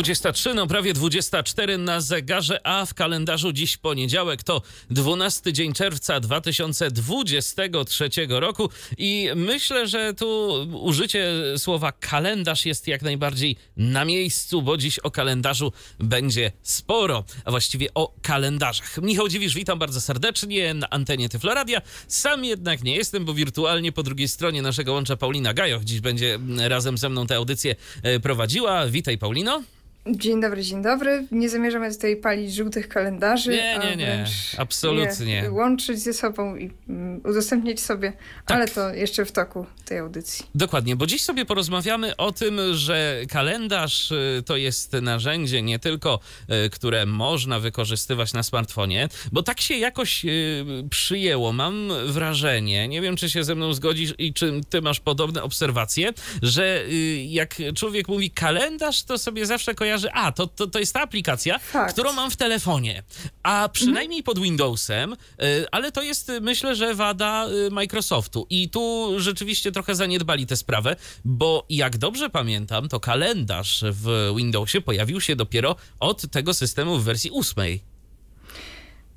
23, no prawie 24 na zegarze, a w kalendarzu dziś poniedziałek to 12 dzień czerwca 2023 roku i myślę, że tu użycie słowa kalendarz jest jak najbardziej na miejscu, bo dziś o kalendarzu będzie sporo, a właściwie o kalendarzach. Michał Dziwisz, witam bardzo serdecznie na antenie Tyfloradia. Sam jednak nie jestem, bo wirtualnie po drugiej stronie naszego łącza Paulina Gajoch dziś będzie razem ze mną tę audycję e, prowadziła. Witaj Paulino. Dzień dobry, dzień dobry. Nie zamierzamy tutaj palić żółtych kalendarzy. Nie, nie, nie, absolutnie. Je łączyć ze sobą i um, udostępniać sobie, tak. ale to jeszcze w toku tej audycji. Dokładnie, bo dziś sobie porozmawiamy o tym, że kalendarz y, to jest narzędzie nie tylko, y, które można wykorzystywać na smartfonie, bo tak się jakoś y, przyjęło. Mam wrażenie, nie wiem, czy się ze mną zgodzisz i czy ty masz podobne obserwacje, że jak człowiek mówi kalendarz, to sobie zawsze kojarzy kojarzy, a to, to, to jest ta aplikacja, Fakt. którą mam w telefonie, a przynajmniej mhm. pod Windowsem, y, ale to jest myślę, że wada y, Microsoftu i tu rzeczywiście trochę zaniedbali tę sprawę, bo jak dobrze pamiętam, to kalendarz w Windowsie pojawił się dopiero od tego systemu w wersji ósmej.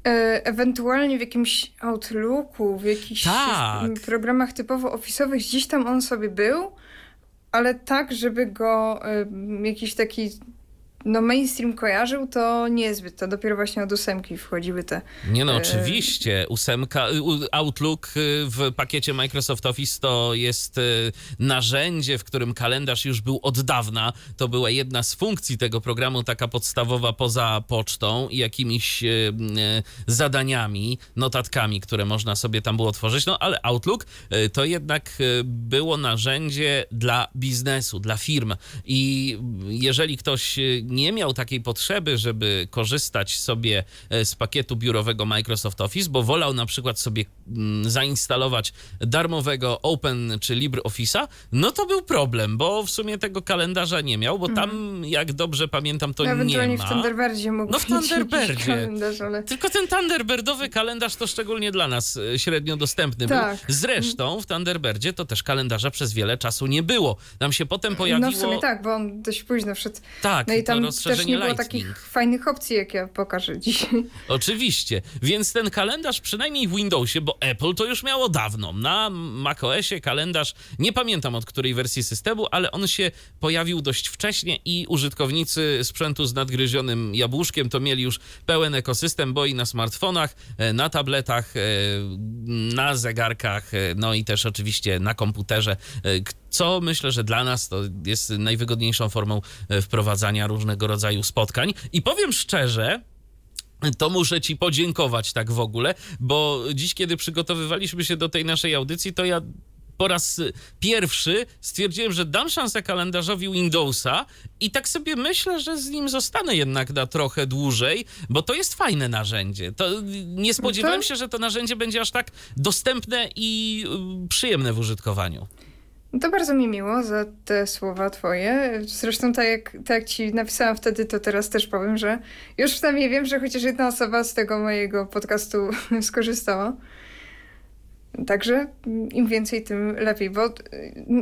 E, ewentualnie w jakimś Outlooku, w jakichś tak. programach typowo ofisowych, gdzieś tam on sobie był, ale tak, żeby go jakiś taki no mainstream kojarzył, to niezbyt. To dopiero właśnie od ósemki wchodziły te... Nie no, e... oczywiście. Ósemka, Outlook y, w pakiecie Microsoft Office to jest y, narzędzie, w którym kalendarz już był od dawna. To była jedna z funkcji tego programu, taka podstawowa poza pocztą i jakimiś y, zadaniami, notatkami, które można sobie tam było tworzyć. No ale Outlook to jednak było narzędzie dla biznesu, dla firm. I jeżeli ktoś nie miał takiej potrzeby, żeby korzystać sobie e, z pakietu biurowego Microsoft Office, bo wolał na przykład sobie mm, zainstalować darmowego Open czy LibreOffice'a, no to był problem, bo w sumie tego kalendarza nie miał, bo tam, mm. jak dobrze pamiętam, to nie ma. w Thunderbirdzie mógł No w Thunderbirdzie. Ale... Tylko ten Thunderbirdowy kalendarz to szczególnie dla nas e, średnio dostępny tak. był. Zresztą w Thunderbirdzie to też kalendarza przez wiele czasu nie było. Nam się potem pojawiło... No w sumie tak, bo on dość późno wszedł. Tak, no i tam też nie było Lightning. takich fajnych opcji, jak ja pokażę dzisiaj. Oczywiście, więc ten kalendarz przynajmniej w Windowsie, bo Apple to już miało dawno. Na macOSie kalendarz, nie pamiętam od której wersji systemu, ale on się pojawił dość wcześnie i użytkownicy sprzętu z nadgryzionym jabłuszkiem to mieli już pełen ekosystem, bo i na smartfonach, e, na tabletach, e, na zegarkach, e, no i też oczywiście na komputerze, co myślę, że dla nas to jest najwygodniejszą formą wprowadzania różnego rodzaju spotkań. I powiem szczerze, to muszę Ci podziękować tak w ogóle, bo dziś, kiedy przygotowywaliśmy się do tej naszej audycji, to ja po raz pierwszy stwierdziłem, że dam szansę kalendarzowi Windowsa i tak sobie myślę, że z nim zostanę jednak na trochę dłużej, bo to jest fajne narzędzie. To nie spodziewałem się, że to narzędzie będzie aż tak dostępne i y, przyjemne w użytkowaniu. To bardzo mi miło za te słowa twoje. Zresztą tak jak, tak jak ci napisałam wtedy, to teraz też powiem, że już przynajmniej wiem, że chociaż jedna osoba z tego mojego podcastu skorzystała. Także im więcej, tym lepiej, bo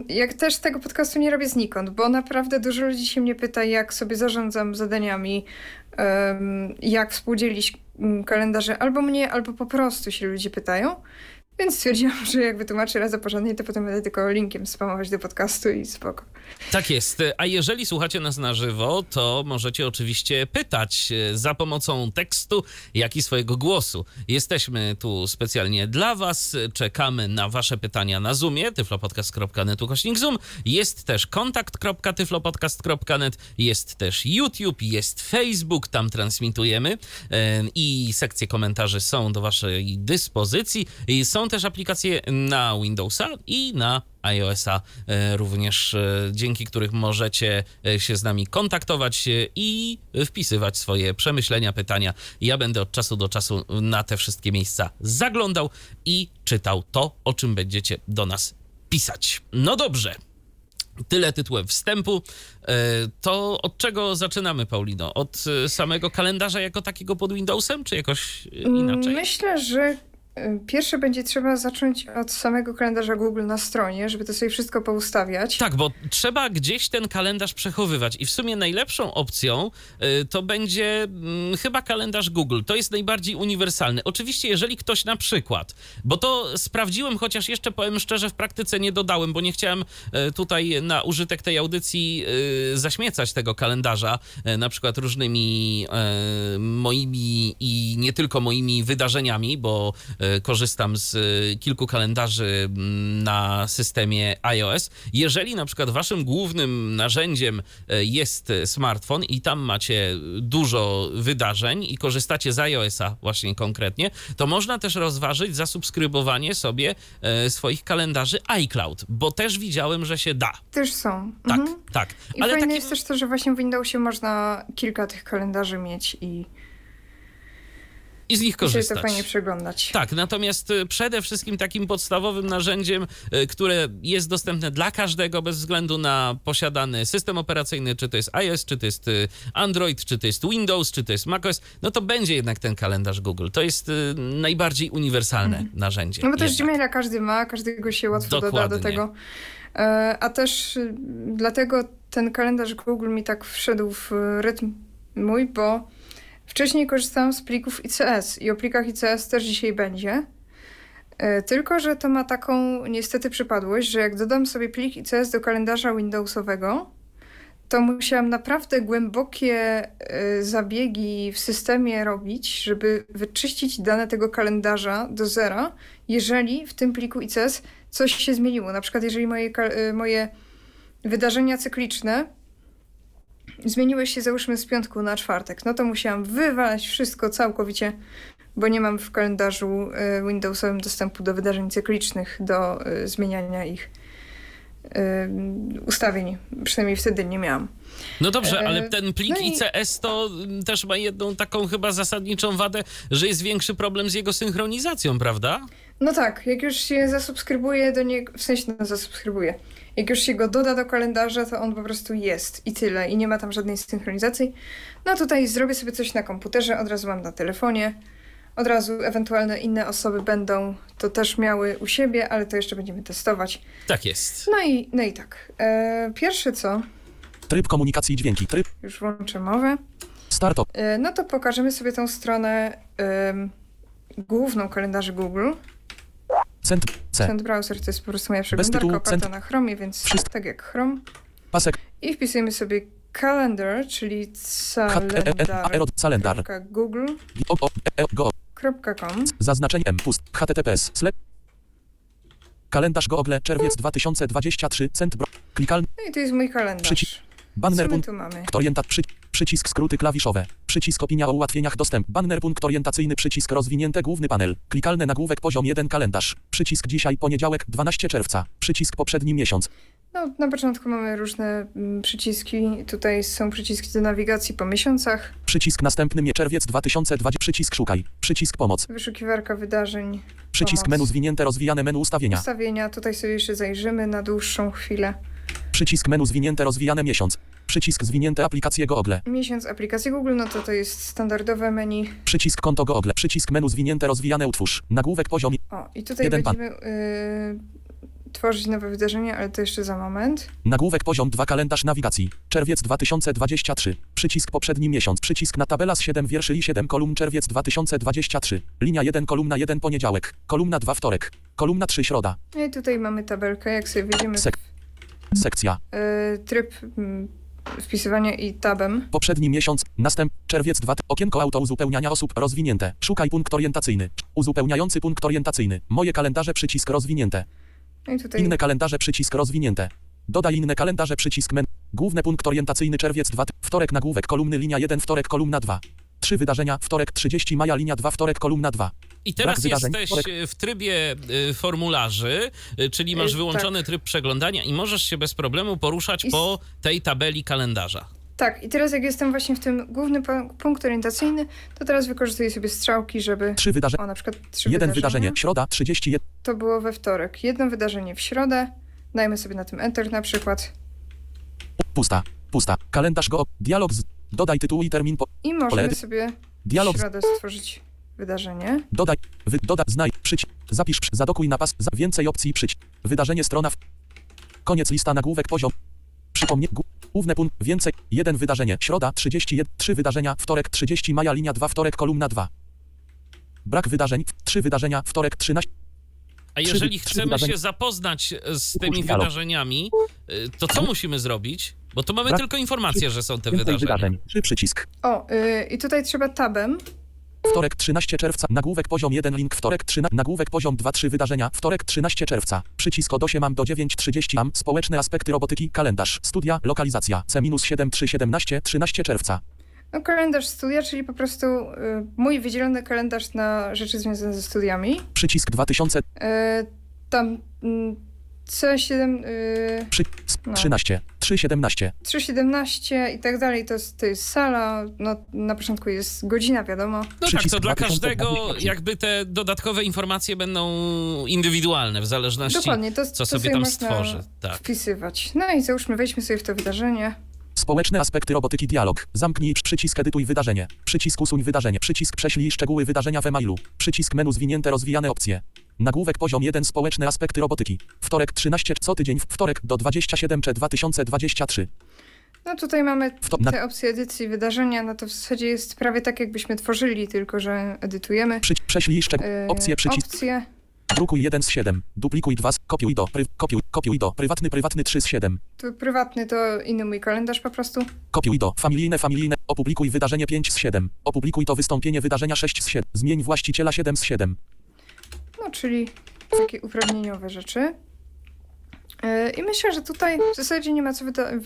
jak też tego podcastu nie robię znikąd, bo naprawdę dużo ludzi się mnie pyta, jak sobie zarządzam zadaniami, jak współdzielić kalendarze, albo mnie, albo po prostu się ludzie pytają. Więc stwierdziłam, że jak wytłumaczę raz porządnie, to potem będę tylko linkiem spamować do podcastu i spoko. Tak jest. A jeżeli słuchacie nas na żywo, to możecie oczywiście pytać e, za pomocą tekstu, jak i swojego głosu. Jesteśmy tu specjalnie dla was. Czekamy na wasze pytania na Zoomie, tyflopodcast.net ukośnik Zoom. Jest też kontakt.tyflopodcast.net, jest też YouTube, jest Facebook, tam transmitujemy e, i sekcje komentarzy są do waszej dyspozycji. Są też aplikacje na Windowsa i na iOS-a e, również, e, dzięki których możecie e, się z nami kontaktować i wpisywać swoje przemyślenia, pytania. Ja będę od czasu do czasu na te wszystkie miejsca zaglądał i czytał to, o czym będziecie do nas pisać. No dobrze. Tyle tytułem wstępu. To od czego zaczynamy, Paulino? Od samego kalendarza jako takiego pod Windowsem, czy jakoś inaczej? Myślę, że pierwsze będzie trzeba zacząć od samego kalendarza Google na stronie, żeby to sobie wszystko poustawiać. Tak, bo trzeba gdzieś ten kalendarz przechowywać i w sumie najlepszą opcją y, to będzie mm, chyba kalendarz Google. To jest najbardziej uniwersalny. Oczywiście, jeżeli ktoś na przykład, bo to sprawdziłem, chociaż jeszcze powiem szczerze, w praktyce nie dodałem, bo nie chciałem y, tutaj na użytek tej audycji y, zaśmiecać tego kalendarza, y, na przykład różnymi y, moimi i nie tylko moimi wydarzeniami, bo y, korzystam z y, kilku kalendarzy na systemie iOS. Jeżeli na przykład waszym głównym narzędziem y, jest smartfon i tam macie dużo wydarzeń i korzystacie z iOS-a właśnie konkretnie, to można też rozważyć zasubskrybowanie sobie swoich kalendarzy iCloud, bo też widziałem, że się da. Też są. Tak, Mhm. tak. I Ale fajne jest też to, że właśnie w Windowsie można kilka tych kalendarzy mieć i, I z nich i sobie to korzystać. fajnie przeglądać. Tak, natomiast y, przede wszystkim takim podstawowym narzędziem, y, które jest dostępne dla każdego bez względu na posiadany system operacyjny, czy to jest iOS, czy to jest y, Android, czy to jest Windows, czy to jest macOS, no to będzie jednak ten kalendarz Google. To jest najbardziej uniwersalne narzędzie. No bo też. Gmaila każdy ma, każdego się łatwo doda Dokładnie. do tego. E, A też dlatego ten kalendarz Google mi tak wszedł w rytm mój, bo wcześniej korzystałam z plików ICS i o plikach ICS też dzisiaj będzie. E, Tylko, że to ma taką niestety przypadłość, że jak dodam sobie plik ICS do kalendarza Windowsowego, to musiałam naprawdę głębokie e, zabiegi w systemie robić, żeby wyczyścić dane tego kalendarza do zera, jeżeli w tym pliku ICS coś się zmieniło. Na przykład, jeżeli moje, y, moje wydarzenia cykliczne zmieniły się załóżmy z piątku na czwartek, no to musiałam wywalać wszystko całkowicie, bo nie mam w kalendarzu y, Windowsowym dostępu do wydarzeń cyklicznych, do y, zmieniania ich y, ustawień. Przynajmniej wtedy nie miałam. No dobrze, E, ale ten plik no i- ICS to mm, też ma jedną taką chyba zasadniczą wadę, że jest większy problem z jego synchronizacją, prawda? No tak, jak już się zasubskrybuje do niego, w sensie no zasubskrybuje, jak już się go doda do kalendarza, to on po prostu jest i tyle, i nie ma tam żadnej synchronizacji. No tutaj zrobię sobie coś na komputerze, od razu mam na telefonie, od razu ewentualne inne osoby będą to też miały u siebie, ale to jeszcze będziemy testować. Tak jest. No i, no i tak, e, pierwsze co, Tryb komunikacji dźwięki. Tryb już włączę mowę, startup. e, no to pokażemy sobie tą stronę em, główną kalendarzy Google. Cent. C. Browser to jest po prostu moja przeglądarka oparta na Chromie, więc Wszystko. tak jak Chrome. Pasek. I wpisujemy sobie calendar, czyli. Calendar. O. E. Calendar.google.com. Zaznaczenie M. Pust. HTTPS. Slep. Kalendarz Google. Czerwiec 2023. Cent. Bro. Klikalny. No i to jest mój kalendarz. Przycisk. Banner. Punkt. tu mamy? Orientat. Przy, przycisk skróty klawiszowe. Przycisk opinia o ułatwieniach dostęp. Banner punkt orientacyjny. Przycisk rozwinięte główny panel. Klikalny nagłówek poziom 1 kalendarz. Przycisk dzisiaj poniedziałek 12 czerwca. Przycisk poprzedni miesiąc. No, na początku mamy różne mm, przyciski. Tutaj są przyciski do nawigacji po miesiącach. Przycisk następny mie czerwiec 2020. Przycisk szukaj. Przycisk pomoc. Wyszukiwarka wydarzeń. Przycisk Pomoc. menu zwinięte rozwijane menu ustawienia. Ustawienia. Tutaj sobie jeszcze zajrzymy na dłuższą chwilę. Przycisk menu zwinięte rozwijane miesiąc. Przycisk zwinięte aplikacje Google. Miesiąc aplikacji Google, no to to jest standardowe menu. Przycisk konto Google. Przycisk menu zwinięte rozwijane utwórz. Nagłówek poziom. O, i tutaj Jeden będziemy y, tworzyć nowe wydarzenia, ale to jeszcze za moment. Nagłówek poziom 2 kalendarz nawigacji. Czerwiec 2023. Przycisk poprzedni miesiąc. Przycisk na tabela z 7 wierszy i 7 kolumn czerwiec 2023. Linia 1 kolumna 1 poniedziałek. Kolumna 2 wtorek. Kolumna 3 środa. No i tutaj mamy tabelkę, jak sobie wejdziemy w Sek- Sekcja. y, tryb mm, wpisywania i tabem. Poprzedni miesiąc. Następ. Czerwiec 2. Okienko auto uzupełniania osób rozwinięte. Szukaj punkt orientacyjny. Uzupełniający punkt orientacyjny. Moje kalendarze przycisk rozwinięte. No i tutaj Inne kalendarze przycisk rozwinięte. Dodaj inne kalendarze przycisk men. Główny punkt orientacyjny czerwiec 2. Wtorek nagłówek kolumny linia 1 wtorek kolumna 2. Trzy wydarzenia wtorek 30 maja linia 2 wtorek kolumna 2. I teraz jesteś e, w trybie y, formularzy, y, czyli masz wyłączony tak. tryb przeglądania i możesz się bez problemu poruszać I po tej tabeli kalendarza. Tak, i teraz jak jestem właśnie w tym główny pu- punkt orientacyjny, to teraz wykorzystuję sobie strzałki, żeby... Trzy wydarzenia. O, na przykład trzy Jeden wydarzenia. wydarzenie. Środa 31. To było we wtorek. Jedno wydarzenie w środę. Dajmy sobie na tym Enter na przykład. Pusta. Pusta. Kalendarz go. Dialog z. Dodaj tytuł i termin po. I możemy sobie Dialog środę stworzyć wydarzenie. Dodaj. Wy, doda. Znaj. Przyć. Zapisz. Przy, zadokuj na pas. Za, więcej opcji. Przyć. Wydarzenie strona. W, koniec lista nagłówek poziom. Przypomnie. Gó- Główne punkt. Więcej. Jeden wydarzenie. Środa 31. Trzy wydarzenia. Wtorek 30 maja. Linia 2. Wtorek kolumna 2. Brak wydarzeń. Trzy wydarzenia. Wtorek 13. A Trzy jeżeli trzy chcemy wydarzenia. się zapoznać z tymi wydarzeniami, y, to co musimy zrobić? Bo tu mamy Brak- tylko informację, że są te wydarzenia. wydarzeń. Trzy przycisk. O, yy, i tutaj trzeba tabem. Wtorek 13 czerwca, nagłówek poziom 1 link, wtorek 13, nagłówek poziom 2 3 wydarzenia, wtorek 13 czerwca, przycisk od 8 am do 9.30 am, społeczne aspekty robotyki, kalendarz, studia, lokalizacja, C-7 3 17 13 czerwca, No, kalendarz studia, czyli po prostu yy, mój wydzielony kalendarz na rzeczy związane ze studiami. przycisk 2000, Yy, tam mm, C7, yy, przy, No. 13, 3 17, 3.17 i tak dalej, to jest, to jest sala, no na początku jest godzina, wiadomo. No tak, Przycisk to dla 2020. każdego jakby te dodatkowe informacje będą indywidualne w zależności Dokładnie, to, co to sobie tam można stworzy. Tak. wpisywać. No i załóżmy, wejdźmy sobie w to wydarzenie. społeczne aspekty robotyki, dialog, zamknij, przycisk edytuj wydarzenie, przycisk usuń wydarzenie, przycisk prześlij szczegóły wydarzenia w e-mailu, przycisk menu zwinięte rozwijane opcje, nagłówek poziom 1 społeczne aspekty robotyki, wtorek 13 co tydzień, w wtorek do 27 cze 2023, No tutaj mamy te opcje edycji wydarzenia, no to w zasadzie jest prawie tak, jakbyśmy tworzyli, tylko że edytujemy. Przy, prześlij szczegóły, Yy, opcje, przycisk, opcje. Drukuj 1 z 7. Duplikuj 2 z. Kopiuj do. Pry, kopiuj, kopiuj do. Prywatny, prywatny 3 z 7. Tu prywatny to inny mój kalendarz po prostu. Kopiuj do. Familijne, familijne. Opublikuj wydarzenie 5 z 7. Opublikuj to wystąpienie wydarzenia 6 z 7. Zmień właściciela 7 z 7. No, czyli takie uprawnieniowe rzeczy. Yy, I myślę, że tutaj w zasadzie nie ma co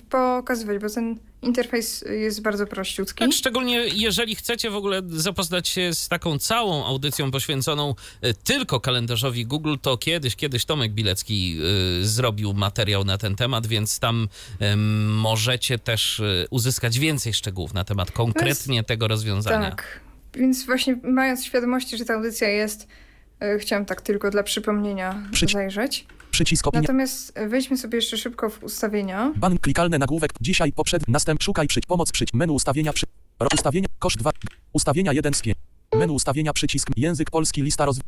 pokazywać, bo ten interfejs jest bardzo prościutki. Tak, szczególnie jeżeli chcecie w ogóle zapoznać się z taką całą audycją poświęconą e, tylko kalendarzowi Google, to kiedyś, kiedyś Tomek Bilecki e, zrobił materiał na ten temat, więc tam możecie też e, uzyskać więcej szczegółów na temat konkretnie tego rozwiązania. Tak. Więc właśnie mając świadomości, że ta audycja jest, chciałam tak tylko dla przypomnienia Przyci- zajrzeć. Przycisk opinia. Natomiast e, wejdźmy sobie jeszcze szybko w ustawienia. Ban klikalne nagłówek. Dzisiaj poprzed. Następ. Szukaj przyć. Pomoc przyć. Menu ustawienia przy. Ustawienia. Koszt 2. Ustawienia 1 z 5. Menu ustawienia przycisk. Język polski. Lista roz.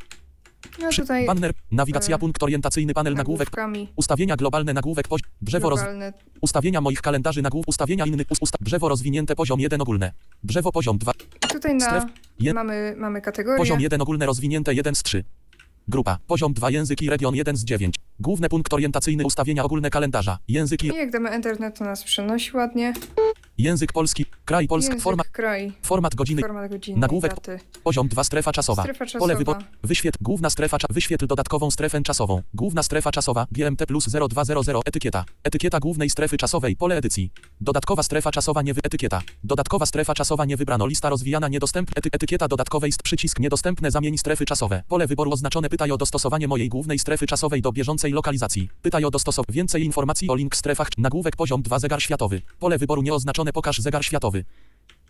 No tutaj banner. Nawigacja. e, Punkt orientacyjny. Panel nagłówek. nagłówkami Ustawienia globalne nagłówek. Poz, drzewo roz. globalne. Ustawienia moich kalendarzy nagłów. Ustawienia innych. Us, usta, drzewo rozwinięte poziom 1 ogólne. Drzewo poziom 2. I tutaj na, Stref- je- mamy, mamy kategorię. Poziom 1 ogólne rozwinięte 1 z 3. Grupa. Poziom 2 języki region 1 z 9. Główny punkt orientacyjny ustawienia ogólne kalendarza. Języki. I jak damy Enter, no to nas przenosi ładnie. Język polski. Kraj polski. Język, Format. kraj, Format godziny. format godziny, Nagłówek. daty. Poziom 2 strefa czasowa. Strefa czasowa. Pole wybor. Wyświetl. Główna strefa Wyświetl dodatkową strefę czasową. Główna strefa czasowa. GMT plus 0200. Etykieta. Etykieta głównej strefy czasowej. Pole edycji. Dodatkowa strefa czasowa nie wy... Etykieta. Dodatkowa strefa czasowa nie wybrano. Lista rozwijana niedostępna. Ety... Etykieta dodatkowej przycisk niedostępne zamień strefy czasowe. Pole wyboru oznaczone pytaj o dostosowanie mojej głównej strefy czasowej do bieżącej lokalizacji. Pytaj o dostosowanie. Więcej informacji o link strefach. Nagłówek poziom 2 zegar światowy. Pole wyboru nieoznaczone pokaż zegar światowy.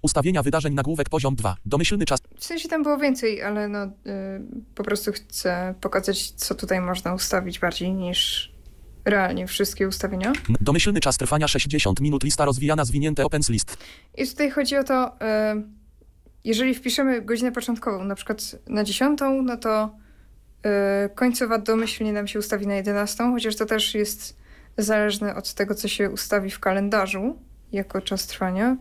Ustawienia wydarzeń nagłówek poziom 2. Domyślny czas. W sensie tam było więcej, ale no y, po prostu chcę pokazać, co tutaj można ustawić bardziej niż realnie wszystkie ustawienia. Domyślny czas trwania 60 minut. Lista rozwijana zwinięte opens list. I tutaj chodzi o to, y, jeżeli wpiszemy godzinę początkową, na przykład na 10, no to y, końcowa domyślnie nam się ustawi na 11, chociaż to też jest zależne od tego, co się ustawi w kalendarzu jako czas trwania.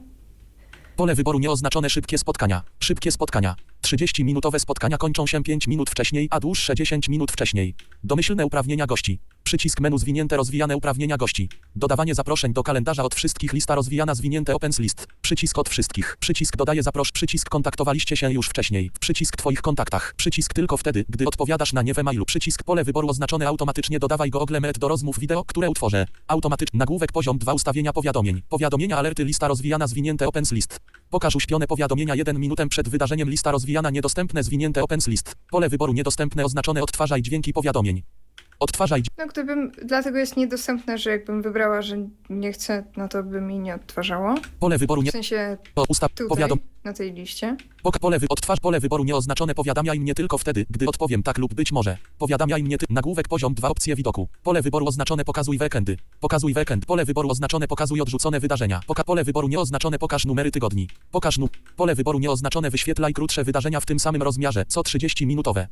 Pole wyboru nieoznaczone szybkie spotkania. Szybkie spotkania. 30-minutowe spotkania kończą się 5 minut wcześniej, a dłuższe 10 minut wcześniej. Domyślne uprawnienia gości. Przycisk menu zwinięte rozwijane uprawnienia gości. Dodawanie zaproszeń do kalendarza od wszystkich lista rozwijana zwinięte opens list. Przycisk od wszystkich. Przycisk dodaje zaprosz. Przycisk kontaktowaliście się już wcześniej. Przycisk twoich kontaktach. Przycisk tylko wtedy, gdy odpowiadasz na nie w e-mailu. Przycisk pole wyboru oznaczone automatycznie dodawaj go oglemet do rozmów wideo, które utworzę. Automatyczny nagłówek poziom 2 ustawienia powiadomień. Powiadomienia alerty lista rozwijana zwinięte opens list. Pokaż uśpione powiadomienia 1 minutę przed wydarzeniem lista rozwijana niedostępne zwinięte opens list. Pole wyboru niedostępne oznaczone odtwarzaj dźwięki powiadomień. Odtwarzaj. No gdybym, dlatego jest niedostępne, że jakbym wybrała, że nie chcę, no to by mi nie odtwarzało. Pole wyboru nie. W sensie Ustaw. tutaj, Powiadom. na tej liście. Poka pole wy... Odtwarz pole wyboru nieoznaczone powiadamiaj mnie tylko wtedy, gdy odpowiem tak lub być może. Powiadamiaj mnie ty... Nagłówek poziom 2 opcje widoku. Pole wyboru oznaczone pokazuj weekendy. Pokazuj weekend. Pole wyboru oznaczone pokazuj odrzucone wydarzenia. Poka pole wyboru nieoznaczone pokaż numery tygodni. Pokaż nu... Pole wyboru nieoznaczone wyświetlaj krótsze wydarzenia w tym samym rozmiarze, co 30 minutowe.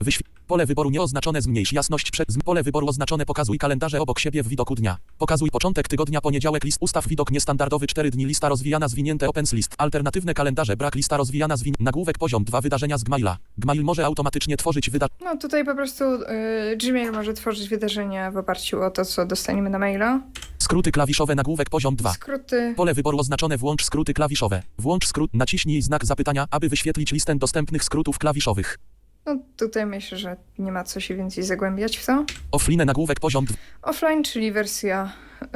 Wyśw... Pole wyboru nieoznaczone zmniejsz jasność przed... z- Pole wyboru oznaczone pokazuj kalendarze obok siebie w widoku dnia. Pokazuj początek tygodnia poniedziałek list ustaw widok niestandardowy 4 dni lista rozwijana zwinięte opens list. Alternatywne kalendarze brak lista rozwijana zwin... Nagłówek poziom 2 wydarzenia z Gmaila. Gmail może automatycznie tworzyć wyda... No tutaj po prostu y, Gmail może tworzyć wydarzenia w oparciu o to, co dostaniemy na maila. Skróty klawiszowe nagłówek poziom 2. Skróty. Pole wyboru oznaczone włącz skróty klawiszowe. Włącz skrót, naciśnij znak zapytania, aby wyświetlić listę dostępnych skrótów klawiszowych. No tutaj myślę, że nie ma co się więcej zagłębiać w to. Offline nagłówek poziom 2. Offline, czyli wersja y,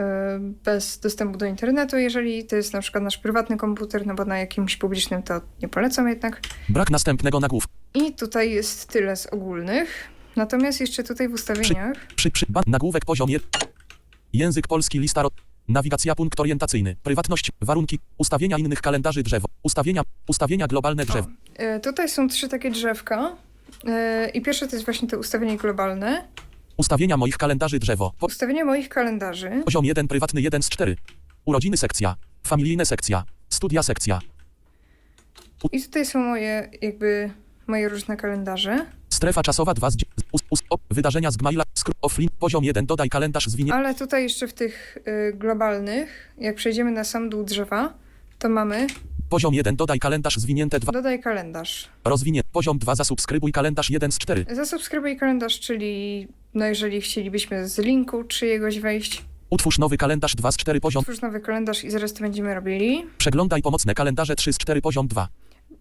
bez dostępu do internetu, jeżeli to jest na przykład nasz prywatny komputer, no bo na jakimś publicznym to nie polecam jednak. Brak następnego nagłówka. I tutaj jest tyle z ogólnych. Natomiast jeszcze tutaj w ustawieniach Przy, przy, ban, nagłówek poziom 1. Język polski, lista ro... Nawigacja, punkt orientacyjny. Prywatność, warunki, ustawienia innych kalendarzy drzewo. Ustawienia, ustawienia globalne drzew. y, tutaj są trzy takie drzewka. Y, I pierwsze to jest właśnie to ustawienie globalne. Ustawienia moich kalendarzy drzewo. Po, Ustawienie moich kalendarzy. poziom 1, prywatny 1 z 4. Urodziny sekcja. Familijne sekcja. Studia sekcja. I tutaj są moje jakby moje różne kalendarze. Strefa czasowa 2 z 10. Us, us, op, wydarzenia z Gmaila. Offline, poziom 1, dodaj kalendarz zwinie. Ale tutaj jeszcze w tych y, globalnych, jak przejdziemy na sam dół drzewa, to mamy Poziom 1, dodaj kalendarz zwinięte 2. dodaj kalendarz. Rozwinie. Poziom 2, zasubskrybuj kalendarz 1 z 4. Zasubskrybuj kalendarz, czyli no jeżeli chcielibyśmy z linku czyjegoś wejść, Utwórz nowy kalendarz 2 z 4 poziom. otwórz nowy kalendarz i zaraz to będziemy robili. Przeglądaj pomocne kalendarze 3 z 4 poziom 2.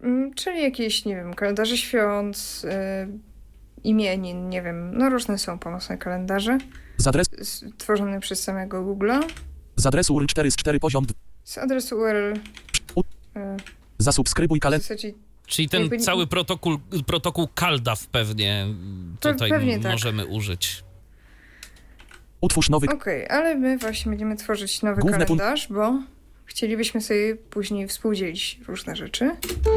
Mm, Czyli jakieś, nie wiem, kalendarze świąt, y, imienin, nie wiem, no różne są pomocne kalendarze Z, adres, stworzone przez samego Google'a. z adresu URL 4 z 4 poziom 2. Z adresu URL. U- y, Zasubskrybuj kalendarz. Czyli ten Jakby cały protokół, protokół CalDAV pewnie Pe- tutaj pewnie tak. możemy użyć. Utwórz nowy. Okej, ale my właśnie będziemy tworzyć nowy Główne kalendarz, bo chcielibyśmy sobie później współdzielić różne rzeczy.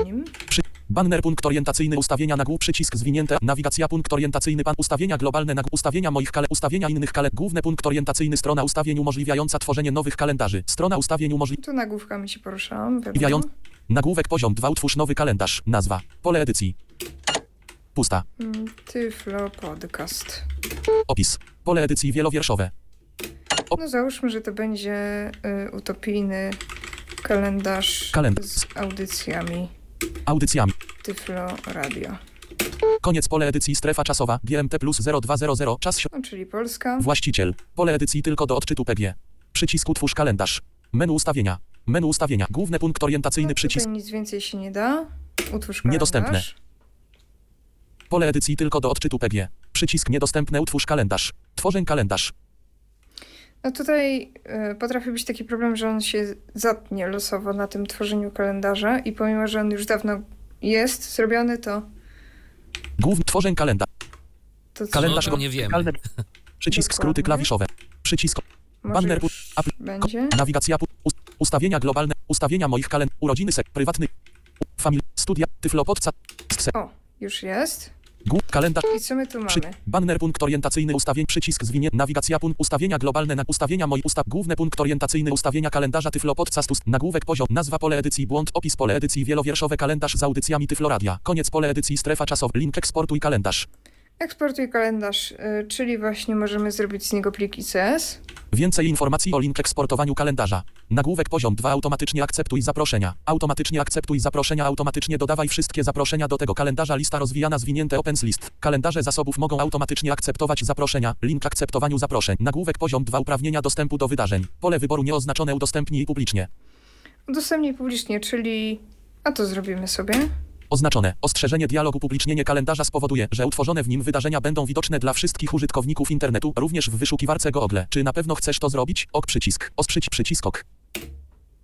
Nim. Przy, banner punkt orientacyjny ustawienia nagłów przycisk zwinięte. Nawigacja punkt orientacyjny pan ustawienia globalne nagł ustawienia moich kale ustawienia innych kale główny punkt orientacyjny strona ustawień umożliwiająca tworzenie nowych kalendarzy. Strona ustawień umożliwiająca Tu nagłówkami się poruszałam, wiadomo. Nagłówek poziom 2 utwórz nowy kalendarz. Nazwa. Pole edycji. Pusta. Mm, Tyflo Podcast. Opis. Pole edycji wielowierszowe. No załóżmy, że to będzie y, utopijny kalendarz Kalendarz. z audycjami Audycjami. Tyflo Radio. Koniec pole edycji strefa czasowa GMT plus 0200 czas si- No, czyli Polska. Właściciel. Pole edycji tylko do odczytu PG. Przycisk utwórz kalendarz. Menu ustawienia. Menu ustawienia. Główny punkt orientacyjny No, przycisk. Nic więcej się nie da. Utwórz kalendarz. Niedostępne. Pole edycji tylko do odczytu PG. Przycisk niedostępne utwórz kalendarz. Tworzę kalendarz. No tutaj y, potrafi być taki problem, że on się zatnie losowo na tym tworzeniu kalendarza i pomimo, że on już dawno jest zrobiony, to, Główny tworzę kalendarz. to co- Kalendarz No, go- nie. Kalender. Przycisk skróty Dokładnie. klawiszowe. Przycisk może banner już apl- będzie. nawigacja ust- ustawienia globalne. Ustawienia moich kalend urodziny sek prywatny. Famil studia tyflopodca. O, już jest. Kalendarz. I co my tu Przy, mamy? banner punkt orientacyjny ustawień przycisk zwinie nawigacja punkt ustawienia globalne na ustawienia moich ustaw główny punkt orientacyjny ustawienia kalendarza Tyflo Podcast ust nagłówek poziom nazwa pole edycji błąd opis pole edycji wielowierszowe kalendarz z audycjami Tyfloradia koniec pole edycji strefa czasowa link eksportuj kalendarz Eksportuj kalendarz, y, czyli właśnie możemy zrobić z niego pliki CS. więcej informacji o link eksportowaniu kalendarza. Nagłówek poziom 2 automatycznie akceptuj zaproszenia. Automatycznie akceptuj zaproszenia. Automatycznie dodawaj wszystkie zaproszenia do tego kalendarza. Lista rozwijana zwinięte opens list. Kalendarze zasobów mogą automatycznie akceptować zaproszenia. Link akceptowaniu zaproszeń. Nagłówek poziom 2 uprawnienia dostępu do wydarzeń. Pole wyboru nieoznaczone. Udostępnij publicznie. Udostępnij publicznie, czyli... A to zrobimy sobie. Oznaczone. Ostrzeżenie dialogu publicznienie kalendarza spowoduje, że utworzone w nim wydarzenia będą widoczne dla wszystkich użytkowników internetu, również w wyszukiwarce Google. Czy na pewno chcesz to zrobić? Ok przycisk. Ostrzyć przycisk ok.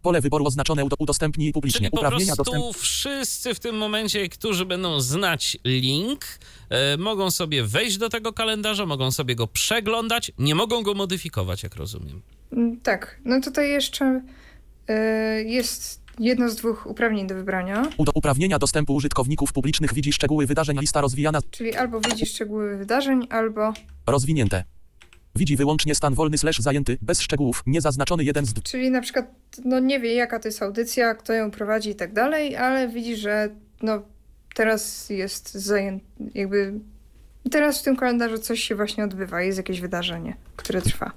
Pole wyboru oznaczone udo- udostępnij publicznie. Czyli po Uprawnienia prostu dostęp... wszyscy w tym momencie, którzy będą znać link, e, mogą sobie wejść do tego kalendarza, mogą sobie go przeglądać, nie mogą go modyfikować, jak rozumiem. Mm, Tak, no tutaj jeszcze y, jest jedno z dwóch uprawnień do wybrania, Udo- uprawnienia dostępu użytkowników publicznych widzi szczegóły wydarzeń lista rozwijana czyli albo widzisz szczegóły wydarzeń, albo rozwinięte. Widzi wyłącznie stan wolny slash zajęty, bez szczegółów, niezaznaczony jeden z Czyli na przykład, no nie wie jaka to jest audycja, kto ją prowadzi i tak dalej, ale widzi, że no teraz jest zajęty, jakby teraz w tym kalendarzu coś się właśnie odbywa, jest jakieś wydarzenie, które trwa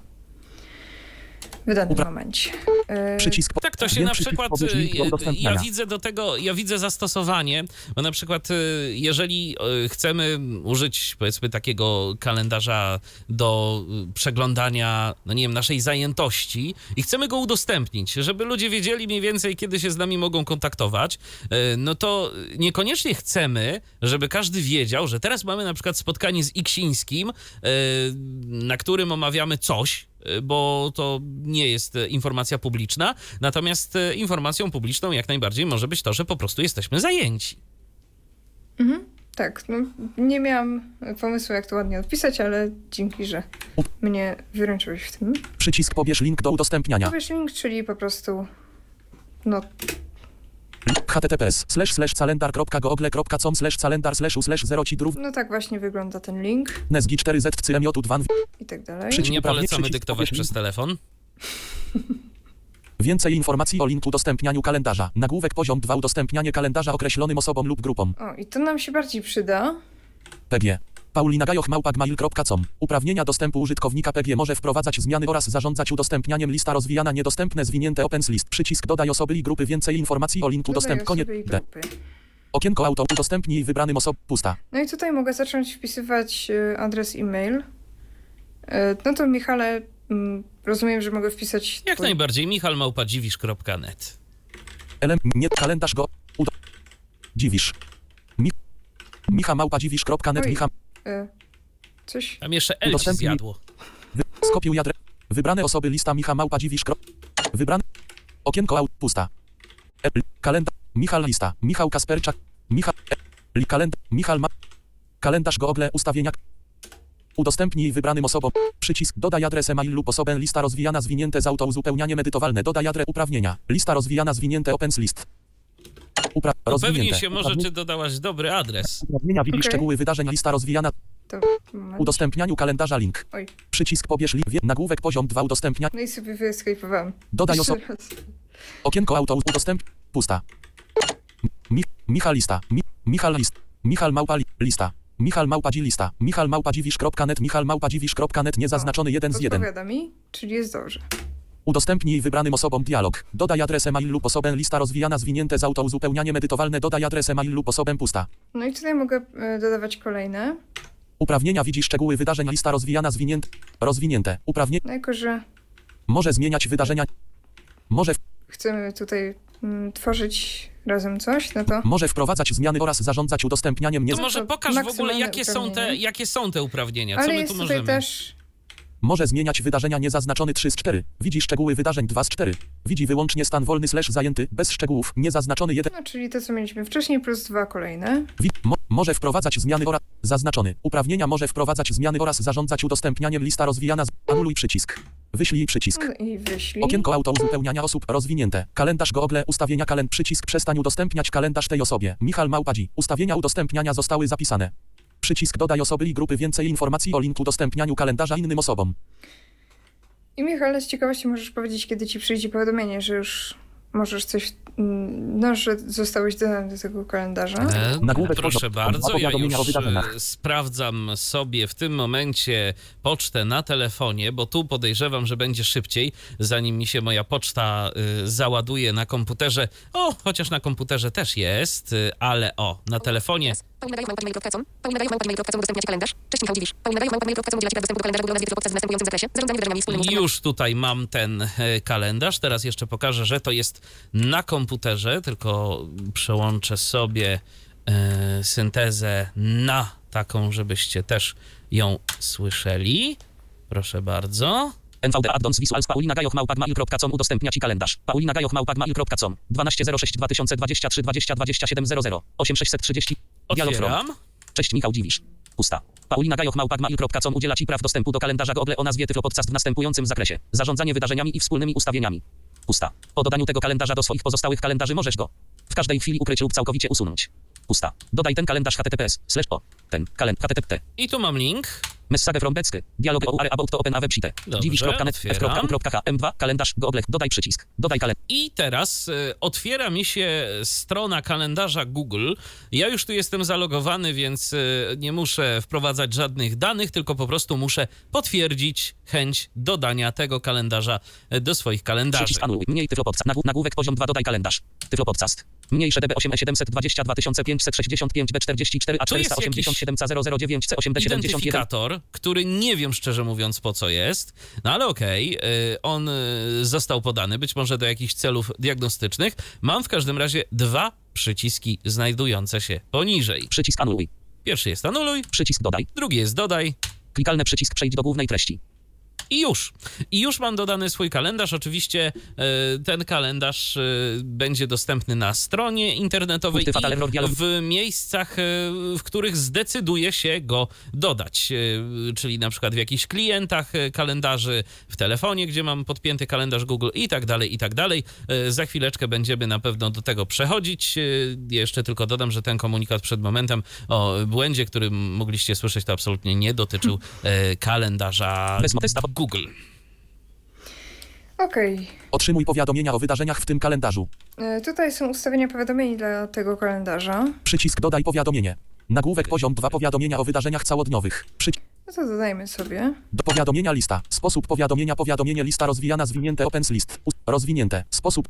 w danym Upra- momencie. E, przycisk. Tak, to się na przykład, y, ja widzę do tego, ja widzę zastosowanie, bo na przykład y, jeżeli y, chcemy użyć powiedzmy takiego kalendarza do y, przeglądania, no nie wiem, naszej zajętości i chcemy go udostępnić, żeby ludzie wiedzieli mniej więcej, kiedy się z nami mogą kontaktować, y, no to niekoniecznie chcemy, żeby każdy wiedział, że teraz mamy na przykład spotkanie z Iksińskim, y, na którym omawiamy coś, y, bo to nie jest e, informacja publiczna, natomiast e, informacją publiczną jak najbardziej może być to, że po prostu jesteśmy zajęci. mhm, tak, no nie miałam pomysłu jak to ładnie odpisać, ale dzięki, że mnie wyręczyłeś w tym. Przycisk pobierz link do udostępniania. Powiesz link, czyli po prostu no https slash slash calendar.google.com slash calendar slash u slash 0 ci drów No tak właśnie wygląda ten link nesgi 4z cmj 2 i tak dalej. Przycisk Nie polecamy przycisk dyktować przez telefon. Więcej informacji o linku udostępnianiu kalendarza. Nagłówek poziom 2 udostępnianie kalendarza określonym osobom lub grupom. O, i to nam się bardziej przyda. PG. Paulina Gajoch małpa.gmail.com. Uprawnienia dostępu użytkownika PG może wprowadzać zmiany oraz zarządzać udostępnianiem lista rozwijana niedostępne zwinięte opens list. Przycisk dodaj osoby i grupy więcej informacji o linku Dodaj dostęp koniec. osoby i D. grupy. Okienko auto udostępnij wybranym osobom pusta. No i tutaj mogę zacząć wpisywać y, adres e-mail. Y, No to Michale, mm, rozumiem, że mogę wpisać... Jak twój- najbardziej michalmałpadziwisz.net. Elem nie kalendarz go. Udo. Dziwisz. Mi, Micha małpa dziwisz.net Oj. Micha. Y, Coś... Tam jeszcze L ci Udostępnij- zjadło. Wy, skopiuj adres. Wybrane osoby lista Micha małpa dziwisz. kro- Wybrane. Okienko aut pusta. E, l- kalendarz. Michal lista. Michał Kasperczak. Michał. E, li kalendarz. Michal ma. Kalendarz Google ustawienia. Udostępnij wybranym osobom. Przycisk dodaj adres e-mail lub osobę lista rozwijana zwinięte z auto uzupełnianie medytowalne. Dodaj adres uprawnienia. Lista rozwijana zwinięte opens list. Upra- Upewnij się może, czy dodałaś dobry adres. Uprawnienia widzi Okej. szczegóły wydarzeń lista rozwijana. Udostępnianiu kalendarza link. Oj. Przycisk pobierz link. Nagłówek poziom 2 udostępnia. No i sobie wyeskapowałam. Dodaj osobę. Okienko auto udostęp. Pusta. Mi, Michal lista. Mi, Michal list. Michal małpa li, lista. Michal małpa dzi lista. Michal małpa dziwisz.net. Michal małpa dziwisz.net. Niezaznaczony 1 z 1. Odpowiada mi, czyli jest dobrze. Udostępnij wybranym osobom dialog. Dodaj adres e-mail lub osobę lista rozwijana zwinięte z auto uzupełnianie medytowalne. Dodaj adres e-mail lub osobę pusta. No i tutaj mogę y, dodawać kolejne. Uprawnienia widzi szczegóły wydarzeń lista rozwijana zwinięte. Rozwinięte. Uprawnienia No jako, że może zmieniać wydarzenia. Może chcemy tutaj mm, tworzyć razem coś, no to Może wprowadzać zmiany oraz zarządzać udostępnianiem nie To może to pokaż w ogóle, maksymalne jakie są, te, uprawnienia. jakie są te uprawnienia. Co Ale my jest tu tutaj możemy? też Może zmieniać wydarzenia niezaznaczone 3 z 4. Widzi szczegóły wydarzeń 2 z 4. Widzi wyłącznie stan wolny slash zajęty, bez szczegółów, niezaznaczony 1. No, czyli to, co mieliśmy wcześniej, plus dwa kolejne. Wi- mo- może wprowadzać zmiany oraz zaznaczony. Uprawnienia może wprowadzać zmiany oraz zarządzać udostępnianiem lista rozwijana z anuluj przycisk. Wyślij przycisk. No i wyślij. Okienko auto uzupełniania osób rozwinięte. Kalendarz Google ustawienia kalend przycisk przestań udostępniać kalendarz tej osobie. Michal Małpadzi. Ustawienia udostępniania zostały zapisane. Przycisk dodaj osoby i grupy więcej informacji o linku udostępnianiu kalendarza innym osobom. I Michale, z ciekawości możesz powiedzieć, kiedy ci przyjdzie powiadomienie, że już możesz coś, no, że zostałeś dodany do tego kalendarza. E, proszę bardzo, ja już e, sprawdzam sobie w tym momencie pocztę na telefonie, bo tu podejrzewam, że będzie szybciej, zanim mi się moja poczta y, załaduje na komputerze. O, chociaż na komputerze też jest, y, ale o, na telefonie Udostępniacie kalendarz. Cześć, Michał Dziwisz. Dostępu do kalendarza Google Nazwisko w następującym zakresie. Zarządzanie wydarzeniami wspólnymi. Już tutaj mam ten e, kalendarz. Teraz jeszcze pokażę, że to jest na komputerze, tylko przełączę sobie e, syntezę na taką, żebyście też ją słyszeli. Proszę bardzo. NVD Addons Visuals Paulina Gajoch małpagmail.com udostępnia Ci kalendarz. Paulina Gajoch małpagmail.com 1206 2023 20 27 00 8630 Dialog from. Cześć Michał Dziwisz. Pusta. Paulina Gajoch małpagmail.com udziela Ci praw dostępu do kalendarza Google o nazwie Tyflo Podcast w następującym zakresie. Zarządzanie wydarzeniami i wspólnymi ustawieniami. Pusta. Po dodaniu tego kalendarza do swoich pozostałych kalendarzy możesz go w każdej chwili ukryć lub całkowicie usunąć. Pusta. Dodaj ten kalendarz https slash o ten kalendarz http I tu mam link. Message from Becke. Dialog o about to open a website. Dziwisz.net otwieram. f.u.hm2 kalendarz Google. Dodaj przycisk. Dodaj kalendarz. I teraz y, otwiera mi się strona kalendarza Google. Ja już tu jestem zalogowany, więc y, nie muszę wprowadzać żadnych danych, tylko po prostu muszę potwierdzić chęć dodania tego kalendarza y, do swoich kalendarzy. Przycisk anuluj. Mniej Tyflo Podcast. Nagł- Nagłówek poziom 2 dodaj kalendarz. Tyflo Podcast. Mniejsze DB8 E722 565 B44 A To jest jakiś 487 C009 C8 D71 identyfikator, który nie wiem szczerze mówiąc po co jest, no ale okej, y, on y, został podany, być może do jakichś celów diagnostycznych. Mam w każdym razie dwa przyciski znajdujące się poniżej. Przycisk anuluj. Pierwszy jest anuluj, Przycisk dodaj. drugi jest dodaj Klikalny przycisk przejdź do głównej treści. I już. I już mam dodany swój kalendarz. Oczywiście e, ten kalendarz e, będzie dostępny na stronie internetowej i w miejscach, e, w których zdecyduje się go dodać. Czyli na przykład w jakichś klientach kalendarzy, w telefonie, gdzie mam podpięty kalendarz Google i tak dalej, i tak dalej. Za chwileczkę będziemy na pewno do tego przechodzić. Jeszcze tylko dodam, że ten komunikat przed momentem o błędzie, który mogliście słyszeć, to absolutnie nie dotyczył kalendarza Bez. Google. Okej. Otrzymuj powiadomienia o wydarzeniach w tym kalendarzu. E, Tutaj są ustawienia powiadomień dla tego kalendarza. Przycisk dodaj powiadomienie. Nagłówek poziom 2 powiadomienia o wydarzeniach całodniowych. No to dodajmy sobie. do powiadomienia lista. Sposób powiadomienia powiadomienie lista rozwijana zwinięte opens list. Ust- rozwinięte. Sposób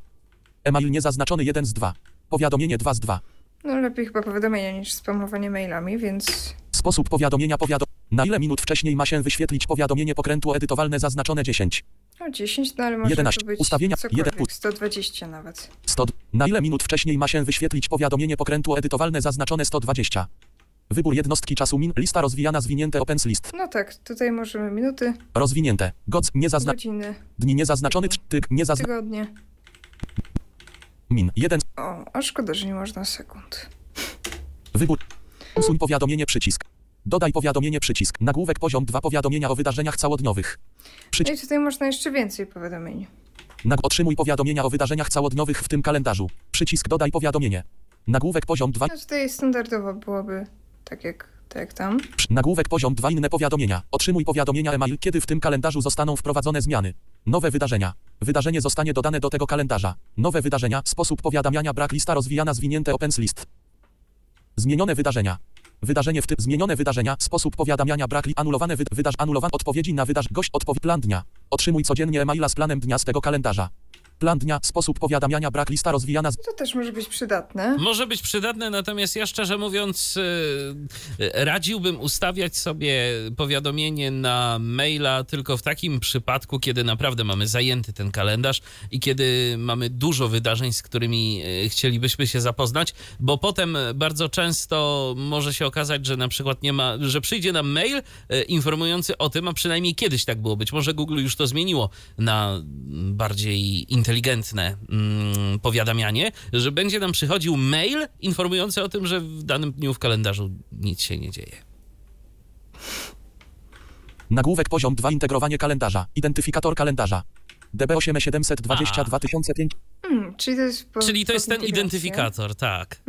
e-mail niezaznaczony 1 z 2. Powiadomienie 2 z 2. No lepiej chyba powiadomienia niż spamowanie mailami, więc Sposób powiadomienia powiadom. Na ile minut wcześniej ma się wyświetlić powiadomienie pokrętło edytowalne zaznaczone 10? no 10, no ale może 11. to być Ustawienia. cokolwiek, Jeden pust. 120 nawet. 100. Na ile minut wcześniej ma się wyświetlić powiadomienie pokrętło edytowalne zaznaczone 120? Wybór jednostki czasu min. Lista rozwijana zwinięte opens list. No tak, tutaj możemy minuty, Rozwinięte. Goc niezazna... godziny, Dni niezaznaczony. tr- Tyk niezazna... tygodnie. Min. 1. O, a szkoda, że nie można sekund. Wybór. Usuń powiadomienie przycisk. Dodaj powiadomienie przycisk. Nagłówek poziom 2 powiadomienia o wydarzeniach całodniowych. No i tutaj można jeszcze więcej powiadomień. Nag otrzymuj powiadomienia o wydarzeniach całodniowych w tym kalendarzu. Przycisk dodaj powiadomienie. Nagłówek poziom 2. No tutaj standardowo byłoby tak jak, tak jak tam. Nagłówek poziom 2 inne powiadomienia. Otrzymuj powiadomienia e-mail, kiedy w tym kalendarzu zostaną wprowadzone zmiany. Nowe wydarzenia. Wydarzenie zostanie dodane do tego kalendarza. Nowe wydarzenia. Sposób powiadamiania brak lista rozwijana zwinięte opens list. Zmienione wydarzenia. Wydarzenie w tym zmienione wydarzenia. Sposób powiadamiania brak li anulowane wy wydarz anulowane odpowiedzi na wydarz gość odpowiedź plan dnia. Otrzymuj codziennie e-maila z planem dnia z tego kalendarza. Plan dnia. Sposób powiadamiania brak lista rozwijana z To też może być przydatne. Może być przydatne, natomiast ja szczerze mówiąc yy, radziłbym ustawiać sobie powiadomienie na maila tylko w takim przypadku, kiedy naprawdę mamy zajęty ten kalendarz i kiedy mamy dużo wydarzeń, z którymi yy, chcielibyśmy się zapoznać, bo potem bardzo często może się okazać, że na przykład nie ma, że przyjdzie nam mail yy, informujący o tym, a przynajmniej kiedyś tak było. Być może Google już to zmieniło na bardziej inteligentne mm, powiadamianie, że będzie nam przychodził mail informujący o tym, że w danym dniu w kalendarzu nic się nie dzieje. Nagłówek poziom 2 integrowanie kalendarza. Identyfikator kalendarza. DB8 720 A. 2005 Hmm, czyli to jest. Po, Czyli to jest ten identyfikator, tak.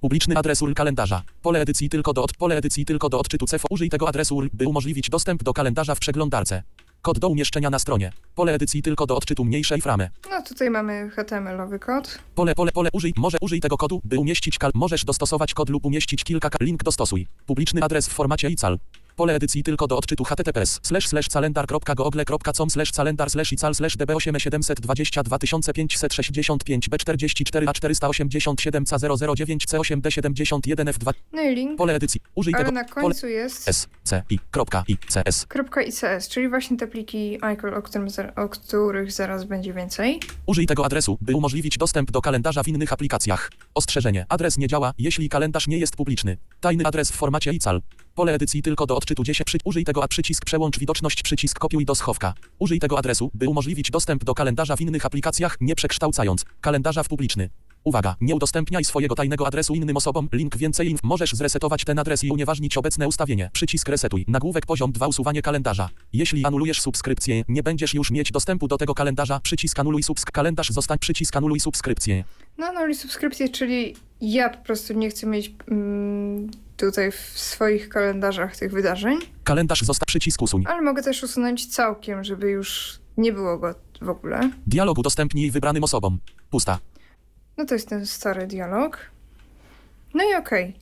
Publiczny adres URL kalendarza. Pole edycji tylko do od pole edycji tylko do odczytu CEFO. Użyj tego adresu URL, by umożliwić dostęp do kalendarza w przeglądarce. Kod do umieszczenia na stronie. Pole edycji tylko do odczytu mniejszej framy. No tutaj mamy HTML-owy kod. Pole, pole, pole, użyj, może użyj tego kodu, by umieścić kal, możesz dostosować kod lub umieścić kilka kal, link dostosuj. Publiczny adres w formacie ical. Pole edycji tylko do odczytu https slash slash calendar.google.com slash calendar slash ical slash db8 722 565 b44 a 487 c 009 c8 d71 f2 No i link. pole edycji. Użyj Ale tego na pole końcu jest s c i kropka i c s. .ics, czyli właśnie te pliki iCal, o, którym, o których zaraz będzie więcej. Użyj tego adresu, by umożliwić dostęp do kalendarza w innych aplikacjach. Ostrzeżenie. Adres nie działa, jeśli kalendarz nie jest publiczny. Tajny adres w formacie ICAL. Pole edycji tylko do odczytu 10. Przy... Użyj tego a przycisk przełącz widoczność przycisk kopiuj do schowka. Użyj tego adresu, by umożliwić dostęp do kalendarza w innych aplikacjach, nie przekształcając kalendarza w publiczny. Uwaga, nie udostępniaj swojego tajnego adresu innym osobom. Link więcej inf. Możesz zresetować ten adres i unieważnić obecne ustawienie. Przycisk resetuj. Nagłówek poziom 2 usuwanie kalendarza. Jeśli anulujesz subskrypcję, nie będziesz już mieć dostępu do tego kalendarza. Przycisk anuluj subsk kalendarz zostań przycisk anuluj subskrypcję. No, i subskrypcje, czyli ja po prostu nie chcę mieć mm, tutaj w swoich kalendarzach tych wydarzeń, Kalendarz został przycisk usuń. ale mogę też usunąć całkiem, żeby już nie było go w ogóle. Dialog udostępnij wybranym osobom. Pusta. No to jest ten stary dialog. No i okej.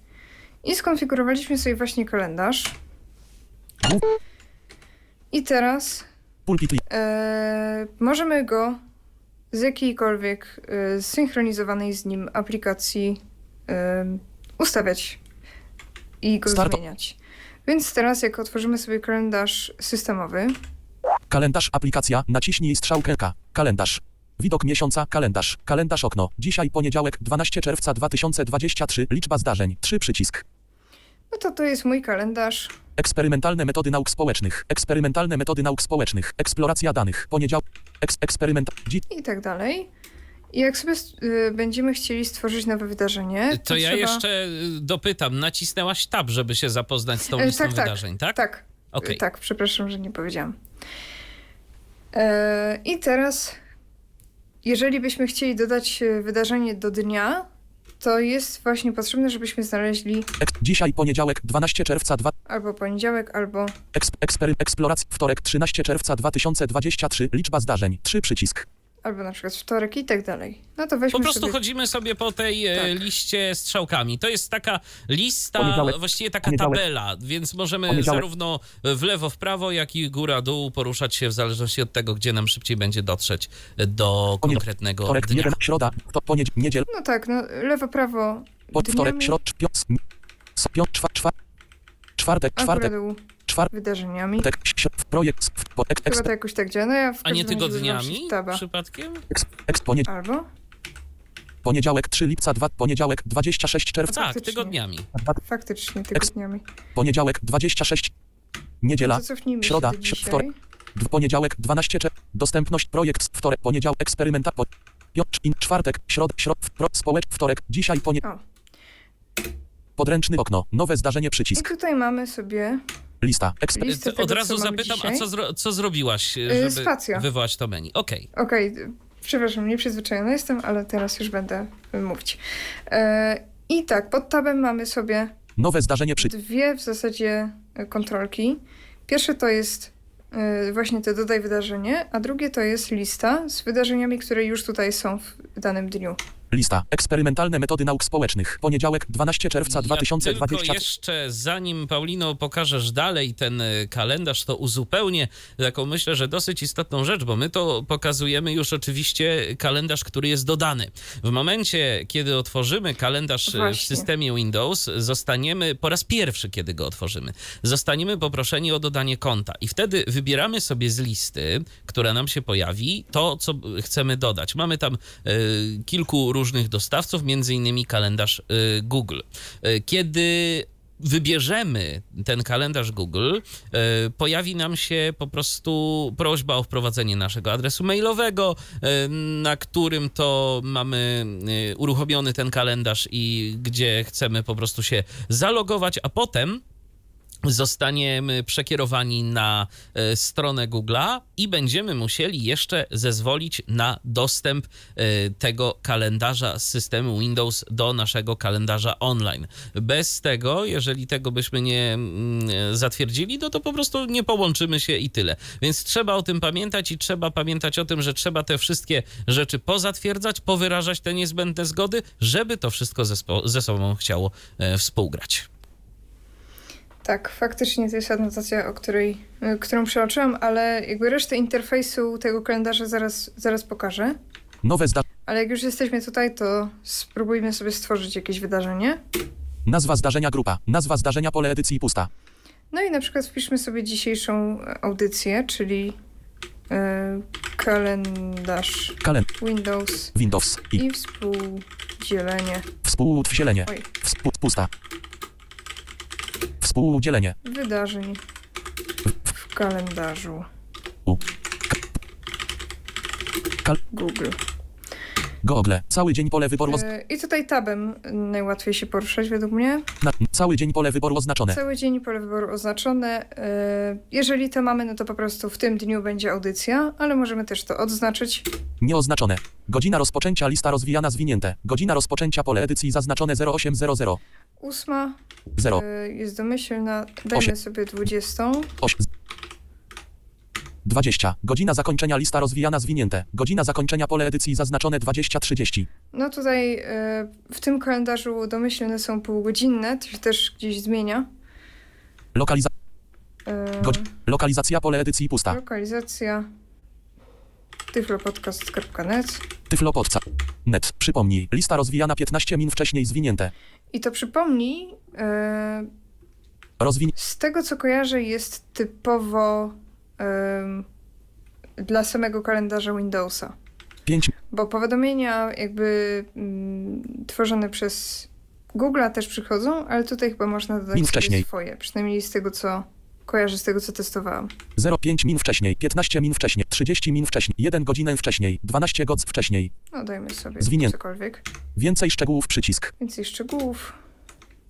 I skonfigurowaliśmy sobie właśnie kalendarz. I teraz Pulpit li- e, możemy go z jakiejkolwiek e, zsynchronizowanej z nim aplikacji e, ustawiać i go Start. zmieniać. Więc teraz jak otworzymy sobie kalendarz systemowy, Kalendarz aplikacja, naciśnij strzałkę K. Kalendarz. Widok miesiąca, kalendarz. Kalendarz okno. Dzisiaj poniedziałek, 12 czerwca 2023. Liczba zdarzeń. 3 przycisk. no to to jest mój kalendarz. Eksperymentalne metody nauk społecznych. Eksperymentalne metody nauk społecznych. Eksploracja danych. Poniedziałek. Eks eksperyment. Dzi i tak dalej. Jak sobie y, będziemy chcieli stworzyć nowe wydarzenie, to, To ja trzeba... jeszcze y, dopytam, nacisnęłaś tab, żeby się zapoznać z tą E, listą tak, tak, wydarzeń, tak? Tak, Okej. y, tak, przepraszam, że nie powiedziałam. E, I teraz, jeżeli byśmy chcieli dodać e, wydarzenie do dnia, to jest właśnie potrzebne, żebyśmy znaleźli dzisiaj poniedziałek, 12 czerwca 2. albo poniedziałek, albo Eks ekspery eksploracja. Wtorek, 13 czerwca 2023. Liczba zdarzeń. 3 przycisk. Albo na przykład wtorek i tak dalej. No to weźmy Po prostu sobie... chodzimy sobie po tej e, Tak. liście strzałkami. To jest taka lista, Poniedziałek. właściwie taka Poniedziałek. tabela, więc możemy zarówno w lewo, w prawo, jak i góra, dół poruszać się w zależności od tego, gdzie nam szybciej będzie dotrzeć do Poniedziałek. konkretnego Wtorek, dnia. 1. Środa. To poniedziałek. Niedziel. No tak, no lewo, prawo Pod wtorek, dniami, środ, piąt, piąt, czwar, czwar, czwartek, czwartek, czwartek, wydarzeniami. w projekt, ek, Chyba to jakoś tak działa. No ja w A nie tygodniami przypadkiem? eks, eks, ponie, Albo? poniedziałek 3 lipca 2, poniedziałek 26 czerwca, Tak, tygodniami. Faktycznie, tygodniami. poniedziałek 26, niedziela, środa, wtorek. w poniedziałek 12 czerwca, dostępność projekt, wtorek, poniedziałek, eksperymenta, po, czwartek, środ, środ, w, pro, społecz, wtorek, dzisiaj, ponie, O. podręczny okno, nowe zdarzenie, I przycisk, tutaj mamy sobie lista, eksper, listę tego, Od razu co mamy zapytam, dzisiaj. a co, zro, co zrobiłaś, Y, żeby spacja. wywołać to menu? Okej. Okej, przepraszam, nieprzyzwyczajona jestem, ale teraz już będę mówić. E, I tak, pod tabem mamy sobie nowe zdarzenie, przycisk, dwie w zasadzie e, kontrolki. Pierwsze to jest e, właśnie to dodaj wydarzenie, a drugie to jest lista z wydarzeniami, które już tutaj są w danym dniu. Lista, eksperymentalne metody nauk społecznych, poniedziałek 12 czerwca Ja 2023, tylko jeszcze, zanim Paulino pokażesz dalej ten y, kalendarz, to uzupełnię taką myślę, że dosyć istotną rzecz, bo my to pokazujemy już oczywiście kalendarz, który jest dodany. W momencie, kiedy otworzymy kalendarz w Właśnie. systemie Windows, zostaniemy po raz pierwszy, kiedy go otworzymy, zostaniemy poproszeni o dodanie konta i wtedy wybieramy sobie z listy, która nam się pojawi, to, co chcemy dodać. Mamy tam y, kilku różnych dostawców, między innymi kalendarz y, Google. Y, Kiedy wybierzemy ten kalendarz Google, y, pojawi nam się po prostu prośba o wprowadzenie naszego adresu mailowego, na którym to mamy uruchomiony ten kalendarz i gdzie chcemy po prostu się zalogować, a potem zostaniemy przekierowani na e, stronę Google'a i będziemy musieli jeszcze zezwolić na dostęp e, tego kalendarza z systemu Windows do naszego kalendarza online. Bez tego, jeżeli tego byśmy nie mm, zatwierdzili, no to po prostu nie połączymy się i tyle. Więc trzeba o tym pamiętać i trzeba pamiętać o tym, że trzeba te wszystkie rzeczy pozatwierdzać, powyrażać te niezbędne zgody, żeby to wszystko ze, sobą chciało e, współgrać. Tak, faktycznie to jest anotacja, o której, y, którą przeoczyłam, ale jakby resztę interfejsu tego kalendarza zaraz, zaraz pokażę. nowe zdarzenie, Ale jak już jesteśmy tutaj, to spróbujmy sobie stworzyć jakieś wydarzenie. nazwa zdarzenia grupa, nazwa zdarzenia pole edycji pusta, No i na przykład wpiszmy sobie dzisiejszą audycję, czyli e, kalendarz kalen, Windows Windows, i, i współ Dzielenie. Współwsielenie. Oj. Współ, pusta. Współdzielenie. Wydarzeń w kalendarzu Google. Google. Cały dzień pole wyboru. E, I tutaj tabem najłatwiej się poruszać według mnie. na, cały dzień pole wyboru oznaczone. Cały dzień pole wyboru oznaczone. E, Jeżeli to mamy, no to po prostu w tym dniu będzie audycja, ale możemy też to odznaczyć. Nieoznaczone. Godzina rozpoczęcia lista rozwijana zwinięte. Godzina rozpoczęcia pole edycji zaznaczone 0800. Ósma 0. e, jest domyślna. Dajmy Osiem. sobie dwudziestą. 8. 20. Godzina zakończenia lista rozwijana zwinięte. Godzina zakończenia pole edycji zaznaczone 20.30. No tutaj e, w tym kalendarzu domyślne są półgodzinne, to się też gdzieś zmienia. Lokaliza godz lokalizacja pole edycji pusta. Lokalizacja tyflopodcast.net Tyflopodca. Net. Przypomnij. Lista rozwijana 15 min wcześniej zwinięte. i to przypomnij, e, Rozwin... z tego co kojarzę jest typowo dla samego kalendarza Windowsa. 5. Bo powiadomienia jakby mm, tworzone przez Google'a też przychodzą, ale tutaj chyba można dodać wcześniej. swoje, przynajmniej z tego co kojarzę, z tego co testowałam. 05 min wcześniej. 15 min wcześniej. 30 min wcześniej. 1 godzinę wcześniej. 12 godzin wcześniej. No dajmy sobie Zwinię- cokolwiek. Więcej szczegółów przycisk. Więcej szczegółów.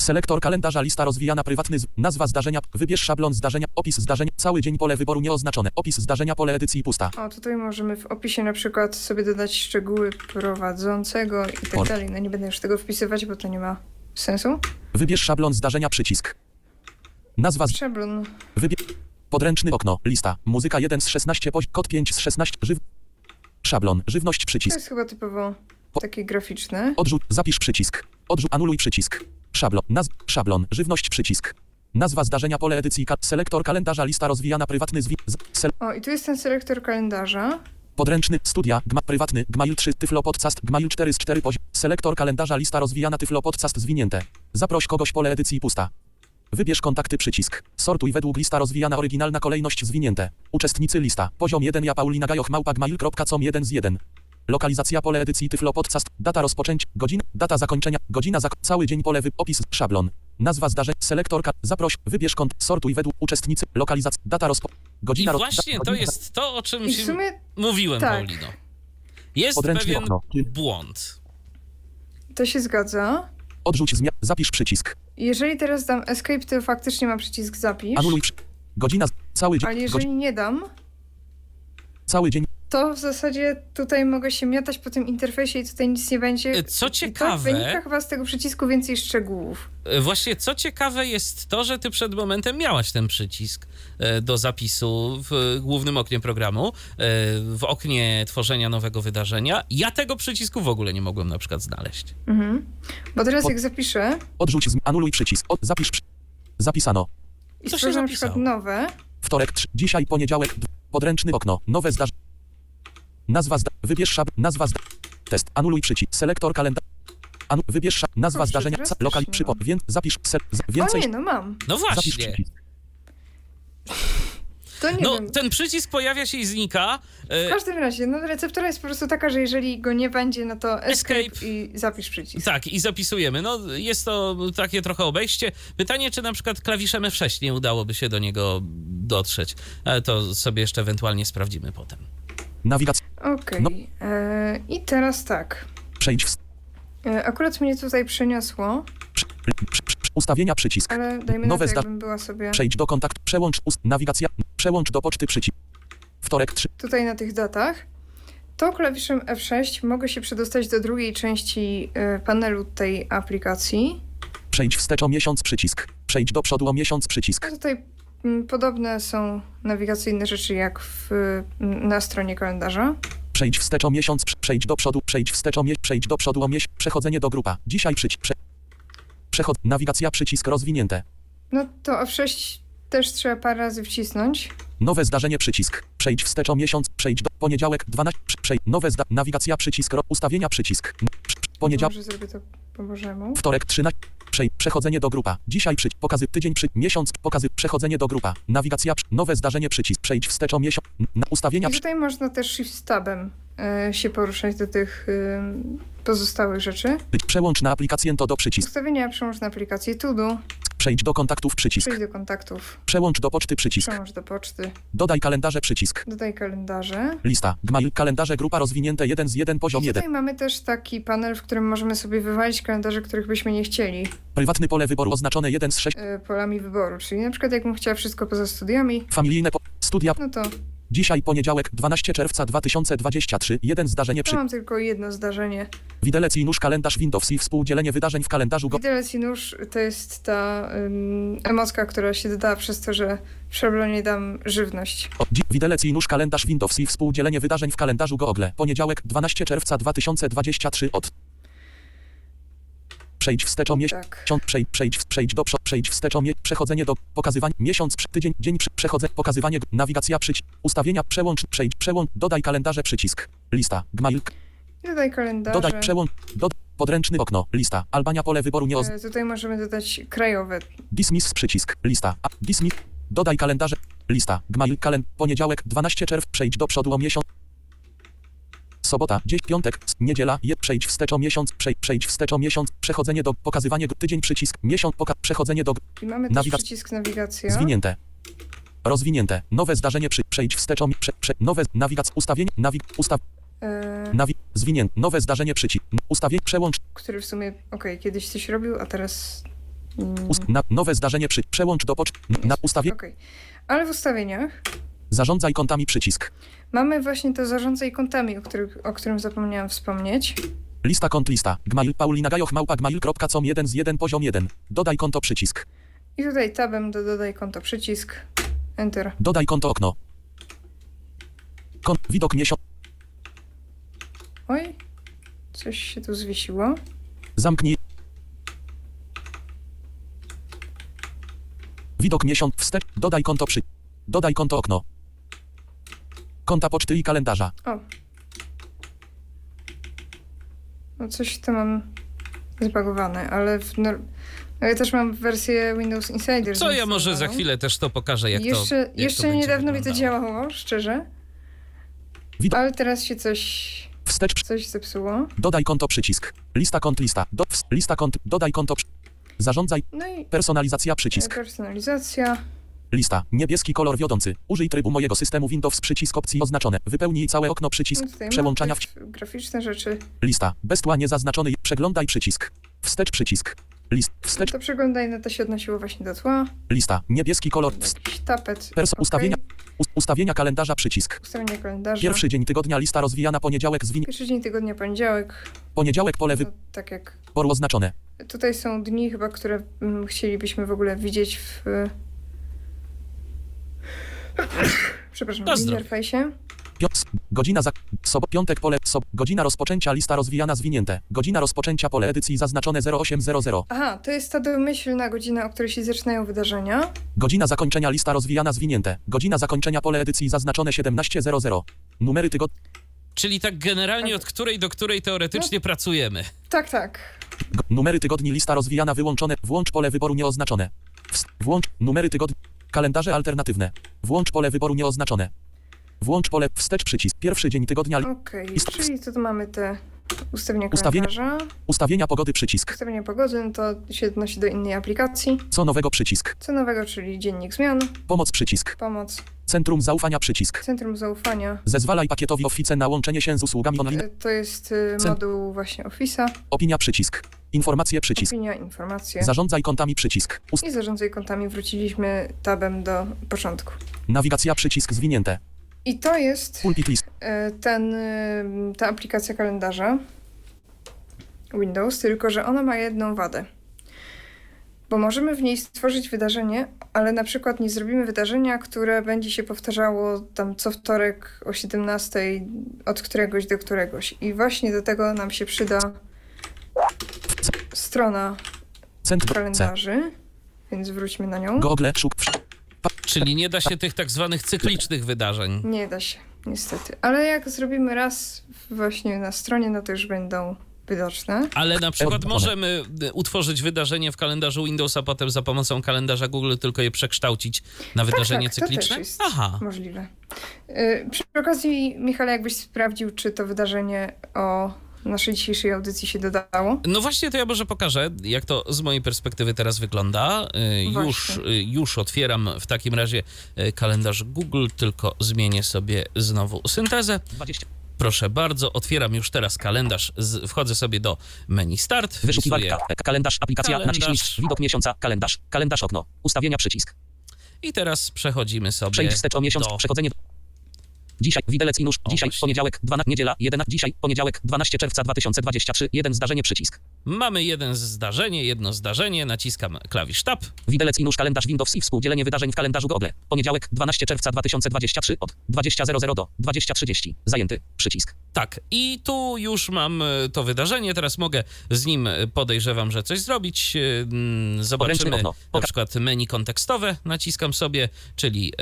Selektor kalendarza lista rozwijana prywatny z... nazwa zdarzenia. Wybierz szablon zdarzenia. Opis zdarzenia. Cały dzień pole wyboru nieoznaczone. Opis zdarzenia pole edycji pusta. O, tutaj możemy w opisie na przykład sobie dodać szczegóły prowadzącego i tak Por- dalej. No nie będę już tego wpisywać, bo to nie ma sensu. Wybierz szablon zdarzenia przycisk. Nazwa z... Szablon. Wybierz... Podręczny okno. Lista. Muzyka 1 z 16 poś... Kod 5 z 16. Żyw... Szablon. Żywność To przycisk. jest chyba typowo Po- takie graficzne. Odrzuć, zapisz przycisk. Odrzuć, anuluj przycisk. Szablon, naz, szablon, żywność przycisk. Nazwa zdarzenia, pole edycji, ka- selektor kalendarza, lista rozwijana, prywatny zwi, sel, O, i tu jest ten selektor kalendarza. podręczny, studia, gma, prywatny, gmail 3, tyflo podcast, gmail 4 z 4 poziom, selektor kalendarza, lista rozwijana, tyflo podcast zwinięte. Zaproś kogoś, pole edycji pusta. Wybierz kontakty przycisk. Sortuj według lista rozwijana, oryginalna kolejność zwinięte. Uczestnicy lista. Poziom 1 ja Paulina Gajoch małpa gmail.com 1 z 1. Lokalizacja pole edycji Tyflo Podcast, data rozpoczęcia, godzina, data zakończenia, godzina zak cały dzień pole wy opis, szablon, nazwa zdarzeń, selektorka, zaproś, wybierz kont, sortuj według uczestnicy, lokalizacja, data rozpo... I Godzina roz- właśnie da- to godzina- jest to, o czym I w ci sumie mówiłem, tak. Paulino. Jest pewien okno. błąd. to się zgadza. Odrzuć zmian, zapisz przycisk, Jeżeli teraz dam escape, to faktycznie ma przycisk zapisz. anuluj przy... Godzina, cały dzień, Ale jeżeli nie dam, cały dzień, to w zasadzie tutaj mogę się miotać po tym interfejsie i tutaj nic nie będzie. E, Co I to ciekawe- wynika chyba z tego przycisku więcej szczegółów. E, Właśnie co ciekawe jest to, że ty przed momentem miałaś ten przycisk e, do zapisu w głównym oknie programu, w oknie tworzenia nowego wydarzenia. Ja tego przycisku w ogóle nie mogłem na przykład znaleźć. Mhm. Bo teraz jak zapiszę odrzuć, anuluj przycisk, od, zapisz przy... Zapisano, i Co się stworzę na przykład zapisało? nowe, wtorek, dzisiaj poniedziałek, podręczny okno, nowe zdarzenie, nazwa zda... wybierz szab... nazwa zda... test, anuluj przycisk, selektor kalendarz, Anu... wybierz szab... nazwa zdarzenia, sa... lokal, nie przypo... mam. Wię... zapisz, se... z... o więcej, nie, no mam. No właśnie. To nie No, wiem. ten przycisk pojawia się i znika. W E, każdym razie, no receptura jest po prostu taka, że jeżeli go nie będzie, no to escape, Escape. i zapisz przycisk. Tak, i zapisujemy. No, jest to takie trochę obejście. Pytanie, czy na przykład klawiszem F6 nie udałoby się do niego dotrzeć. Ale to sobie jeszcze ewentualnie sprawdzimy potem. Nawigacja, Okej. No. E, I teraz tak. przejdź w... E, akurat mnie tutaj przeniosło, ustawienia przycisk, ale dajmy Nowe na to, zda- jakbym była sobie przejdź do kontakt, przełącz, ust... nawigacja, przełącz do poczty przycisk, wtorek, 3, tutaj na tych datach. To klawiszem F6 mogę się przedostać do drugiej części e, panelu tej aplikacji. przejdź wstecz o miesiąc przycisk, przejdź do przodu o miesiąc przycisk, tutaj podobne są nawigacyjne rzeczy jak w, mm, na stronie kalendarza. Przejdź wstecz o miesiąc, prze- przejdź do przodu, przejdź wstecz o miesiąc, przejdź do przodu o miesiąc, przechodzenie do grupa, dzisiaj przycisk, prze... przechod, nawigacja przycisk rozwinięte, No to F6 też trzeba parę razy wcisnąć. nowe zdarzenie przycisk, przejdź wstecz o miesiąc, przejdź do poniedziałek 12, prze- przejdź, nowe zda... nawigacja przycisk, ro... ustawienia przycisk, poniedziałek, Może zrobię to po bożemu. wtorek 13, Przej, przechodzenie do grupa. Dzisiaj przyć, pokazy, tydzień przy, miesiąc, pokazy, przechodzenie do grupa. Nawigacja, przy, nowe zdarzenie, przycisk, przejdź wstecz o miesiąc, na ustawienia, I tutaj można też Shift z tabem e, się poruszać do tych y, pozostałych rzeczy. Przełącz na aplikację to do przycisk. Ustawienia przełącz na aplikację To Do, Przejdź do kontaktów przycisk. przejdź do kontaktów, Przełącz do poczty przycisk. przełącz do poczty, Dodaj kalendarze przycisk. dodaj kalendarze. Lista. Gmail. Kalendarze grupa rozwinięte 1 z 1 poziom I 1. tutaj mamy też taki panel, w którym możemy sobie wywalić kalendarze, których byśmy nie chcieli, Prywatny pole wyboru oznaczone 1 z 6. e, polami wyboru. Czyli na przykład jakbym chciała wszystko poza studiami, Familijne po... Studia. no to Dzisiaj poniedziałek 12 czerwca 2023. Jeden zdarzenie przy... mam tylko jedno zdarzenie. Widelec i nóż kalendarz Windows i współdzielenie wydarzeń w kalendarzu go... Widelec i nóż to jest ta emocka, która się dodała przez to, że w szablonie dam żywność. O, Widelec i nóż kalendarz Windows i współdzielenie wydarzeń w kalendarzu Google. Poniedziałek 12 czerwca 2023 od... Przejdź wstecz o miesiąc. Tak. Przejdź, przejdź, przejdź do przodu, przejdź wstecz o mie- przechodzenie do pokazywania, miesiąc, tydzień, dzień, przechodzenie, pokazywanie, nawigacja, przycisk, ustawienia, przełącz, przejdź, przełącz, dodaj kalendarze, przycisk, lista, gmail, dodaj kalendarze. dodaj, przełącz, dod, podręczny okno, lista, Albania, pole wyboru nie oz... E, Tutaj możemy dodać krajowe. Dismiss przycisk. Lista. A, dismiss. Dodaj kalendarze. Lista. Gmail. Kalend. Poniedziałek. 12 czerwca. Przejdź do przodu o miesiąc. Sobota. Dzień. Piątek. Niedziela. Je, przejdź wstecz o miesiąc. Przejdź, przejdź wstecz o miesiąc. Przechodzenie do. Pokazywanie. Tydzień. Przycisk. Miesiąc. Poka, przechodzenie do. I mamy też Nawigac- przycisk nawigacja. Zwinięte. Rozwinięte. Nowe zdarzenie przy. Przejdź wstecz o. Prze, prze, nowe. Nawigac. Ustawienie. Nawig. Ustaw. E, Nawi. Zwinięte. Nowe zdarzenie przycisk. Ustawienie. Przełącz. który w sumie, okej, kiedyś coś robił, a teraz... Mm, Ust, na, nowe zdarzenie przy. Przełącz do pocz. Na ustawie. Okej. Ale w ustawieniach Zarządzaj kontami przycisk. Mamy właśnie to zarządzaj kontami, o, o którym zapomniałam wspomnieć. Lista kont lista. Gmail Paulina Gajoch małpa gmail.com 1 z 1 poziom 1. Dodaj konto przycisk. I tutaj tabem do dodaj konto przycisk. Enter. Dodaj konto okno. Kont widok miesiąc. Oj, coś się tu zwiesiło. Zamknij. Widok miesiąc wstecz. Dodaj konto przy. Dodaj konto okno. Konta poczty i kalendarza. O. No coś to mam zbagowane, ale w nor- no ja też mam wersję Windows Insider. Co ja może za zainstalowaną. chwilę też to pokażę, jak jeszcze to jak to jeszcze będzie niedawno mi to działało, szczerze. Widok. Ale teraz się coś, Wstecz. coś zepsuło. Dodaj konto przycisk. Lista kont lista. Do, lista kont. Dodaj konto przy. Zarządzaj. No i Personalizacja przycisk. personalizacja. Lista. Niebieski kolor wiodący. Użyj trybu mojego systemu Windows przycisk opcji oznaczone. Wypełnij całe okno przycisk. No Przełączania w motyw, graficzne rzeczy. Lista. Bez tła niezaznaczony. Przeglądaj przycisk. Wstecz przycisk. List. Wstecz. To przeglądaj, no to się odnosiło właśnie do tła. Lista. Niebieski kolor. Jakiś tapet. Perso. Okej. Ustawienia. Us- ustawienia kalendarza przycisk. Ustawienie kalendarza. Pierwszy dzień tygodnia lista rozwijana poniedziałek zwiń. Pierwszy dzień tygodnia, poniedziałek. Poniedziałek pole No, tak jak wyboru oznaczone. Tutaj są dni chyba, które mm, chcielibyśmy w ogóle widzieć w... Przepraszam, w Pozdro. interfejsie. Godzina za. Sob, piątek pole. Sob, godzina rozpoczęcia lista rozwijana zwinięte. Godzina rozpoczęcia pole edycji zaznaczone 0800. Aha, to jest ta domyślna godzina, o której się zaczynają wydarzenia. Godzina zakończenia lista rozwijana zwinięte. Godzina zakończenia pole edycji zaznaczone 1700. Numery tygodnia. Czyli tak generalnie od której do której teoretycznie pracujemy. Tak, tak. G- Numery tygodni lista rozwijana wyłączone. Włącz pole wyboru nieoznaczone. Włącz numery tygodni. Kalendarze alternatywne. Włącz pole wyboru nieoznaczone. Włącz pole wstecz przycisk. Pierwszy dzień tygodnia. Okej, Ist- czyli tu mamy te ustawienia Ustawienia- kalendarza. Ustawienia pogody przycisk. Ustawienie pogody, no to się odnosi do innej aplikacji. Co nowego przycisk. Co nowego, czyli dziennik zmian, Pomoc przycisk. pomoc, Centrum zaufania przycisk. centrum zaufania. Zezwalaj pakietowi Office na łączenie się z usługami online. To jest y, moduł właśnie Office'a. Opinia przycisk. Informacje przycisk. Opinia, informacje. Zarządzaj kontami przycisk. Ust- I zarządzaj kontami wróciliśmy tabem do początku. nawigacja przycisk zwinięte. I to jest Pulpit list. e, ten, ta aplikacja kalendarza Windows, tylko że ona ma jedną wadę. Bo możemy w niej stworzyć wydarzenie, ale na przykład nie zrobimy wydarzenia, które będzie się powtarzało tam co wtorek o 17 od któregoś do któregoś. I właśnie do tego nam się przyda strona Centrum kalendarzy, więc wróćmy na nią. Google szuk. Czyli nie da się tych tak zwanych cyklicznych wydarzeń. Nie da się, niestety. Ale jak zrobimy raz właśnie na stronie, no to już będą widoczne. Ale na przykład możemy y, utworzyć wydarzenie w kalendarzu Windows, a potem za pomocą kalendarza Google tylko je przekształcić na wydarzenie tak, to też cykliczne? jest Aha. możliwe. Y, Przy okazji, Michale, jakbyś sprawdził, czy to wydarzenie o naszej dzisiejszej audycji się dodało. No właśnie, to ja może pokażę, jak to z mojej perspektywy teraz wygląda. Y, Już, y, już otwieram w takim razie y, kalendarz Google, tylko zmienię sobie znowu syntezę. 20. Proszę bardzo, otwieram już teraz kalendarz. Z, wchodzę sobie do menu Start. Wyszukiwarka. E, Kalendarz. Aplikacja. Kalendarz. Naciśnij. Widok miesiąca. Kalendarz. Kalendarz okno. Ustawienia przycisk. I teraz przechodzimy sobie Przejdź wstecz o miesiąc. do... Przechodzenie. Dzisiaj, widelec i nóż. Dzisiaj, poniedziałek, 12, niedziela, 11, dzisiaj, poniedziałek, 12 czerwca 2023, jeden zdarzenie, przycisk. Mamy jeden zdarzenie, jedno zdarzenie, naciskam klawisz Tab. Widelec i nóż, kalendarz Windows i współdzielenie wydarzeń w kalendarzu Google. Poniedziałek, 12 czerwca 2023, od 20.00 do 20.30. Zajęty, przycisk. Tak, i tu już mam e, to wydarzenie, teraz mogę z nim, e, podejrzewam, że coś zrobić. E, mm, Zobaczymy na przykład menu kontekstowe, naciskam sobie, czyli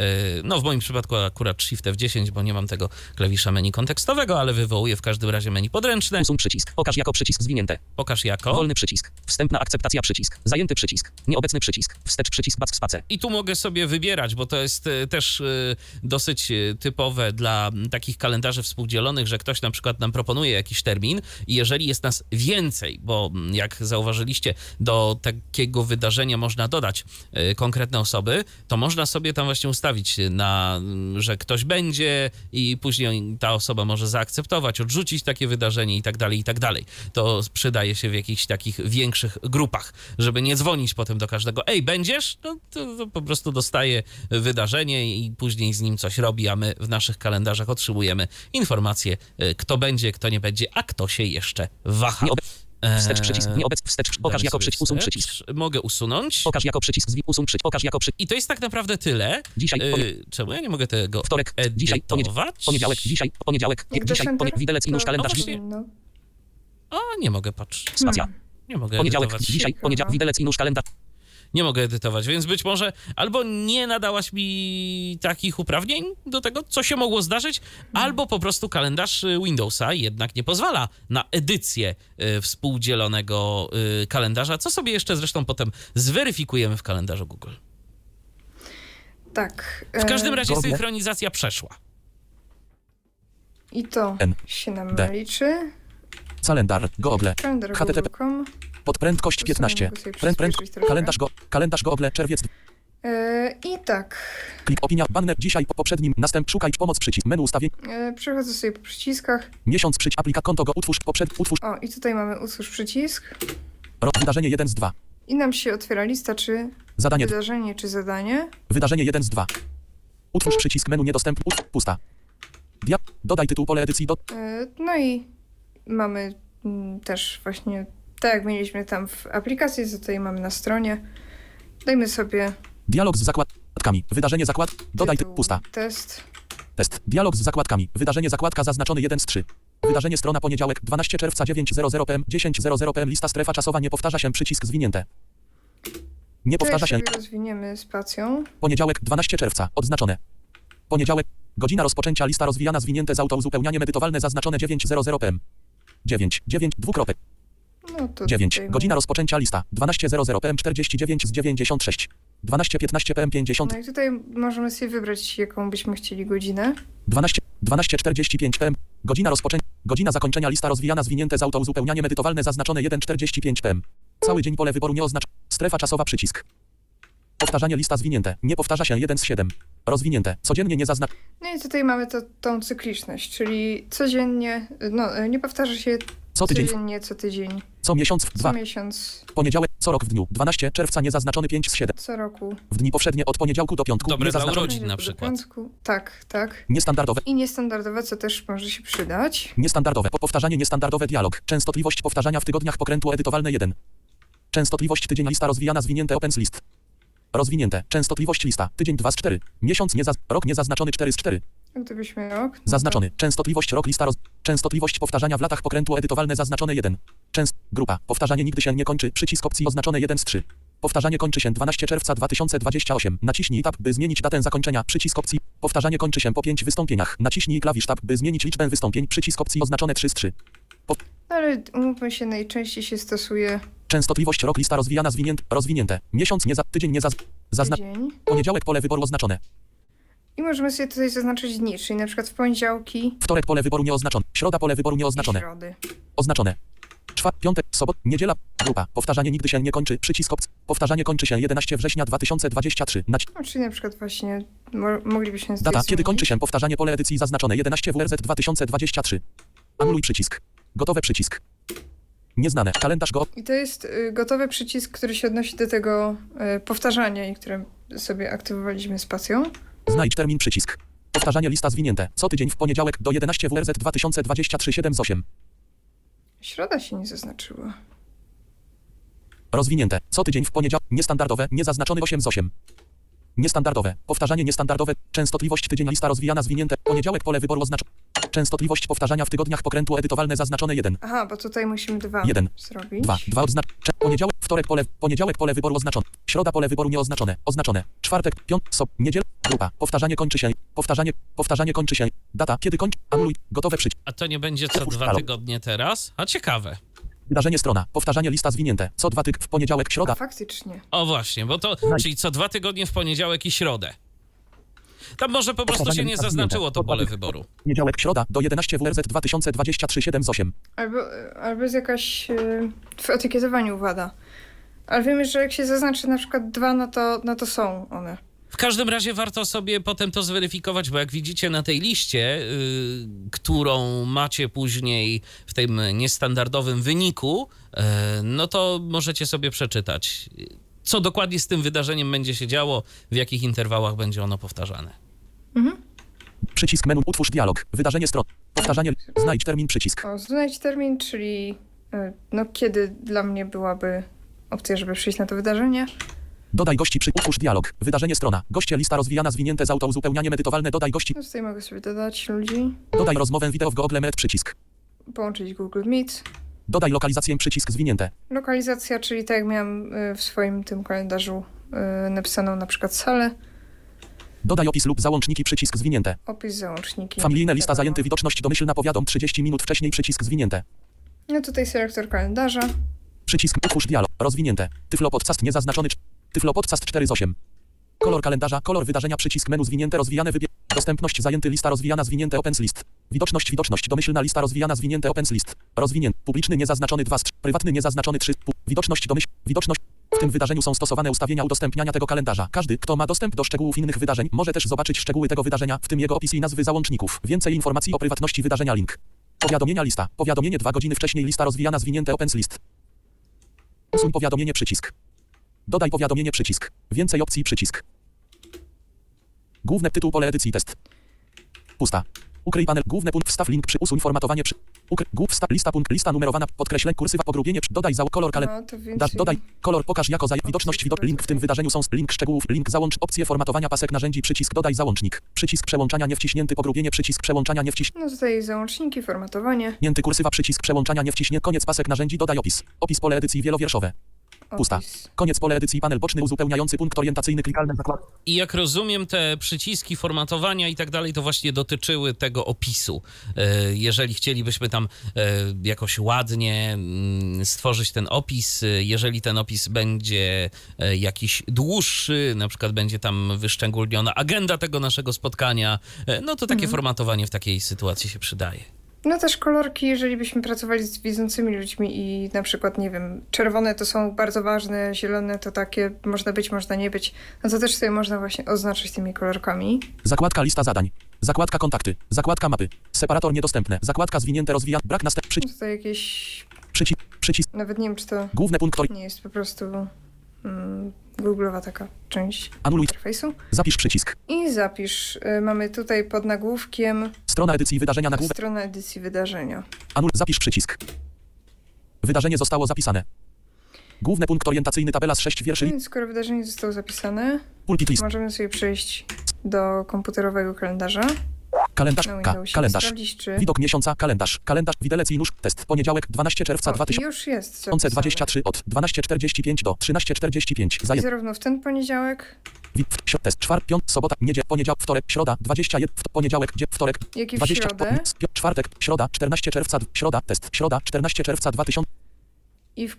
no w moim przypadku akurat Shift F10, bo nie mam tego klawisza menu kontekstowego, ale wywołuję w każdym razie menu podręczne. Usuń przycisk. Pokaż jako przycisk zwinięte. Pokaż jako. Wolny przycisk. Wstępna akceptacja przycisk. Zajęty przycisk. Nieobecny przycisk. Wstecz przycisk back space. I tu mogę sobie wybierać, bo to jest e, też e, dosyć e, typowe dla takich kalendarzy współdzielonych, że ktoś na przykład nam proponuje jakiś termin i jeżeli jest nas więcej, bo jak zauważyliście, do takiego wydarzenia można dodać konkretne osoby, to można sobie tam właśnie ustawić na, że ktoś będzie i później ta osoba może zaakceptować, odrzucić takie wydarzenie i tak dalej, i tak dalej. To przydaje się w jakichś takich większych grupach, żeby nie dzwonić potem do każdego, ej, będziesz? No to, to po prostu dostaje wydarzenie i później z nim coś robi, a my w naszych kalendarzach otrzymujemy informację, y, kto będzie, kto nie będzie, a kto się jeszcze waha. Wstecz przycisk. Eee, Nieobecny wstecz. Pokaż jako przycisk. Usuń przycisk. Mogę usunąć. Pokaż jako przycisk. Zwi... Usuń przycisk. Pokaż jako przycisk. I to jest tak naprawdę tyle. Dzisiaj, ponie... Y, czemu ja nie mogę tego Wtorek, dzisiaj, edytować? Poniedziałek, dzisiaj, poniedziałek, Jak dzisiaj, dasz ponie... enter, widelec i nóż, to kalendarz, No. O, nie mogę, patrz. spacja. Nie mogę Poniedziałek, edytować. dzisiaj, poniedziałek, widelec i nóż, kalendarz, Nie mogę edytować, więc być może albo nie nadałaś mi takich uprawnień do tego, co się mogło zdarzyć, albo po prostu kalendarz y, Windowsa jednak nie pozwala na edycję y, współdzielonego y, kalendarza, co sobie jeszcze zresztą potem zweryfikujemy w kalendarzu Google. Tak. W każdym e, razie Google. synchronizacja przeszła. I to N. się nam D. liczy. Calendar, Google, Kalendar Podprędkość To 15, sobie mogę sobie pręd, pręd, kalendarz, go, kalendarz Google, czerwiec, E, I tak. klik opinia, banner, dzisiaj po poprzednim, następ, szukaj, pomoc, przycisk, menu ustawień, E, przechodzę sobie po przyciskach. miesiąc, przyć, aplika, konto, go, utwórz, poprzed, utwórz, O, i tutaj mamy utwórz przycisk. rok, wydarzenie 1 z 2, I nam się otwiera lista, czy zadanie, wydarzenie, czy zadanie. wydarzenie 1 z 2, utwórz przycisk, menu niedostępny, pusta, Dia, dodaj tytuł pole edycji, do, E, No i mamy mm, też właśnie tak jak mieliśmy tam w aplikacji, co tutaj mamy na stronie. Dajmy sobie dialog z zakładkami, wydarzenie zakład, dodaj, ty, tytuł pusta, test. test, dialog z zakładkami, wydarzenie zakładka zaznaczony 1 z 3, wydarzenie strona poniedziałek, 12 czerwca 9.00 pm, 10.00 pm, lista strefa czasowa nie powtarza się, przycisk zwinięte, nie To powtarza się, rozwiniemy spacją. Poniedziałek, 12 czerwca, odznaczone. Poniedziałek, godzina rozpoczęcia, lista rozwijana, zwinięte z autouzupełnianie medytowalne, zaznaczone 9.00 pm. 9, 9, dwukropek, No to 9, tutaj godzina rozpoczęcia, lista, 12.00 pm, 49 z 96. 12.15 pm, 50, No i tutaj możemy sobie wybrać, jaką byśmy chcieli godzinę. 12, 12.45 pm, godzina rozpoczęcia, godzina zakończenia, lista rozwijana, zwinięte z autouzupełnianie medytowalne, zaznaczone 1.45 pm. Cały dzień pole wyboru nie oznacz, strefa czasowa, przycisk. Powtarzanie lista zwinięte, nie powtarza się 1 z 7. Rozwinięte, codziennie nie zaznacz, No i tutaj mamy to, tą cykliczność, czyli codziennie, no e, nie powtarza się co tydzień, codziennie, co tydzień, co miesiąc, w co 2, miesiąc, poniedziałek, co rok w dniu, 12 czerwca niezaznaczony 5 z 7. co roku. W dni powszednie od poniedziałku do piątku Dobre dla urodzin na przykład. piątku. Tak, tak. niestandardowe, I niestandardowe, co też może się przydać. niestandardowe, po powtarzanie niestandardowe dialog, częstotliwość powtarzania w tygodniach pokrętlu edytowalne 1. Częstotliwość tydzień lista rozwijana zwinięte opens list. Rozwinięte, częstotliwość lista, tydzień 2 z 4, miesiąc nie zaz- rok niezaznaczony 4 z 4, Gdybyśmy rok. zaznaczony, częstotliwość rok lista roz... częstotliwość powtarzania w latach pokrętlu edytowalne zaznaczone 1. Częst... grupa, powtarzanie nigdy się nie kończy, przycisk opcji oznaczone 1 z 3. Powtarzanie kończy się 12 czerwca 2028. Naciśnij tab, by zmienić datę zakończenia. Przycisk opcji. Powtarzanie kończy się po 5 wystąpieniach. Naciśnij klawisz tab, by zmienić liczbę wystąpień. Przycisk opcji oznaczone 3 z 3. Ale umówmy się, najczęściej się stosuje Częstotliwość rok lista rozwijana zwinięte, rozwinięte. Miesiąc nie za, tydzień nie za, zazna, tydzień. poniedziałek pole wyboru oznaczone. I możemy sobie tutaj zaznaczyć dni, czyli na przykład w poniedziałki Wtorek pole wyboru nieoznaczone. Środa pole wyboru nieoznaczone. środy. Oznaczone. Czwart, piątek, sobot, niedziela, grupa. Powtarzanie nigdy się nie kończy. Przycisk. Powtarzanie kończy się 11 września 2023. Naci- No, czyli na przykład właśnie mo moglibyśmy Data, tutaj kiedy kończy zmienić. się powtarzanie pole edycji zaznaczone 11 WRZ 2023. Anuluj przycisk. Gotowe przycisk. Nieznane. Kalendarz go. I to jest y, gotowy przycisk, który się odnosi do tego y, powtarzania i które sobie aktywowaliśmy spacją. Znajdź termin przycisk. Powtarzanie lista zwinięte. Co tydzień w poniedziałek do 11 WRZ 2023 7 z 8. Środa się nie zaznaczyła. Rozwinięte. Co tydzień w poniedziałek. Niestandardowe. Niezaznaczony 8 z 8. Niestandardowe. Powtarzanie niestandardowe. Częstotliwość tydzień lista rozwijana zwinięte. Poniedziałek pole wyboru oznaczone. Częstotliwość powtarzania w tygodniach pokrętło edytowalne zaznaczone 1. Aha, bo tutaj musimy dwa Jeden. zrobić. 2. 2 odznacz. Poniedziałek, wtorek pole, poniedziałek pole wyboru oznaczone. Środa pole wyboru nieoznaczone. Oznaczone. Czwartek, piąt, sob, niedziela, grupa. Powtarzanie kończy się. Powtarzanie, powtarzanie kończy się. Data, kiedy kończy. Anuluj. Gotowe przycisk. A to nie będzie co dwa tygodnie teraz? A ciekawe. Wydarzenie strona. Powtarzanie lista zwinięte. Co dwa tyk w poniedziałek, A środa. faktycznie. O właśnie, bo to, czyli co dwa tygodnie w poniedziałek i środę. Tam może po prostu się nie zaznaczyło to pole wyboru. Poniedziałek, środa do 11 WRZ 2023 7 z 8. Albo, albo jest jakaś y, w etykietowaniu wada. Ale wiemy, że jak się zaznaczy na przykład dwa, no to, no to są one. W każdym razie warto sobie potem to zweryfikować, bo jak widzicie na tej liście, y, którą macie później w tym niestandardowym wyniku, y, no to możecie sobie przeczytać, co dokładnie z tym wydarzeniem będzie się działo, w jakich interwałach będzie ono powtarzane. Przycisk menu. Utwórz dialog. Wydarzenie stron. Powtarzanie. Znajdź termin przycisk. O, znajdź termin, czyli y, no kiedy dla mnie byłaby opcja, żeby przyjść na to wydarzenie. Dodaj gości przy. Utwórz dialog. Wydarzenie strona. Goście lista rozwijana zwinięte z auto uzupełnianie medytowalne. Dodaj gości. No tutaj mogę sobie dodać ludzi, Dodaj rozmowę wideo w Google Meet przycisk. połączyć Google Meet. Dodaj lokalizację przycisk zwinięte. Lokalizacja, czyli tak jak miałam y, w swoim tym kalendarzu y, napisaną na przykład salę, Dodaj opis lub załączniki przycisk zwinięte. opis załączniki. Familijne lista Wiadomo. zajęty widoczność domyślna powiadom 30 minut wcześniej przycisk zwinięte. No tutaj selektor kalendarza. Przycisk utwórz dialog rozwinięte. Tyflo podcast niezaznaczony. cz- Tyflo podcast 4 z 8. Kolor kalendarza, kolor wydarzenia, przycisk menu zwinięte, rozwijane wybieg. Dostępność zajęty lista rozwijana zwinięte opens list. Widoczność widoczność domyślna lista rozwijana zwinięte opens list. Rozwinięty. Publiczny niezaznaczony 2 z 3. Prywatny niezaznaczony 3. Pu- Widoczność domyśl. Widoczność. W tym wydarzeniu są stosowane ustawienia udostępniania tego kalendarza. Każdy, kto ma dostęp do szczegółów innych wydarzeń, może też zobaczyć szczegóły tego wydarzenia, w tym jego opis i nazwy załączników. Więcej informacji o prywatności wydarzenia link. Powiadomienia lista. Powiadomienie 2 godziny wcześniej lista rozwijana zwinięte opens list. Usuń powiadomienie przycisk. Dodaj powiadomienie przycisk. Więcej opcji przycisk. Główne tytuł pole edycji test. Pusta. Ukryj panel. Główny punkt. Wstaw link przy usuń formatowanie przy. Ukryj. Głów wstaw lista punkt. Lista numerowana. Podkreślę kursywa pogrubienie. przy- Dodaj za kolor kale. No Da, dodaj kolor pokaż jako za widoczność widok link w tym wydarzeniu są link szczegółów link załącz opcje formatowania pasek narzędzi przycisk dodaj załącznik przycisk przełączania nie wciśnięty pogrubienie przycisk przełączania nie No tutaj załączniki, formatowanie. wciśnięty kursywa przycisk przełączania nie wciśnięty koniec pasek narzędzi dodaj opis opis pole edycji wielowierszowe Pusta. Koniec pole edycji panel boczny uzupełniający punkt orientacyjny klikalny zakład I jak rozumiem, te przyciski formatowania i tak dalej, to właśnie dotyczyły tego opisu. E, Jeżeli chcielibyśmy tam e, jakoś ładnie mm, stworzyć ten opis, e, jeżeli ten opis będzie jakiś dłuższy, na przykład będzie tam wyszczególniona agenda tego naszego spotkania, no to takie formatowanie w takiej sytuacji się przydaje. No też kolorki, jeżeli byśmy pracowali z widzącymi ludźmi i na przykład, nie wiem, czerwone to są bardzo ważne, zielone to takie można być, można nie być, no to też sobie można właśnie oznaczyć tymi kolorkami. zakładka lista zadań. Zakładka kontakty. Zakładka mapy. Separator niedostępne. Zakładka zwinięte rozwija. Brak następ No przycisk tutaj jakieś, przycisk przycisk nawet nie wiem, czy to główny punkt ori- nie jest po prostu mm, Google'owa taka część anuluj interfejsu. zapisz przycisk I zapisz, y, mamy tutaj pod nagłówkiem strona edycji wydarzenia nagłówek stronę edycji wydarzenia. Anul, zapisz przycisk. Wydarzenie zostało zapisane. Główny punkt orientacyjny tabela z 6 wierszy. Więc skoro wydarzenie zostało zapisane, Pulpit list. możemy sobie przejść do komputerowego kalendarza. Kalendarz. K. Kalendarz. czy... Widok miesiąca. Kalendarz. Kalendarz. Widelec i nóż. Test. Poniedziałek 12 czerwca O, i 2023 już jest zapisane. od 12.45 do 13.45. I Zajęty. zarówno w ten poniedziałek, Wi- w- śro- Test. Czwartek, piąt, sobota, niedziela, poniedziałek, wtorek, środa, 21, w- poniedziałek, gdzie, wtorek, Jaki w 20, środę? po- pi- czwartek, środa, 14 czerwca, środa, test, środa, 14 czerwca 2000, I w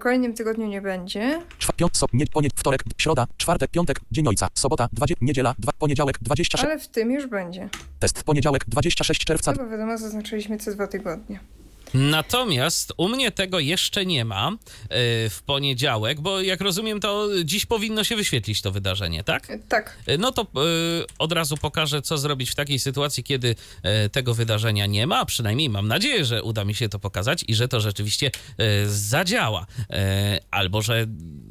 kolejnym tygodniu nie będzie. czwa- piąt, so, nie, ponie, wtorek, środa, czwartek, piątek, dzień ojca, sobota, 20, niedziela, dwa, poniedziałek, 26, Ale w tym już będzie. test, poniedziałek, 26 czerwca, No bo wiadomo, zaznaczyliśmy co dwa tygodnie. Natomiast u mnie tego jeszcze nie ma e, w poniedziałek, bo jak rozumiem, to dziś powinno się wyświetlić to wydarzenie, tak? E, Tak, E, No to od razu pokażę, co zrobić w takiej sytuacji, kiedy tego wydarzenia nie ma. Przynajmniej mam nadzieję, że uda mi się to pokazać i że to rzeczywiście zadziała. Albo że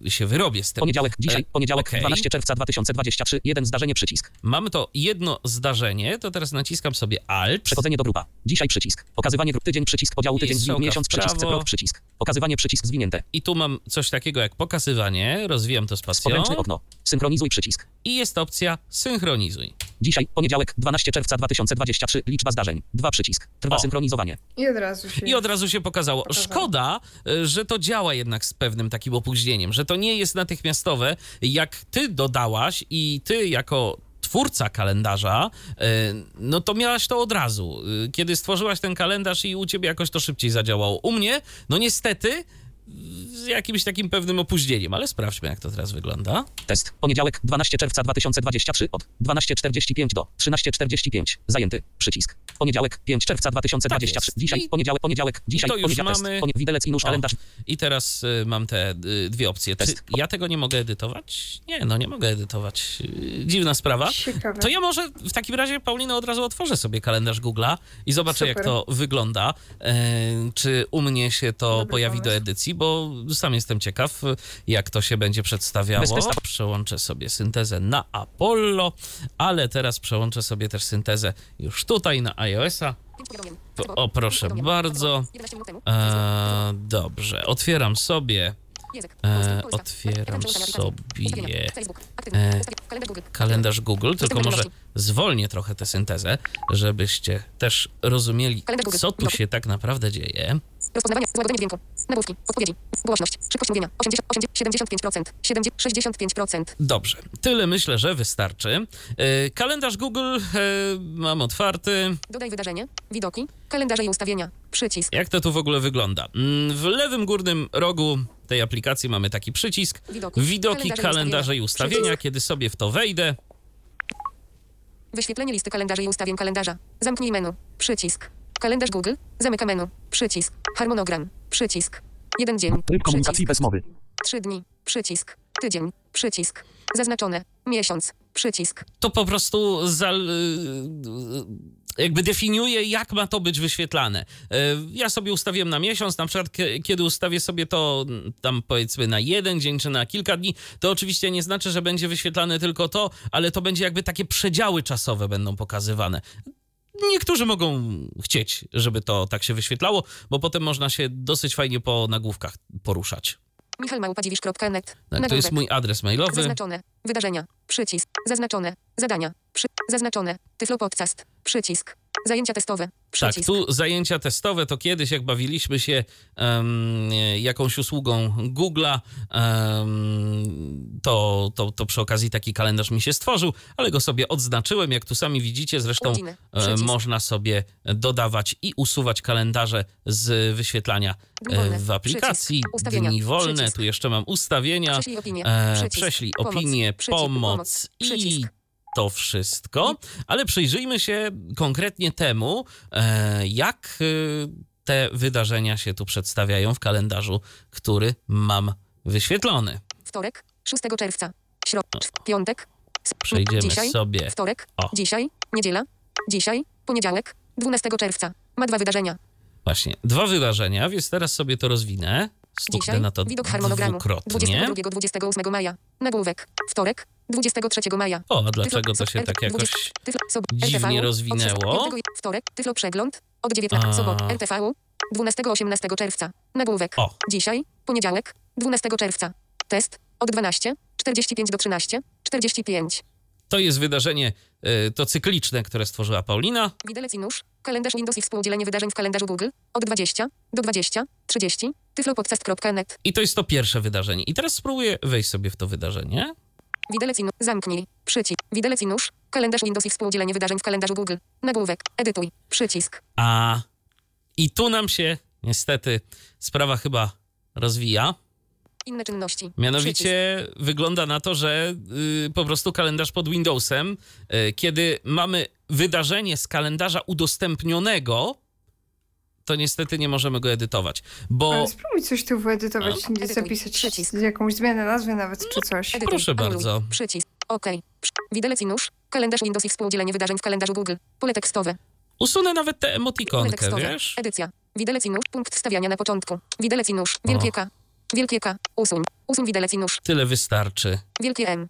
się wyrobię z tym. Poniedziałek, dzisiaj, poniedziałek, okej. 12 czerwca 2023, jeden zdarzenie, przycisk. Mam to jedno zdarzenie, to teraz naciskam sobie Alt. Przechodzenie do grupa. Dzisiaj przycisk. Pokazywanie grup tydzień, przycisk podziału tydzień, dni, miesiąc, przycisk, prawo. rok, przycisk. Pokazywanie, przycisk zwinięte. I tu mam coś takiego jak pokazywanie. Rozwijam to spacją. Podręczne okno. Synchronizuj przycisk. I jest opcja synchronizuj. Dzisiaj, poniedziałek, 12 czerwca 2023, liczba zdarzeń. Dwa przycisk. Trwa O. synchronizowanie. i od razu się. I od razu się pokazało. Pokazało. Szkoda, y, że to działa jednak z pewnym takim opóźnieniem, że to nie jest natychmiastowe. Jak ty dodałaś i ty jako twórca kalendarza, y, no to miałaś to od razu. Y, Kiedy stworzyłaś ten kalendarz i u ciebie jakoś to szybciej zadziałało. U mnie, no niestety, z jakimś takim pewnym opóźnieniem, ale sprawdźmy, jak to teraz wygląda. Test. Poniedziałek, 12 czerwca 2023 od 12.45 do 13.45. Zajęty. Przycisk. Poniedziałek, 5 czerwca 2023. Tak. Dzisiaj, I- poniedziałek, poniedziałek, dzisiaj, to już poniedziałek, mamy-. Ponie, widelec i nóż, O. kalendarz. I teraz y, mam te y, dwie opcje. Czy Test. ja tego nie mogę edytować? Nie, no nie mogę edytować. Y, Dziwna sprawa. Ciekawe. To ja może w takim razie, Paulina, od razu otworzę sobie kalendarz Google'a i zobaczę, Super. jak to wygląda. E, czy u mnie się to Dobry pojawi do pomysł. edycji, bo sam jestem ciekaw, jak to się będzie przedstawiało. Przełączę sobie syntezę na Apollo, ale teraz przełączę sobie też syntezę już tutaj na iOS-a. O, proszę bardzo. 11 minut temu. E, dobrze, otwieram sobie. E, otwieram sobie, e. Kalendarz Google. tylko może zwolnię trochę tę syntezę, żebyście też rozumieli, co tu się tak naprawdę dzieje. Rozpoznawanie. Złagodzenie dźwięku. Nagłówki. Odpowiedzi. Głośność. Szybkość mówienia. 80, 80, 75%. 70, 65%. Dobrze, tyle myślę, że wystarczy. E, kalendarz Google e, mam otwarty. Dodaj wydarzenie. Widoki. Kalendarze i ustawienia. Przycisk. Jak to tu w ogóle wygląda? Mm, W lewym górnym rogu tej aplikacji mamy taki przycisk. Widoki. Widoki, Kalendarze i kalendarze i ustawienia. ustawienia. Kiedy sobie w to wejdę, Wyświetlenie listy kalendarzy i ustawień kalendarza. Zamknij menu. Przycisk. Kalendarz Google. Zamyka menu. Przycisk. Harmonogram. Przycisk. Jeden dzień. tryb komunikacji bez mowy, Trzy dni. Przycisk. Tydzień. Przycisk. Zaznaczone. Miesiąc. Przycisk. to po prostu zal, jakby definiuje, jak ma to być wyświetlane. E, Ja sobie ustawiłem na miesiąc, na przykład kie- kiedy ustawię sobie to mm, tam powiedzmy na jeden dzień czy na kilka dni, to oczywiście nie znaczy, że będzie wyświetlane tylko to, ale to będzie jakby takie przedziały czasowe będą pokazywane. Niektórzy mogą chcieć, żeby to tak się wyświetlało, bo potem można się dosyć fajnie po nagłówkach poruszać. michalmałpadziwisz.net. Tak, to jest mój adres mailowy. Zaznaczone. Wydarzenia. Przycisk. Zaznaczone. Zadania. Przy... Zaznaczone. Tyflo podcast. Przycisk. Zajęcia testowe. Tak, tu zajęcia testowe to kiedyś, jak bawiliśmy się em, jakąś usługą Google'a, em, to, to, to przy okazji taki kalendarz mi się stworzył, ale go sobie odznaczyłem. Jak tu sami widzicie, zresztą e, można sobie dodawać i usuwać kalendarze z wyświetlania e, w aplikacji. Dni wolne, Przycisk. tu jeszcze mam ustawienia, Prześlij opinię. e, prześlij Pomoc. Przycisk. pomoc i. to wszystko, ale przyjrzyjmy się konkretnie temu, e, jak y, te wydarzenia się tu przedstawiają w kalendarzu, który mam wyświetlony. Wtorek. 6 czerwca. Środ... Piątek. S- Przejdziemy Dzisiaj. sobie. Wtorek. O. Dzisiaj. Niedziela. Dzisiaj. Poniedziałek. 12 czerwca. Ma dwa wydarzenia. Właśnie, dwa wydarzenia, więc teraz sobie to rozwinę. Stuknę Dzisiaj. na to Widok harmonogramu. dwukrotnie. 22-28 maja. Nagłówek. Wtorek. 23 maja. O, a dlaczego to się tak 20 jakoś... Dziwnie rozwinęło? od 5 Wtorek, Tyflo Przegląd, od 19, A. sobot, LTV, 12-18 czerwca, nagłówek, O. dzisiaj, poniedziałek, 12 czerwca, test, od 12, 45 do 13, 45, To jest wydarzenie, y, to cykliczne, które stworzyła Paulina. widelec i nóż, kalendarz Windows i współdzielenie wydarzeń w kalendarzu Google, od 20 do 20, 30, tyflopodcast.net, I to jest to pierwsze wydarzenie. I teraz spróbuję wejść sobie w to wydarzenie. Widelec i nóż. Zamknij. Przycisk. Widelec i nóż. Kalendarz Windows i współdzielenie wydarzeń w kalendarzu Google. Nagłówek. Edytuj. Przycisk. A i tu nam się niestety sprawa chyba rozwija. Inne czynności. Mianowicie wygląda na to, że y, po prostu kalendarz pod Windowsem, y, kiedy mamy wydarzenie z kalendarza udostępnionego, to niestety nie możemy go edytować, bo Ale spróbuj coś tu wyedytować, No. Edytuj. zapisać Przycisk. jakąś zmianę nazwy nawet, czy coś. Edytuj. Proszę Anuluj. bardzo. Przycisk. OK. Widelec i nóż. Kalendarz Windows i współdzielenie wydarzeń w kalendarzu Google. Pole tekstowe. usunę nawet tę emotikonkę, tekstowe. wiesz? Edycja. Widelec i nóż. Punkt wstawiania na początku. Widelec i nóż. Wielkie O. K. Wielkie K. Usuń. Usuń widelec i nóż. Tyle wystarczy. Wielkie M.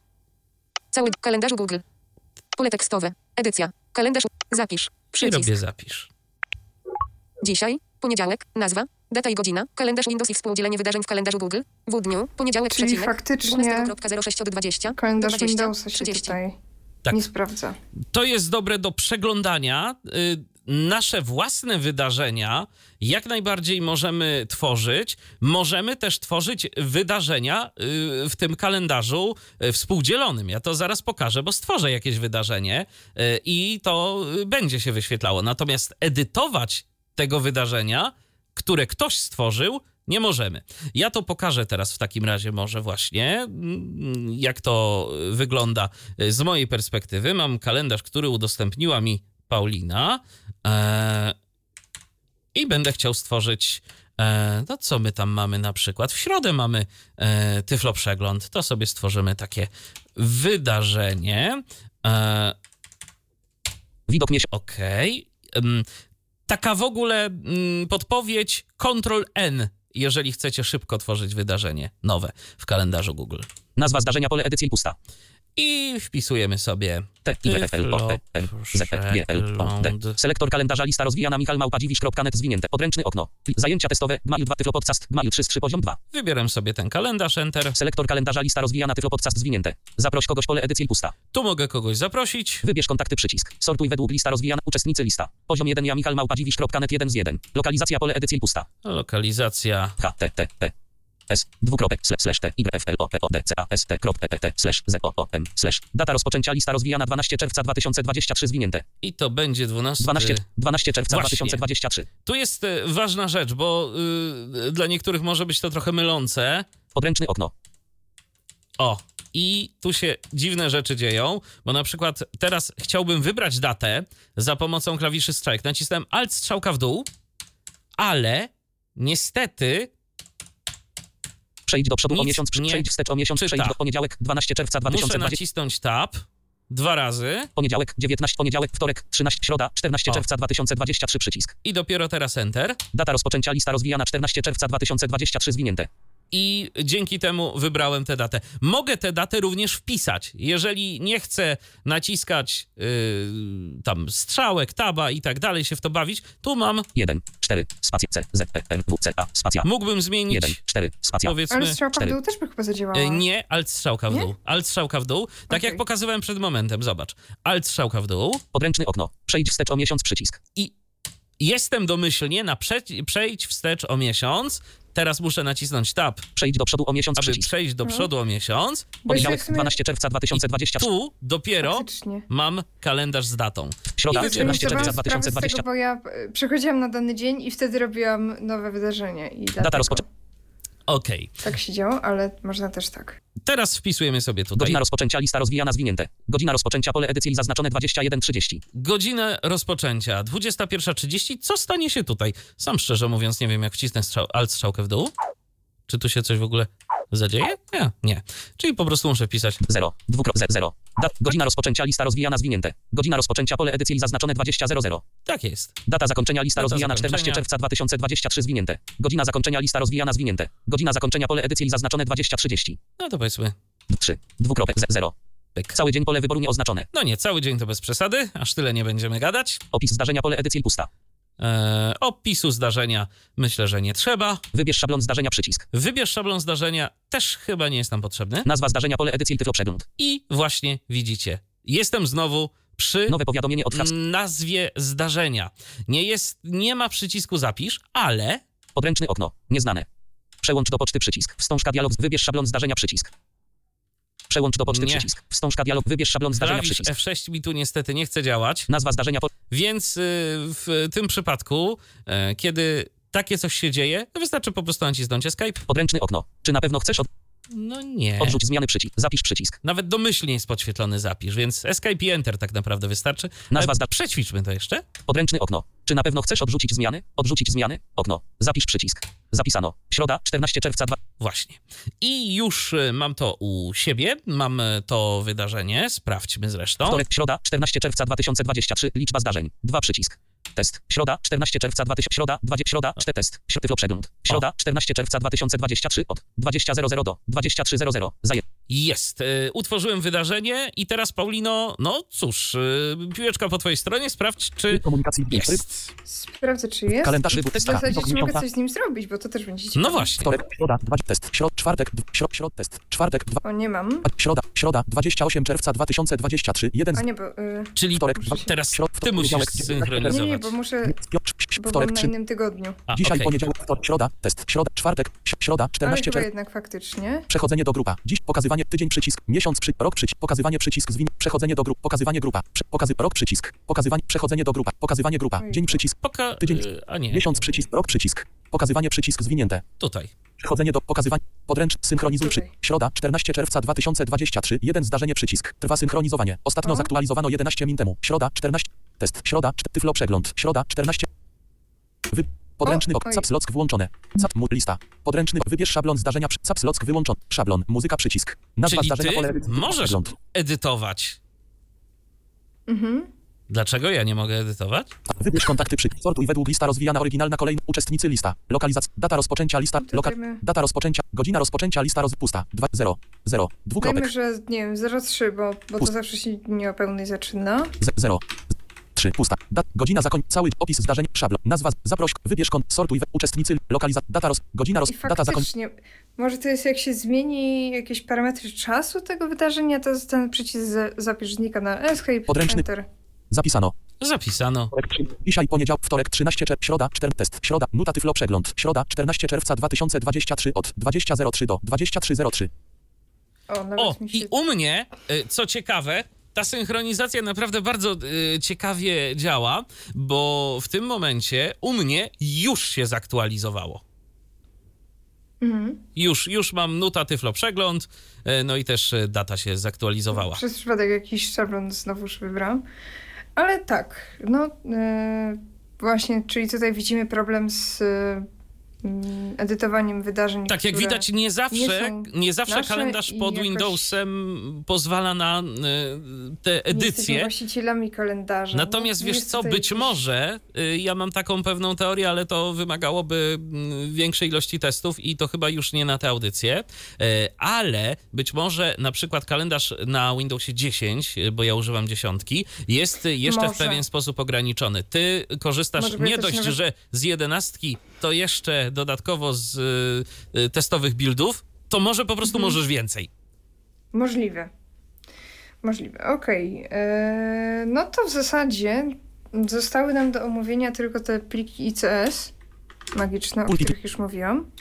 Cały kalendarzu Google. Pole tekstowe. Edycja. Kalendarz. Zapisz. I Przycisk. robię zapisz. Dzisiaj. Poniedziałek. Nazwa. Data i godzina. Kalendarz Windows i współdzielenie wydarzeń w kalendarzu Google. W dniu. Poniedziałek. Czyli przecinek. faktycznie 12.06 od 20. kalendarz 20, Windowsa się 30. tutaj Tak. nie sprawdza. To jest dobre do przeglądania. Y, Nasze własne wydarzenia jak najbardziej możemy tworzyć. Możemy też tworzyć wydarzenia y, w tym kalendarzu y, współdzielonym. Ja to zaraz pokażę, bo stworzę jakieś wydarzenie y, i to będzie się wyświetlało. Natomiast edytować tego wydarzenia, które ktoś stworzył, nie możemy. Ja to pokażę teraz w takim razie może właśnie, mm, jak to wygląda z mojej perspektywy. Mam kalendarz, który udostępniła mi Paulina i będę chciał stworzyć e, no co my tam mamy na przykład? W środę mamy e, Tyflo Przegląd. To sobie stworzymy takie wydarzenie. E, Widok miesiąc. Okej. Taka w ogóle mm, podpowiedź Ctrl N, jeżeli chcecie szybko tworzyć wydarzenie nowe w kalendarzu Google. Nazwa zdarzenia pole edycji pusta. I wpisujemy sobie E. Selektor kalendarza lista rozwijana Michal Małpadziwisz.net zwinięte. Podręczny okno. Zajęcia testowe. Gmail 2 Tyflo Podcast. Gmail 3 z 3 poziom 2. Wybieram sobie ten kalendarz, Enter. Selektor kalendarza lista rozwijana Tyflo Podcast zwinięte. Zaproś kogoś pole edycji pusta. Tu mogę kogoś zaprosić. Wybierz kontakty przycisk. Sortuj według lista rozwijana. Uczestnicy lista. Poziom 1 ja Michal Małpadziwisz.net 1 z 1. Lokalizacja pole edycji pusta. Lokalizacja. H, T, T, P. S, dwukropek, slash, slash, T, Y, F, L, O, P, O, D, C, A, S, T, krop, P, P, T, slash, Z, O, O, M, slash. Data rozpoczęcia lista rozwijana 12 czerwca 2023 zwinięte. I to będzie 12. 12, 12 czerwca Właśnie. 2023. Tu jest y, ważna rzecz, bo y, dla niektórych może być to trochę mylące. Podręczny okno. O, i tu się dziwne rzeczy dzieją, bo na przykład teraz chciałbym wybrać datę za pomocą klawiszy Strike. Nacisnąłem Alt strzałka w dół, ale niestety Przejdź do przodu o Nic miesiąc, nie przejdź wstecz o miesiąc, przejdź do poniedziałek 12 czerwca muszę 2020. nacisnąć Tab dwa razy Poniedziałek 19, poniedziałek, wtorek 13, środa 14 O. czerwca 2023 przycisk. i dopiero teraz Enter. Data rozpoczęcia lista rozwijana 14 czerwca 2023 zwinięte. I dzięki temu wybrałem tę datę. Mogę tę datę również wpisać. Jeżeli nie chcę naciskać yy, tam strzałek, taba i tak dalej, się w to bawić, tu mam, 1, 4, spacja C, Z, E, N, W, C, A, spacja. mógłbym zmienić, 1, 4, spacja. powiedzmy... Ale strzałka w cztery. dół też by chyba zadziałała. E, Nie, alt strzałka w Nie? dół. Alt strzałka w dół. Tak Okej. jak pokazywałem przed momentem, zobacz. Alt strzałka w dół Podręczny okno. Przejdź wstecz o miesiąc przycisk. i jestem domyślnie na prze- przejdź wstecz o miesiąc. Teraz muszę nacisnąć tab, Przejdź do przodu o miesiąc aby przycisk. przejść do przodu o miesiąc. Poniedziałek w sumie- 12 czerwca 2023. Tu dopiero Faktycznie. mam kalendarz z datą. Środa I Ja sobie 14 zdawałam czerwca sprawę z 2020. tego, bo ja e, przechodziłam na dany dzień i wtedy robiłam nowe wydarzenie. I dlatego rozpoczę- Okej. Tak się działo, ale można też tak. Teraz wpisujemy sobie tutaj Godzina rozpoczęcia lista rozwijana zwinięte. Godzina rozpoczęcia pole edycji zaznaczone 21.30. godzinę rozpoczęcia 21.30. Co stanie się tutaj? Sam szczerze mówiąc nie wiem, jak wcisnę strzał, alt strzałkę w dół. Czy tu się coś w ogóle zadzieje? Nie, nie. Czyli po prostu muszę pisać 0, dwukrop, 0. Dat, godzina rozpoczęcia lista rozwijana zwinięte. Godzina rozpoczęcia pole edycji zaznaczone 20.00. tak jest. Data zakończenia lista Data rozwijana zakończenia. 14 czerwca 2023 zwinięte. Godzina zakończenia lista rozwijana zwinięte. Godzina zakończenia pole edycji zaznaczone 20.30. No to powiedzmy 3, dwukropek, 0. pyk. Cały dzień pole wyboru nieoznaczone. No nie, cały dzień to bez przesady, aż tyle nie będziemy gadać. Opis zdarzenia pole edycji pusta. Eee, opisu zdarzenia myślę, że nie trzeba. Wybierz szablon zdarzenia przycisk. Wybierz szablon zdarzenia, też chyba nie jest nam potrzebny. Nazwa zdarzenia pole edycji tyflo przegląd. I właśnie widzicie, jestem znowu przy Nowe powiadomienie od Hubs. nazwie zdarzenia. Nie jest, nie ma przycisku zapisz, ale Podręczny okno. Nieznane. Przełącz do poczty przycisk. Wstążka dialog. Wybierz szablon zdarzenia przycisk. Przełącz do poczty Nie. przycisk. Wstążka dialog. Wybierz szablon zdarzenia Klawisz przycisk. F6 mi tu niestety nie chce działać. Nazwa zdarzenia po... Więc y, w tym przypadku, e, kiedy takie coś się dzieje, wystarczy po prostu nacisnąć Escape. Podręczny okno. Czy na pewno chcesz od... No nie. odrzuć zmiany przycisk? Zapisz przycisk. Nawet domyślnie jest podświetlony zapisz, więc Escape i Enter tak naprawdę wystarczy. Nazwa Ale zda- Przećwiczmy to jeszcze. Podręczny okno. Czy na pewno chcesz odrzucić zmiany? Odrzucić zmiany? Okno. Zapisz przycisk. Zapisano. Środa, 14 czerwca 2. Właśnie. I już y, mam to u siebie, mam y, to wydarzenie, sprawdźmy zresztą. Wtorek, środa, 14 czerwca 2023. Liczba zdarzeń. Dwa przycisk. Test. Środa, 14 czerwca 2000. Środa, 20. Środa, 4 test. Środa, przegląd. Środa, 14 czerwca 2023 od 20.00 do 23.00. Zaje. Jest. Y, Utworzyłem wydarzenie i teraz Paulino, no cóż, y, piłeczka po twojej stronie, sprawdź czy Komunikacji. Tryb. jest. Sprawdzę, czy jest. Kalendarz. Tryb W testa. zasadzie, czy mogę coś z nim zrobić, bo to też będzie ciekawe. No właśnie. Wtorek, środa, dwa, test. Środ, czwartek, d- środ, środ, test. Czwartek, dwa, O, nie mam. a, środa, środa, 28 czerwca 2023. Jeden A z nie, bo... Y, Czyli Wtorek, dwa, teraz środ, ty musisz poniedziałek, nie, nie, bo muszę... Bo wtorek, mam na 3. innym tygodniu. A, Dzisiaj okej. poniedziałek, wtorek, środa, test. Środa, czwartek, środa, Ale 14 chyba czerwca. jednak faktycznie. Przechodzenie do grupa. Dziś pokazywanie tydzień przycisk, miesiąc przy, rok przycisk, pokazywanie przycisk zwin, przechodzenie do grup, pokazywanie grupa, prze, pokazy, rok przycisk, pokazywanie, przechodzenie do grupa, pokazywanie grupa, Oj. dzień przycisk, Poka... Tydzień. y, A nie, miesiąc przycisk, rok przycisk, pokazywanie przycisk zwinięte, tutaj. przechodzenie do pokazywania, podręcz, synchronizuj przy, środa, 14 czerwca 2023, jeden zdarzenie przycisk, trwa synchronizowanie, ostatnio O. zaktualizowano 11 min temu, środa, 14, test, środa, tyflo przegląd, środa, 14, wy, podręczny ok, caps lock włączone, cap, mu, lista, podręczny, wybierz szablon zdarzenia, caps lock wyłączony, szablon, muzyka przycisk, nazwa Czyli zdarzenia, ty pole, możesz przegląd. edytować. Mhm. Dlaczego ja nie mogę edytować? Wybierz kontakty przy. Sortuj według lista rozwijana oryginalna kolejna. Uczestnicy lista. Lokalizacja. Data rozpoczęcia lista. Loka, data rozpoczęcia. Godzina rozpoczęcia lista roz, pusta. 2, 0, 0, Dajmy, dwukropek. że nie wiem, 0,3, bo, bo to zawsze się nie o pełnej zaczyna. 0, 3, pusta. Dat, godzina zakoń. Cały opis zdarzeń. Szablon. Nazwa. Zaproś. Wybierz kont. Sortuj. we- Uczestnicy. Lokalizacja. Data roz. Godzina roz. Data zakoń. może to jest jak się zmieni jakieś parametry czasu tego wydarzenia, to jest ten przycisk za- zapisz znika na escape, Podręczny. enter. Zapisano. Zapisano. Dzisiaj poniedziałek. Wtorek 13 czerwca. Środa. 4 test. Środa. Nuta tyflo przegląd. Środa. 14 czerwca 2023 od 20.03 do 23.03. O, nawet O, mi się... i u mnie, y, co ciekawe, ta synchronizacja naprawdę bardzo y, ciekawie działa, bo w tym momencie u mnie już się zaktualizowało. Mhm. Już, już mam nuta tyflo przegląd, y, no i też y, data się zaktualizowała. Przez przypadek jakiś szablon znowuż wybrałam. Ale tak, no e, właśnie, czyli tutaj widzimy problem z edytowaniem wydarzeń. Tak, jak widać, nie zawsze, nie nie zawsze kalendarz pod Windowsem pozwala na y, te Nie edycje. właścicielami kalendarza. Natomiast wiesz co, być jakiś- może, y, ja mam taką pewną teorię, ale to wymagałoby mm, większej ilości testów i to chyba już nie na tę audycję, Y, ale być może na przykład kalendarz na Windowsie 10, y, bo ja używam dziesiątki, jest jeszcze w Może. pewien sposób ograniczony. Ty korzystasz Może, nie dość, nawet- że z jedenastki, to jeszcze dodatkowo z y, y, testowych buildów, to może po prostu Mhm. możesz więcej. Możliwe. Możliwe, okej. E, No to w zasadzie zostały nam do omówienia tylko te pliki ICS magiczne, o których już mówiłam.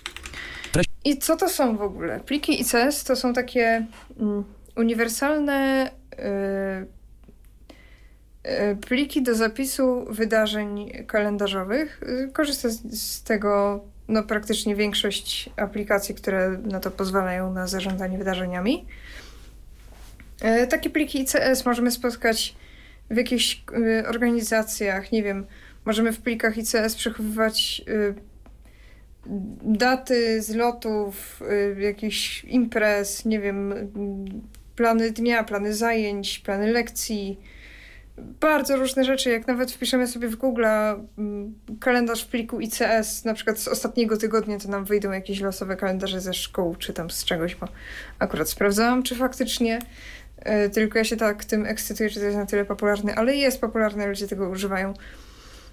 I co to są w ogóle? Pliki ICS to są takie mm, uniwersalne e, pliki do zapisu wydarzeń kalendarzowych. E, Korzysta z, tego no, praktycznie większość aplikacji, które na to pozwalają na zarządzanie wydarzeniami. E, Takie pliki ICS możemy spotkać w jakichś e, organizacjach, nie wiem, możemy w plikach ICS przechowywać e, daty zlotów, e, jakichś imprez, nie wiem, plany dnia, plany zajęć, plany lekcji. Bardzo różne rzeczy, jak nawet wpiszemy sobie w Google mm, kalendarz w pliku ICS, na przykład z ostatniego tygodnia, to nam wyjdą jakieś losowe kalendarze ze szkół, czy tam z czegoś, bo akurat sprawdzałam, czy faktycznie E, Tylko ja się tak tym ekscytuję, że to jest na tyle popularne, ale jest popularne, ludzie tego używają.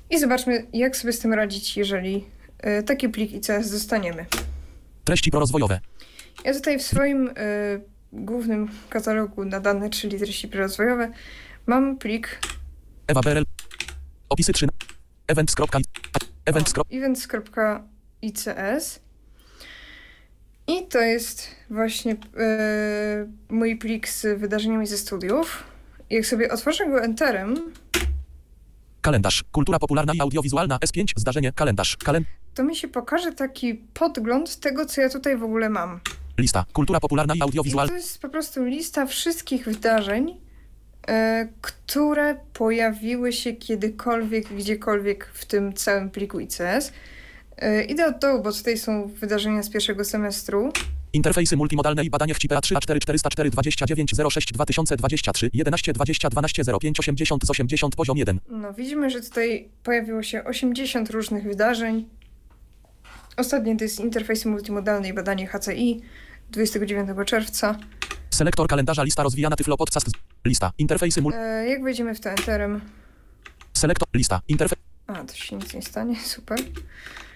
I zobaczmy, jak sobie z tym radzić, jeżeli e, taki plik ICS dostaniemy. Treści prorozwojowe. Ja tutaj w swoim e, głównym katalogu na dane, czyli treści prorozwojowe, mam plik Ewa Berel. Opisy 3. Events. Events. events.ics. I to jest właśnie e, mój plik z wydarzeniami ze studiów. Jak sobie otworzę go enterem, Kalendarz. Kultura popularna i audiowizualna S5. Zdarzenie. Kalendarz. Kalen... to mi się pokaże taki podgląd tego, co ja tutaj w ogóle mam. Lista. Kultura popularna i I audiowizualna. to jest po prostu lista wszystkich wydarzeń, które pojawiły się kiedykolwiek, gdziekolwiek w tym całym pliku ICS. E, idę od dołu, bo tutaj są wydarzenia z pierwszego semestru. Interfejsy multimodalne i badania HCP A3 A4 404 29 06 2023 11 20 12 05 80 z 80 poziom 1. No, widzimy, że tutaj pojawiło się 80 różnych wydarzeń. Ostatnie to jest interfejsy multimodalne i badanie HCI 29 czerwca. Selektor kalendarza lista rozwijana Tyflo Podcast. Lista. Interfejsy mul... E, jak wejdziemy w to enterem? Selektor. Lista. Interfejs. A, to się nic nie stanie, super.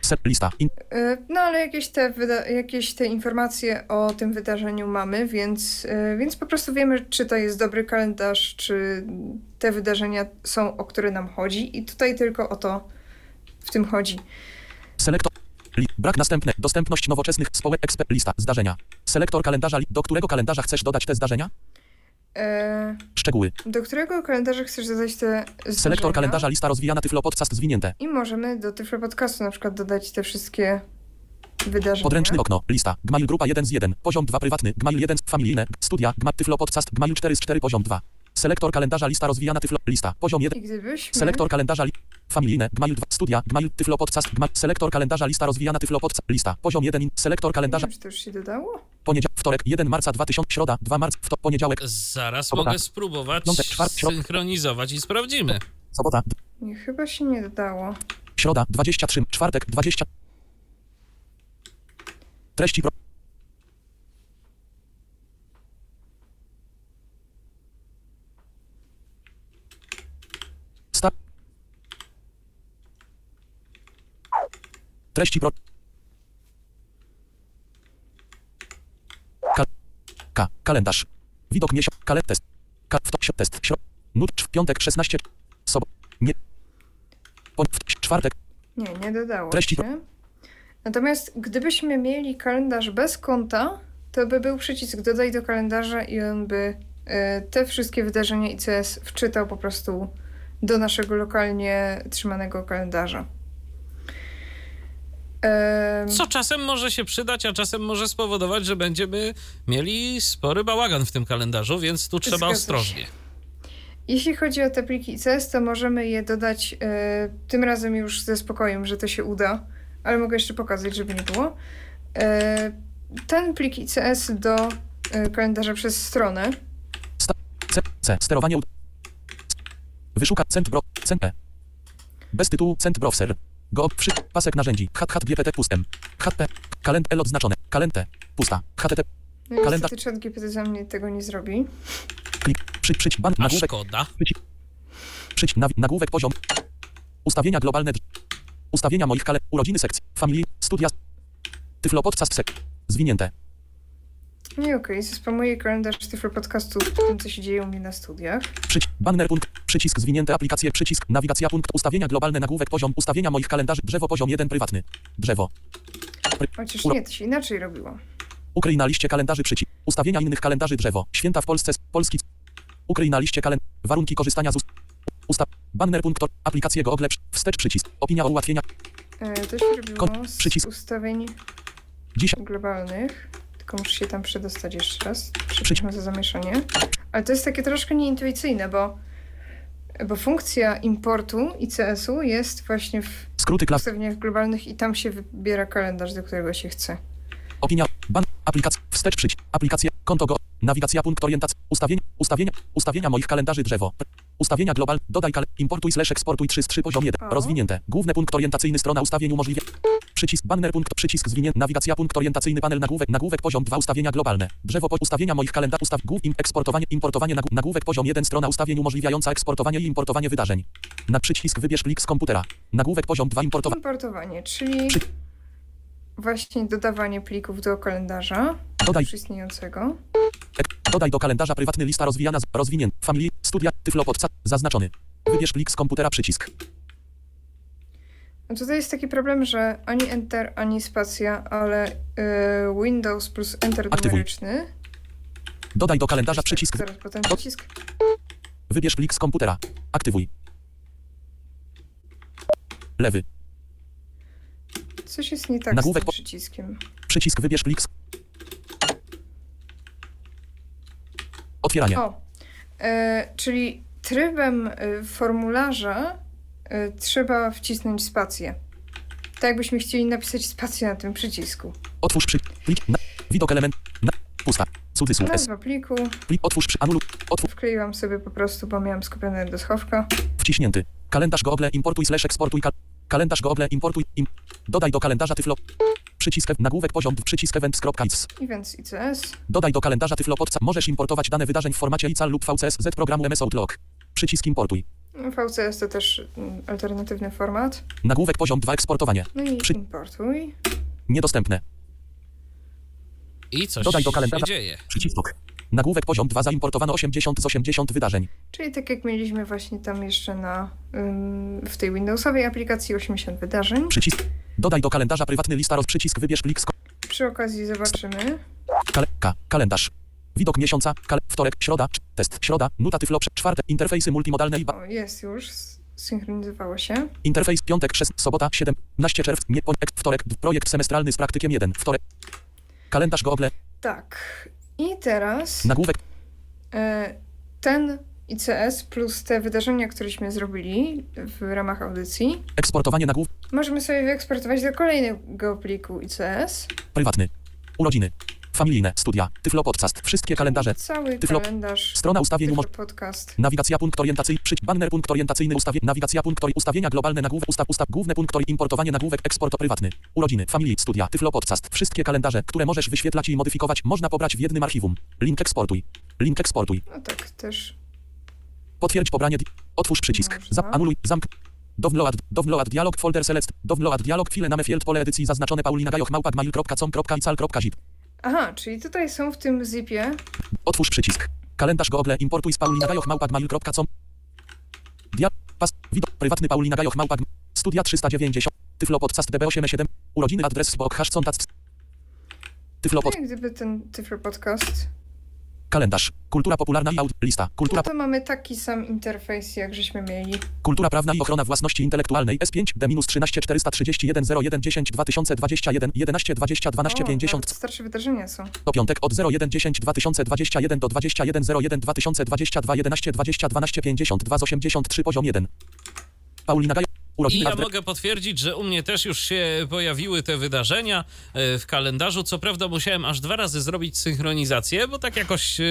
Se... Lista. In... E, No ale jakieś te, wyda- jakieś te informacje o tym wydarzeniu mamy, więc, e, więc po prostu wiemy, czy to jest dobry kalendarz, czy te wydarzenia są, o które nam chodzi. I tutaj tylko o to w tym chodzi. Selektor. Brak następne. Dostępność nowoczesnych społek ekspert. Lista. Zdarzenia. Selektor kalendarza. Do którego kalendarza chcesz dodać te zdarzenia? E, Szczegóły. do którego kalendarza chcesz dodać te Selektor zdarzenia? kalendarza lista rozwijana Tyflo Podcast zwinięte. I możemy do Tyflo Podcastu na przykład dodać te wszystkie wydarzenia. Podręczny okno. Lista. Gmail grupa 1 z 1. Poziom 2 prywatny. Gmail 1 familijne. Studia. Gmail Tyflo Podcast. Gmail 4 z 4 poziom 2. Selektor kalendarza lista rozwijana Tyflo. Lista. Poziom 1. I gdybyśmy... Selektor kalendarza li... familijne. Gmail 2. Studia. Gmail Tyflo Podcast. Gmail. Selektor kalendarza lista rozwijana Tyflo Podcast. Lista. Poziom 1. in- Selektor Nie kalendarza. wiem, czy to już się dodało? Poniedziałek. Wtorek. 1 marca 2000. Środa. 2 marca. Wto... Poniedziałek. Zaraz Sobota. mogę spróbować Piątek, czwartek, środ- synchronizować i sprawdzimy. Sobota. Nie, chyba się nie dodało. Środa. 23. Czwartek. 20. Treści pro... Treści pro... Kal... K. Kalendarz. Widok miesiąc. Kale... Test. Ka... W. Test. Środ... Nut... w Piątek 16. Sob... Nie... Po... W... Czwartek. Nie, nie dodało Treści- się. Natomiast gdybyśmy mieli kalendarz bez konta, to by był przycisk dodaj do kalendarza i on by e, te wszystkie wydarzenia ICS wczytał po prostu do naszego lokalnie trzymanego kalendarza. Co czasem może się przydać, a czasem może spowodować, że będziemy mieli spory bałagan w tym kalendarzu, więc tu trzeba ostrożnie. Jeśli chodzi o te pliki ICS, to możemy je dodać e, tym razem już ze spokojem, że to się uda, ale mogę jeszcze pokazać, żeby nie było. E, ten plik ICS do e, kalendarza przez stronę C. C. Sterowanie. Wyszuka. Cent bro. Cent E. Bez tytułu. Cent browser. Go. Przy. Pasek narzędzi. Hat hat GPT pustem. HTTP. Kalend L odznaczone. Kalend T. Pusta. HTTP. No Kalendarz- niestety ChatGPT za mnie tego nie zrobi. Klik. Przy. Przyć. Ban. A Nagłówek. szkoda. Przyć. Nawi. Nagłówek poziom. Ustawienia globalne. Ustawienia moich kale. Urodziny sekcji. Familii. Studia. Tyflo podcast sek. Zwinięte. Nie okej, zespamuję kalendarz Tyflo Podcastu tym, co się dzieje u mnie na studiach. Przyć. Banner punkt. Przycisk zwinięte aplikacje. Przycisk. Nawigacja punkt. Ustawienia globalne. Nagłówek poziom. Ustawienia moich kalendarzy. Drzewo poziom 1 prywatny. Drzewo. Chociaż Uro- nie, to się inaczej robiło. Ukryj na liście kalendarzy przycisk. Ustawienia innych kalendarzy drzewo. Święta w Polsce. Polski. Ukryj na liście kalendarzy. Warunki korzystania z ust. Ustaw. Banner punkt. Aplikacje Google. Wstecz przycisk. Opinia o ułatwienia. E, to się robiło Kon- przycisk. ustawień Dzisiaj. globalnych. Tylko muszę się tam przedostać jeszcze raz. Przepraszam za zamieszanie. Ale to jest takie troszkę nieintuicyjne, bo, bo funkcja importu ICS-u jest właśnie w Skróty klas. ustawieniach globalnych i tam się wybiera kalendarz, do którego się chce. Opinia. Ban. Aplikacja. Wstecz przycisk. Aplikacja. Konto go. Nawigacja punkt orientacji. Ustawienia. Ustawienia. Ustawienia moich kalendarzy drzewo. Ustawienia global. Dodaj kal. Importuj slash eksportuj 3 z 3 poziom 1. O. Rozwinięte. Główny punkt orientacyjny strona ustawień umożliwia. Przycisk banner punkt przycisk zwinięty. Nawigacja punkt orientacyjny panel nagłówek nagłówek poziom 2 ustawienia globalne. Drzewo po ustawienia moich kalendarzy ustaw głów im eksportowanie importowanie nagł- nagłówek poziom 1 strona ustawień umożliwiająca eksportowanie i importowanie wydarzeń. Na przycisk wybierz plik z komputera. Nagłówek poziom 2 importowanie. Importowanie, czyli Przy- właśnie dodawanie plików do kalendarza Dodaj istniejącego. Dodaj do kalendarza prywatny lista rozwijana z rozwinięty. Family, studia, tyflo podca, zaznaczony. Wybierz plik z komputera przycisk. No tutaj jest taki problem, że ani Enter, ani spacja, ale y, Windows plus Enter Aktywuj. numeryczny. Dodaj do kalendarza przycisk. Zaraz potem przycisk. Wybierz plik z komputera. Aktywuj. Lewy. Coś jest nie tak Nagłówek z po- tym przyciskiem. Przycisk wybierz plik z... Otwieranie. O, e, czyli trybem e, formularza e, trzeba wcisnąć spację. Tak jakbyśmy chcieli napisać spację na tym przycisku. Otwórz przy... Plik. Na... Widok element. Na... Pusta. Cudzysłów S. Nazwa pliku Plik. Otwórz przy... Anuluj. Otwórz. wkleiłam sobie po prostu, bo miałam skupione do schowka. Wciśnięty. Kalendarz Google importuj slash eksportuj. Kal... Kalendarz Google importuj. Im... Dodaj do kalendarza Tyflo. Przycisk nagłówek poziom przycisk events.ics. I więc ICS. Dodaj do kalendarza Tyflo podca. Możesz importować dane wydarzeń w formacie ICAL lub VCS z programu MS Outlook. Przycisk importuj. VCS to też mm, alternatywny format. Nagłówek poziom 2 eksportowanie. No i Przy- importuj. Niedostępne. I coś Dodaj do się kalendarza. dzieje. Przycisk. Nagłówek poziom 2 zaimportowano 80 z 80 wydarzeń. Czyli tak jak mieliśmy właśnie tam jeszcze na ym, w tej Windowsowej aplikacji 80 wydarzeń. Przycisk. Dodaj do kalendarza prywatny lista roz przycisk wybierz plik ko- Przy okazji zobaczymy. ka- kalendarz. Widok miesiąca, kal- wtorek, środa, test, środa, nuta tyflo, prze- czwarte, interfejsy multimodalne i ba- O, jest już. Synchronizowało się. interfejs, piątek, 6, sobota, 17 czerwca, nie, wtorek, projekt semestralny z praktykiem 1, wtorek. Kalendarz Google, Tak. I teraz nagłówek, e, ten ICS plus te wydarzenia, któreśmy zrobili w ramach audycji, eksportowanie nagłów, możemy sobie wyeksportować do kolejnego pliku ICS. prywatny, urodziny, familijne, studia, tyflo podcast, wszystkie kalendarze, Cały Tyflo- kalendarz. strona ustawień umoż- podcast. Nawigacja punkt orientacyjny, przyć, banner punkt orientacyjny ustawie, nawigacja punkt ustawienia globalne nagłówek ustaw, ustaw, główne punkt importowanie nagłówek, eksport prywatny, urodziny, familii, studia, tyflo podcast, wszystkie kalendarze, które możesz wyświetlać i modyfikować, można pobrać w jednym archiwum. Link eksportuj. Link eksportuj. No tak, też. Potwierdź pobranie, otwórz przycisk. Zap, anuluj, zamk, Download, download dialog, folder select, download dialog, file name field, pole edycji zaznaczone paulina gajoch, małpa.gmail.com.ical.zip. Aha, czyli tutaj są w tym zipie Otwórz przycisk. Kalendarz Google importuj z Paulina Gajoch małpa gmail.com. Dia pas widok prywatny Paulina Gajoch małpa gm- studia 390 Tyflo podcast db87 urodziny adres bok hash contact Tyflo pod gdyby ten Tyflo Podcast. Kalendarz kultura popularna i aud lista kultura to mamy taki sam interfejs, jak żeśmy mieli. kultura prawna i ochrona własności intelektualnej S5 D-13 431 01 10 2021 11 20 12 o, 50 nawet starsze wydarzenia są. do piątek od 01 10 2021 do 21 01 2022 11 20 12 52 z 83 poziom 1 Paulina Gajoch I ja mogę potwierdzić, że u mnie też już się pojawiły te wydarzenia e, w kalendarzu. Co prawda musiałem aż dwa razy zrobić synchronizację, bo tak jakoś e,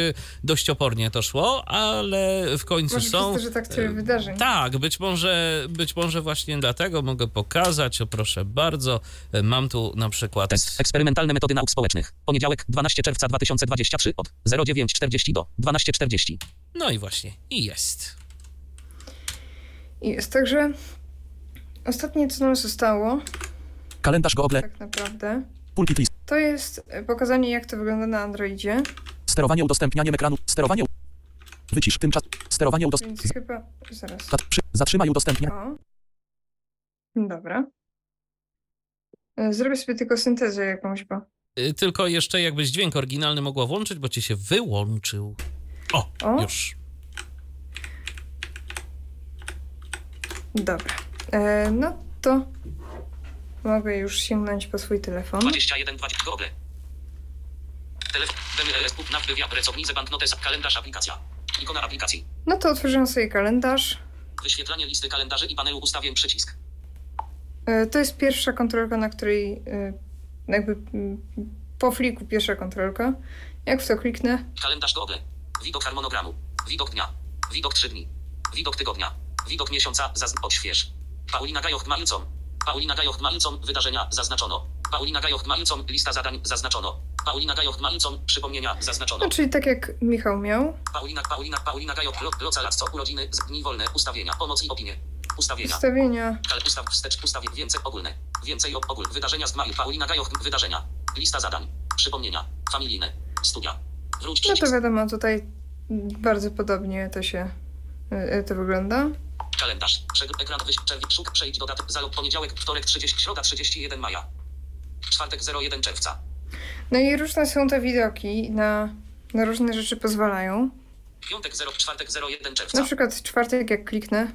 dość opornie to szło, ale w końcu Może są. że tak tyle e, wydarzeń. Tak, być może, być może właśnie dlatego mogę pokazać. O, proszę bardzo, mam tu na przykład. Test. Eksperymentalne metody nauk społecznych. Poniedziałek, 12 czerwca 2023 od 09.40 do 12.40. No i właśnie, i jest. I jest także ostatnie, co nam zostało, kalendarz Google tak naprawdę, pulpit list to jest e, pokazanie, jak to wygląda na Androidzie. sterowanie udostępnianiem ekranu sterowanie u- wycisz tymczas sterowanie Więc udostępnianiem chyba. Zaraz. zatrzymaj udostępnianie O. Dobra. E, Zrobię sobie tylko syntezę jakąś, bo. E, Tylko jeszcze jakbyś dźwięk oryginalny mogła włączyć, bo ci się wyłączył. O, O. już. Dobra. E, no to mogę już sięgnąć po swój telefon. 21 20 Google. Telefon. Nav wywiad pracownicy banknotes kalendarz aplikacja. Ikona aplikacji. No to otworzyłam sobie kalendarz. Wyświetlanie listy kalendarzy i panelu ustawień przycisk. E, to jest pierwsza kontrolka, na której e, jakby po fliku pierwsza kontrolka. Jak w to kliknę, Kalendarz Google. Widok harmonogramu. Widok dnia. Widok 3 dni. Widok tygodnia. Widok miesiąca. Zazn- odśwież. Paulina Gajoch Malcom. Paulina Gajoch Malcom. Wydarzenia zaznaczono. Paulina Gajoch Malcom. Lista zadań zaznaczono. Paulina Gajoch Malcom. Przypomnienia zaznaczono. no czyli tak jak Michał miał. Paulina, Paulina, Paulina Gajoch. Lo, Localactwo. Urodziny. Dni wolne. Ustawienia. Pomoc i opinie. Ustawienia. Ustawienia. Kal ustaw wstecz ustawię więcej ogólne. Więcej ob- ogól. Wydarzenia z maju. Paulina Gajoch. Wydarzenia. Lista zadań. Przypomnienia. Familijne. Studia. Wróć No to przycisk. wiadomo, tutaj bardzo podobnie to się to wygląda. Kalendarz. Ekran. Czerwiec. Szuk. Przejdź do daty. Zalog. Poniedziałek. Wtorek 30. Środa 31 maja. Czwartek 01 czerwca. No i różne są te widoki, na, na różne rzeczy pozwalają. Piątek 0. Czwartek 01 Na czerwca. przykład czwartek, jak kliknę,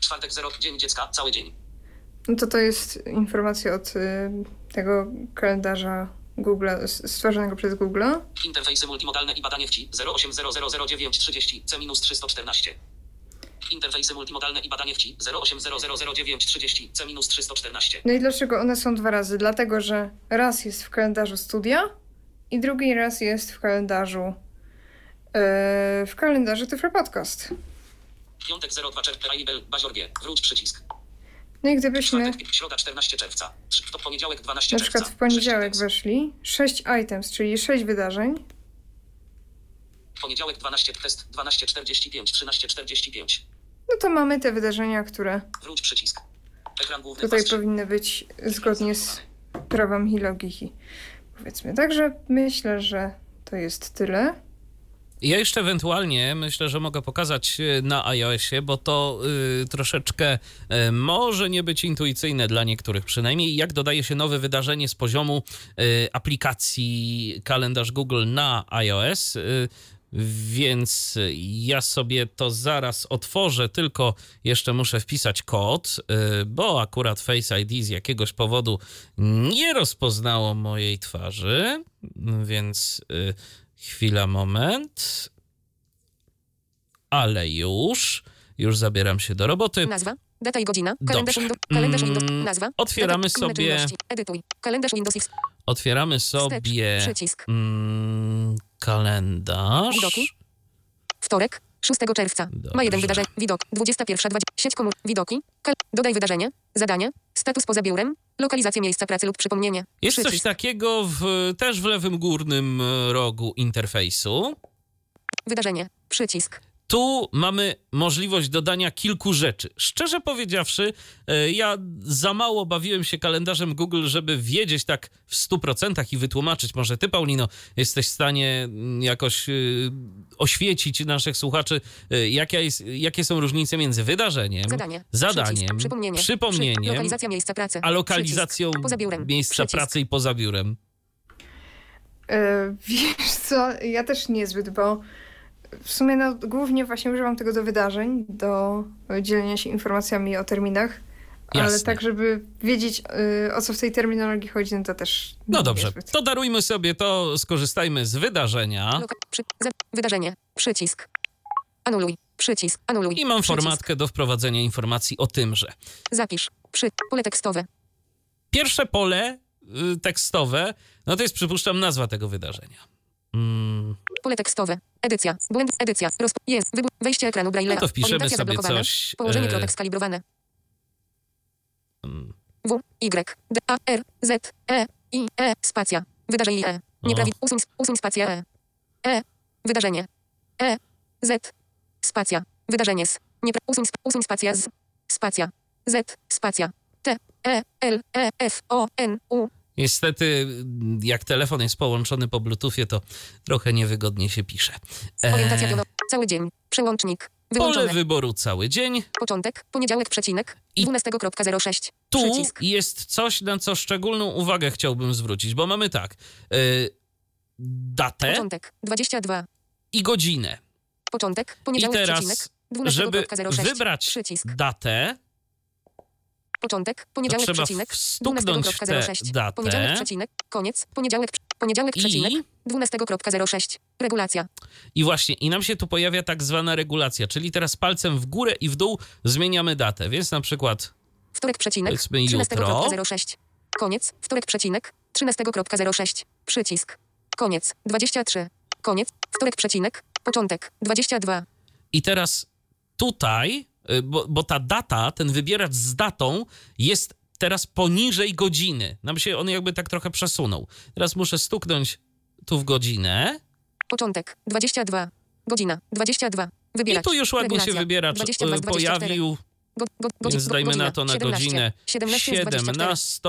Czwartek 0. Dzień dziecka. Cały dzień. no to to jest informacja od y, tego kalendarza Google, stworzonego przez Google. Interfejsy multimodalne i badanie wci 08000930 C-314. Interfejsy multimodalne i badanie wci 08000930 C-314. No i dlaczego one są dwa razy? Dlatego, że raz jest w kalendarzu studia i drugi raz jest w kalendarzu e, w kalendarzu Tyflo Podcast. Piątek 02 czerwca. Baziorgie. Wróć przycisk. No i gdybyśmy środa 14 czerwca. To poniedziałek 12 na przykład w poniedziałek weszli, 6 items, czyli 6 wydarzeń, Poniedziałek 12 test 12.45 13.45. no to mamy te wydarzenia, które Wróć przycisk. Ekran główny tutaj powinny być zgodnie z prawami logiki. Powiedzmy, także myślę, że to jest tyle. Ja jeszcze ewentualnie myślę, że mogę pokazać y, na iOSie, bo to y, troszeczkę y, może nie być intuicyjne dla niektórych przynajmniej, jak dodaje się nowe wydarzenie z poziomu y, aplikacji kalendarz Google na iOS. Więc ja sobie to zaraz otworzę, tylko jeszcze muszę wpisać kod, bo akurat Face ID z jakiegoś powodu nie rozpoznało mojej twarzy, więc chwila, moment. Ale już, już zabieram się do roboty. Nazwa. Data i godzina. Kalendarz Dobrze. Windows. Kalendarz Mm, Windows. Nazwa. otwieramy sobie-. Edytuj. Kalendarz Windows X. Otwieramy sobie Przycisk. mm, kalendarz. Widoki. Wtorek. 6 czerwca. Dobrze. Ma jeden wydarzenie. Widok. 21.20. Sieć komór. Widoki. Kal- Dodaj wydarzenie. Zadanie. Status poza biurem. Lokalizacja miejsca pracy lub przypomnienie. Jest coś Przycisk. takiego w, też w lewym górnym rogu interfejsu. Wydarzenie. Przycisk. Tu mamy możliwość dodania kilku rzeczy. Szczerze powiedziawszy, e, ja za mało bawiłem się kalendarzem Google, żeby wiedzieć tak w 100% i wytłumaczyć. Może ty, Paulino, jesteś w stanie mm, jakoś e, oświecić naszych słuchaczy, jaka jest, jakie są różnice między wydarzeniem, Zadanie. zadaniem, Przycisk. Przypomnienie. przypomnieniem, Przy- lokalizacja miejsca pracy. a lokalizacją Przycisk. Poza biurem. miejsca Przycisk. pracy i poza biurem. E, wiesz co, ja też niezbyt, bo w sumie no, głównie właśnie używam tego do wydarzeń, do dzielenia się informacjami o terminach, ale Jasne. tak, żeby wiedzieć y, o co w tej terminologii chodzi, no to też No dobrze, to darujmy sobie to, skorzystajmy z wydarzenia. Przy- wydarzenie. Przycisk. Anuluj. Przycisk. Anuluj. I mam Przycisk. formatkę do wprowadzenia informacji o tymże. Zapisz. Przy. Pole tekstowe. Pierwsze pole y, tekstowe, no to jest przypuszczam nazwa tego wydarzenia. Mm, Pole tekstowe. Edycja. Błęd. Edycja. Rozp- jest. Wybór. Wejście ekranu Braille'a. no to wpiszemy sobie coś. Położenie e, kropek skalibrowane. mm, W, Y, D, A, R, Z, E, I, E, spacja. Wydarzenie E. Nieprawi... Usuń, usuń spacja E. E. Wydarzenie. E. Z. Spacja. Wydarzenie S. Niepra... Usuń, usuń spacja Z. Spacja. Z. Spacja. T. E. L. E. F. O. N. U. Niestety, jak telefon jest połączony po Bluetoothie, to trochę niewygodnie się pisze. E, Orientacja pionowa. Cały dzień. Przełącznik. pole Wyłączone. wyboru cały dzień. Początek. Poniedziałek przecinek. I- 12.06. Tu Przycisk. jest coś, na co szczególną uwagę chciałbym zwrócić, bo mamy tak. y, datę Początek. 22. i godzinę. Początek. I Poniedziałek przecinek. teraz, żeby 12.06. wybrać Przycisk. datę, Początek, to poniedziałek, trzeba przecinek, wstuknąć w tę 12.06. datę Poniedziałek, przecinek, koniec, poniedziałek, poniedziałek, przecinek, i, 12.06. Regulacja. i właśnie, i nam się tu pojawia tak zwana regulacja, czyli teraz palcem w górę i w dół zmieniamy datę, więc na przykład Wtorek, przecinek, Powiedzmy jutro. 13.06. Koniec, wtorek, przecinek, 13.06. Przycisk. Koniec, 23. Koniec, wtorek, przecinek, początek, 22. i teraz tutaj, bo, bo ta data, ten wybieracz z datą jest teraz poniżej godziny. Nam się on jakby tak trochę przesunął. Teraz muszę stuknąć tu w godzinę Początek, 22. Godzina, 22. i Wybieracz. tu już ładnie się wybieracz 22 y, z 24. pojawił, Go, go, godzi- więc go- dajmy na to na 17. godzinę 17 z 24. 17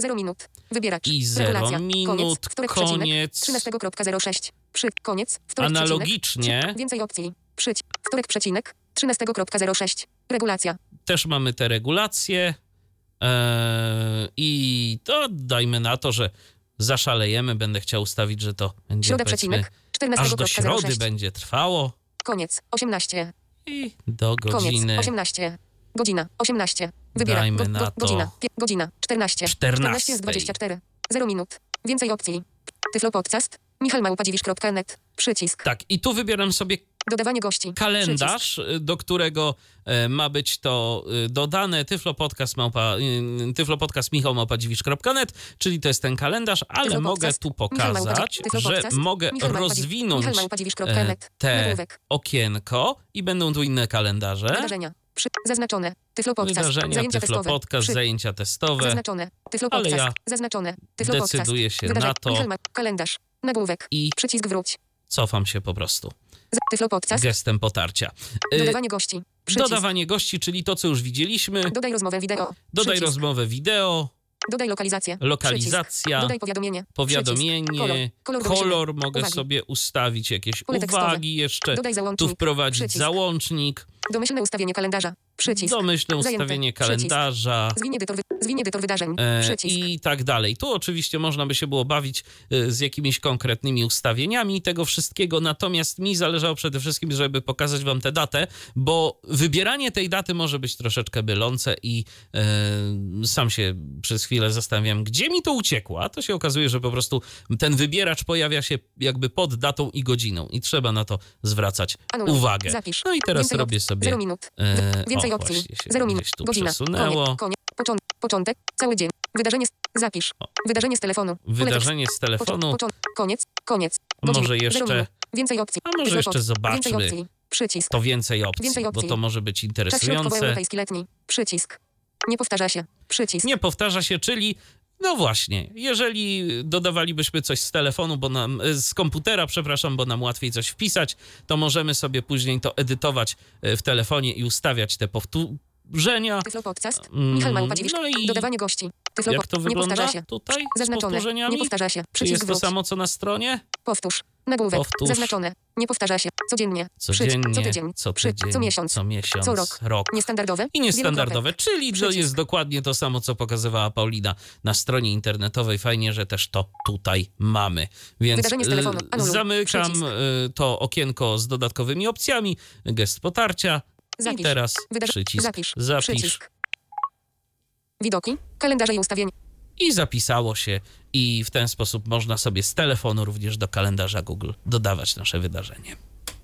0 minut. Wybieracz. i 0 Regulacja. minut, Koniec. Koniec. 13.06. Przy. Koniec. Analogicznie przecinek. Więcej opcji. Przyć. Wtorek przecinek. 13.06. Regulacja. Też mamy te regulacje. Eee, I to dajmy na to, że zaszalejemy. Będę chciał ustawić, że to będzie Środa przecinek. aż do środy 14.06. będzie trwało. Koniec. 18. I do Koniec. godziny 18. Godzina. 18. Wybieram. Dajmy na to. Godzina. Pie- godzina. 14. 14. jest 24. 0 minut. Więcej opcji. Tyflo Podcast. Michal Małpadziwisz.net. Przycisk. Tak, i tu wybieram sobie Dodawanie gości. Przycisk. kalendarz, y, do którego e, ma być to y, dodane tyflopodcast, małpa, y, tyflopodcast michałmałpadziwisz.net, czyli to jest ten kalendarz, ale mogę tu Michał pokazać, że mogę Michał rozwinąć Michał e, Małpadziwisz.net. te okienko i będą tu inne kalendarze. Wydarzenia. Zaznaczone. Tyflo Podcast. Wydarzenia, Zajęcia testowe. tyflopodcast, Przy... zajęcia testowe. Zaznaczone. Tyflo Ale ja Zaznaczone. Tyflo Podcast. decyduję się na to. Michal. Kalendarz. Nagłówek. I Przycisk wróć. cofam się po prostu. Tyflo Podcast. gestem potarcia. Y, Dodawanie gości. Przycisk. Dodawanie gości, czyli to, co już widzieliśmy. Dodaj rozmowę wideo. Dodaj Przycisk. rozmowę wideo, Dodaj lokalizację. lokalizacja, Przycisk. Dodaj powiadomienie. powiadomienie. Kolor. Kolor, kolor, mogę Uwagi. sobie ustawić jakieś Pole tekstowe. uwagi jeszcze, Dodaj tu załącznik. wprowadzić Przycisk. załącznik, Domyślne ustawienie kalendarza. Przycisk. domyślne ustawienie kalendarza Zwin edytor, wy... Zwin edytor wydarzeń. e, Przycisk. i tak dalej. Tu oczywiście można by się było bawić e, z jakimiś konkretnymi ustawieniami tego wszystkiego, natomiast mi zależało przede wszystkim, żeby pokazać wam tę datę, bo wybieranie tej daty może być troszeczkę mylące i e, sam się przez chwilę zastanawiam, gdzie mi to uciekło, a to się okazuje, że po prostu ten wybieracz pojawia się jakby pod datą i godziną i trzeba na to zwracać Anuluj. uwagę. Zapisz. No i teraz Więcej robię sobie... Zero minut. e, Więcej opcji. Zero minut. Godzina. przesunęło. Koniec. Początek. Początek. Cały dzień. Wydarzenie. z- Zapisz. O. Wydarzenie z telefonu. Wydarzenie z telefonu. Koniec. Koniec. Godzina. może jeszcze-. Więcej opcji. A może jeszcze zobaczmy. Więcej. Przycisk. to więcej opcji, Więcej bo opcji. to może być Czas interesujące. europejski letni. Przycisk. Nie powtarza się. Przycisk. Nie powtarza się, czyli no właśnie, jeżeli dodawalibyśmy coś z telefonu, bo nam, z komputera, przepraszam, bo nam łatwiej coś wpisać, to możemy sobie później to edytować e, w telefonie i ustawiać te powtórzenia. Tyflo podcast. Mm, Michał Małpadziwisz. no i Dodawanie gości. Tyflo Jak to Nie wygląda powtarza się. tutaj Zaznaczone. Nie powtarza się. Czy jest to wróć. samo, co na stronie? Powtórz. Nagłówek. Powtórz. Zaznaczone. Nie powtarza się. Codziennie. Codziennie. Co tydzień. co, tydzień, Co miesiąc. co miesiąc, Co rok. rok. Niestandardowe. I niestandardowe, czyli to jest dokładnie to samo, co pokazywała Paulina na stronie internetowej. Fajnie, że też to tutaj mamy. Więc y, Anuluj. zamykam Przycisk. y, to okienko z dodatkowymi opcjami, gest potarcia Zapisz. i teraz przycisk Zapisz. zapisz Przycisk. Widoki. Kalendarze i ustawienia. I zapisało się i w ten sposób można sobie z telefonu również do kalendarza Google dodawać nasze wydarzenie.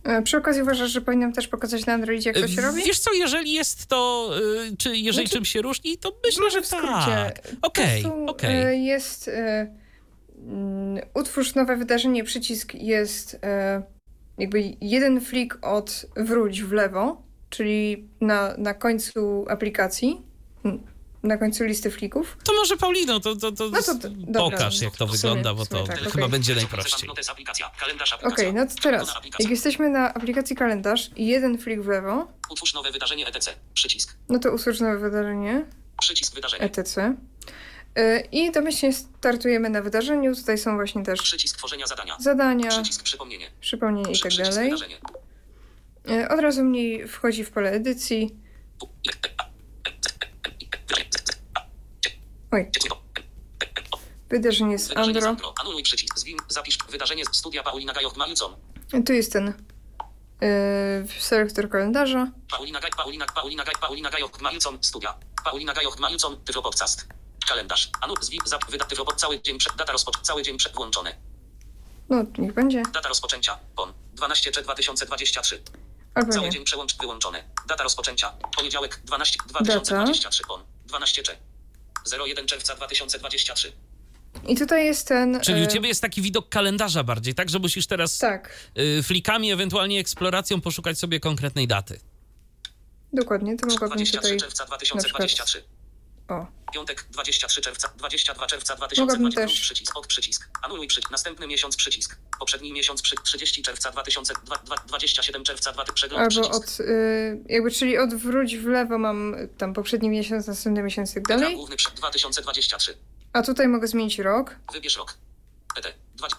E, Przy okazji uważasz, że powinienem też pokazać na Androidzie, jak to się Y, robi? Wiesz co, jeżeli jest to, y, czy jeżeli Znaczy- czym się różni, to myślę, Może że w skrócie. tak. Okej, okej. e, Jest e, mm, utwórz nowe wydarzenie, przycisk jest e, jakby jeden flik od wróć w lewo, czyli na, na końcu aplikacji, mm, na końcu listy flików. To może Paulino, to, to, to, No to dobra. pokaż jak to W sumie- wygląda, bo to tak, chyba okej. będzie najprościej. Okej, aplikacja. no to teraz, jak jesteśmy na aplikacji kalendarz i jeden flik w lewo, Utwórz nowe wydarzenie etc. Przycisk. no to utwórz nowe wydarzenie, Przycisk wydarzenie. etc. E, I domyślnie startujemy na wydarzeniu. Tutaj są właśnie też Przycisk tworzenia zadania. zadania, Przycisk przypomnienie. przypomnienie i tak dalej. wydarzenie. E, Od razu mniej wchodzi w pole edycji. Oj, wydarzenie z Andro. Anuluj przycisk. Zwin. Zapisz wydarzenie z studia Paulina Gajoch Malcon. Tu jest ten yy, selektor kalendarza. Paulina Gaj, Paulina, Paulina Gaj, Paulina Gajoch Malcon. Studia. Paulina Gajoch Malcon. Tyflo podcast. Kalendarz. Anu, zwin, zap, wyda, tyflo pod cały dzień przed, data rozpoczęcia, cały dzień przed włączony. No, niech będzie. Data rozpoczęcia. PON. 12 3 2023. Albo Cały nie. dzień przełącz wyłączony. Data rozpoczęcia. Poniedziałek 12 2023 PON. 12 3. 01 czerwca 2023. I tutaj jest ten. Czyli u e, ciebie jest taki widok kalendarza bardziej, tak? Że musisz teraz Tak, y, flikami, ewentualnie eksploracją poszukać sobie konkretnej daty. dokładnie. To mogłabym 23 tutaj. czerwca 2023. O, Piątek 23 czerwca 22 czerwca Mogłabym 2020 też- przycisk od przycisk. Anuluj przycisk. Następny miesiąc przycisk. Poprzedni miesiąc przy 30 czerwca 2027 czerwca 2 przegląd albo przycisk. od. y, jakby, czyli od wróć w lewo mam tam poprzedni miesiąc, następny miesiąc i tak dalej. główny przy 2023. A tutaj mogę zmienić rok. Wybierz rok. PT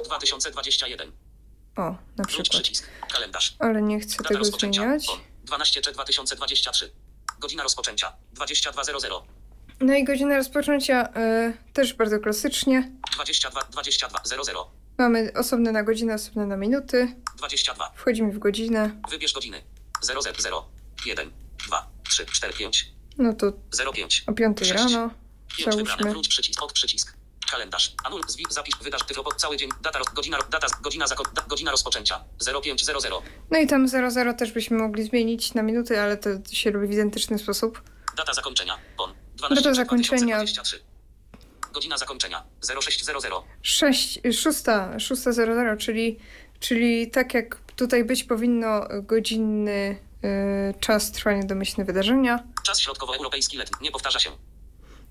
2021. O, na przykład. przycisk. Kalendarz. Ale nie chcę Data tego zmieniać. PON. 12 czy 2023. Godzina rozpoczęcia 22.00. No i godzina rozpoczęcia e, też bardzo klasycznie. 22 22.00. Mamy osobne na godzinę, osobne na minuty. 22. Wchodzimy w godzinę. Wybierz godziny. 0 0 1 2 3 4 5 No to 05 o 5 Sześć. rano. 5 wybrane. Wróć przycisk. Od przycisk. Kalendarz. Anul. Zwi, zapisz. Wydarzy. Tyflo. Cały dzień. Data. roz- Godzina. Data. Godzina. Zako, da, godzina rozpoczęcia. 0500. No i tam 00 też byśmy mogli zmienić na minuty, ale to się robi w identyczny sposób. Data zakończenia. PON. 12 Data zakończenia. 2023. Godzina zakończenia. 0600. 6, 6, 6.00, czyli, czyli tak jak tutaj być powinno godzinny y, czas trwania domyślne wydarzenia. Czas środkowoeuropejski letni. Nie powtarza się.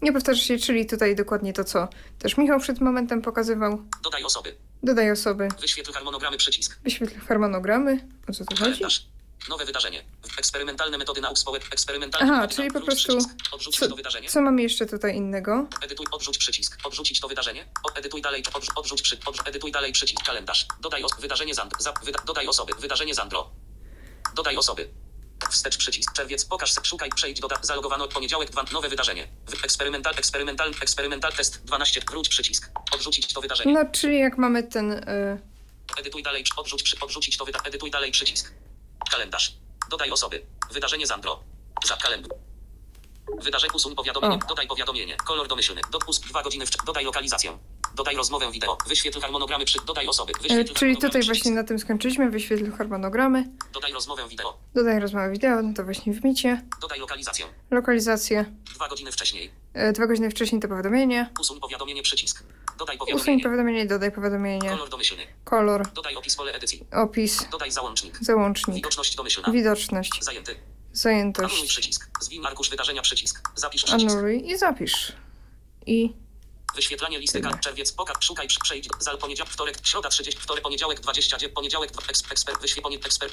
Nie powtarza się, czyli tutaj dokładnie to, co też Michał przed momentem pokazywał. Dodaj osoby. Dodaj osoby, Wyświetl harmonogramy przycisk. wyświetl harmonogramy. O co tu chodzi? Kalendarz. Nowe wydarzenie. Eksperymentalne metody nauk społecznych. Eksperymentalne Aha, czyli po prostu-. Odrzuć Co, to wydarzenie. co mamy jeszcze tutaj innego? Edytuj, odrzuć przycisk. Odrzucić to wydarzenie. Edytuj dalej, odrzuć, odrzuć przy, odrzuć, edytuj dalej przycisk. Kalendarz. Dodaj os, wydarzenie Zand, za, wyda, dodaj osoby, wydarzenie Zandro. Dodaj osoby. Wstecz przycisk. Czerwiec, pokaż se, szukaj, przejdź do dat, zalogowano poniedziałek, dwa, nowe wydarzenie. Wy, eksperymental, eksperymental, eksperymental test 12, wróć przycisk. Odrzucić to wydarzenie. No, czyli jak mamy ten... Y, Edytuj dalej, odrzuć, przy, odrzucić to edytuj dalej przycisk. Kalendarz. Dodaj osoby. Wydarzenie Zandro. Za kalendarz. Wydarzenie usuń powiadomienie. O. Dodaj powiadomienie. Kolor domyślny. Dopust 2 godziny wcześniej. Dodaj lokalizację. Dodaj rozmowę wideo. Wyświetl harmonogramy przy. Dodaj osoby. y, Wyświetl czyli harmonogramy tutaj właśnie na tym skończyliśmy. Wyświetl harmonogramy. Dodaj rozmowę wideo. Dodaj rozmowę wideo, no to właśnie w micie. Dodaj lokalizację. Lokalizację. 2 godziny wcześniej. Y, dwa godziny wcześniej to powiadomienie. Usuń powiadomienie przycisk. Dodaj Usuń powiadomienie. dodaj powiadomienie. Kolor domyślny. Kolor, Dodaj opis pole edycji. opis, Dodaj załącznik. załącznik, Widoczność domyślna. widoczność, Zajęty. Anuluj zajętość. przycisk. Zwin arkusz wydarzenia przycisk. Zapisz przycisk. Anuluj i zapisz. I Wyświetlanie listy kart, czerwiec, pokaż, szukaj, przejdź, zal, poniedziałek, wtorek, środa. 30, wtorek, poniedziałek. 20, dzie- poniedziałek,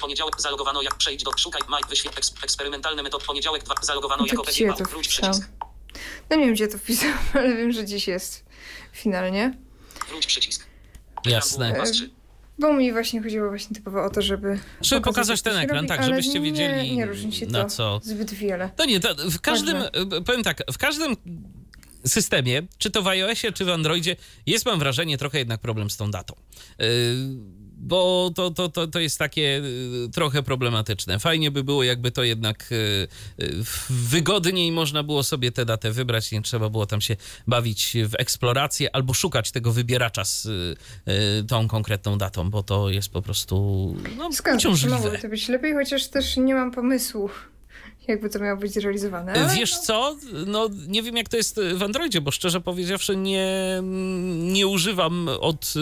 poniedziałek, zalogowano jak, przejdź do, szukaj, maj, wyświe, eks, eksperymentalny metod, poniedziałek, dwa, zalogowano jako gdzie to wróć wpisałam? przycisk, No nie wiem, gdzie to wpisałam, ale wiem, że dziś jest finalnie. wróć przycisk. Jasne. Trzy. Bo mi właśnie chodziło właśnie typowo o to, żeby... Żeby pokazać ten ekran, robi, tak, żebyście nie, wiedzieli, Nie różni się na to co. zbyt wiele. To nie, to w każdym, Także- e, powiem tak, w każdym systemie, czy to w iOSie, czy w Androidzie, jest mam wrażenie trochę jednak problem z tą datą. Yy, Bo to, to, to, to jest takie yy, trochę problematyczne. Fajnie by było, jakby to jednak yy, yy, wygodniej można było sobie tę datę wybrać, nie trzeba było tam się bawić w eksplorację albo szukać tego wybieracza z tą konkretną datą, bo to jest po prostu no, się, uciążliwe. mogłoby to być lepiej, chociaż też nie mam pomysłu, jakby to miało być zrealizowane. Wiesz no, co? No nie wiem jak to jest w Androidzie, bo szczerze powiedziawszy nie, nie używam od,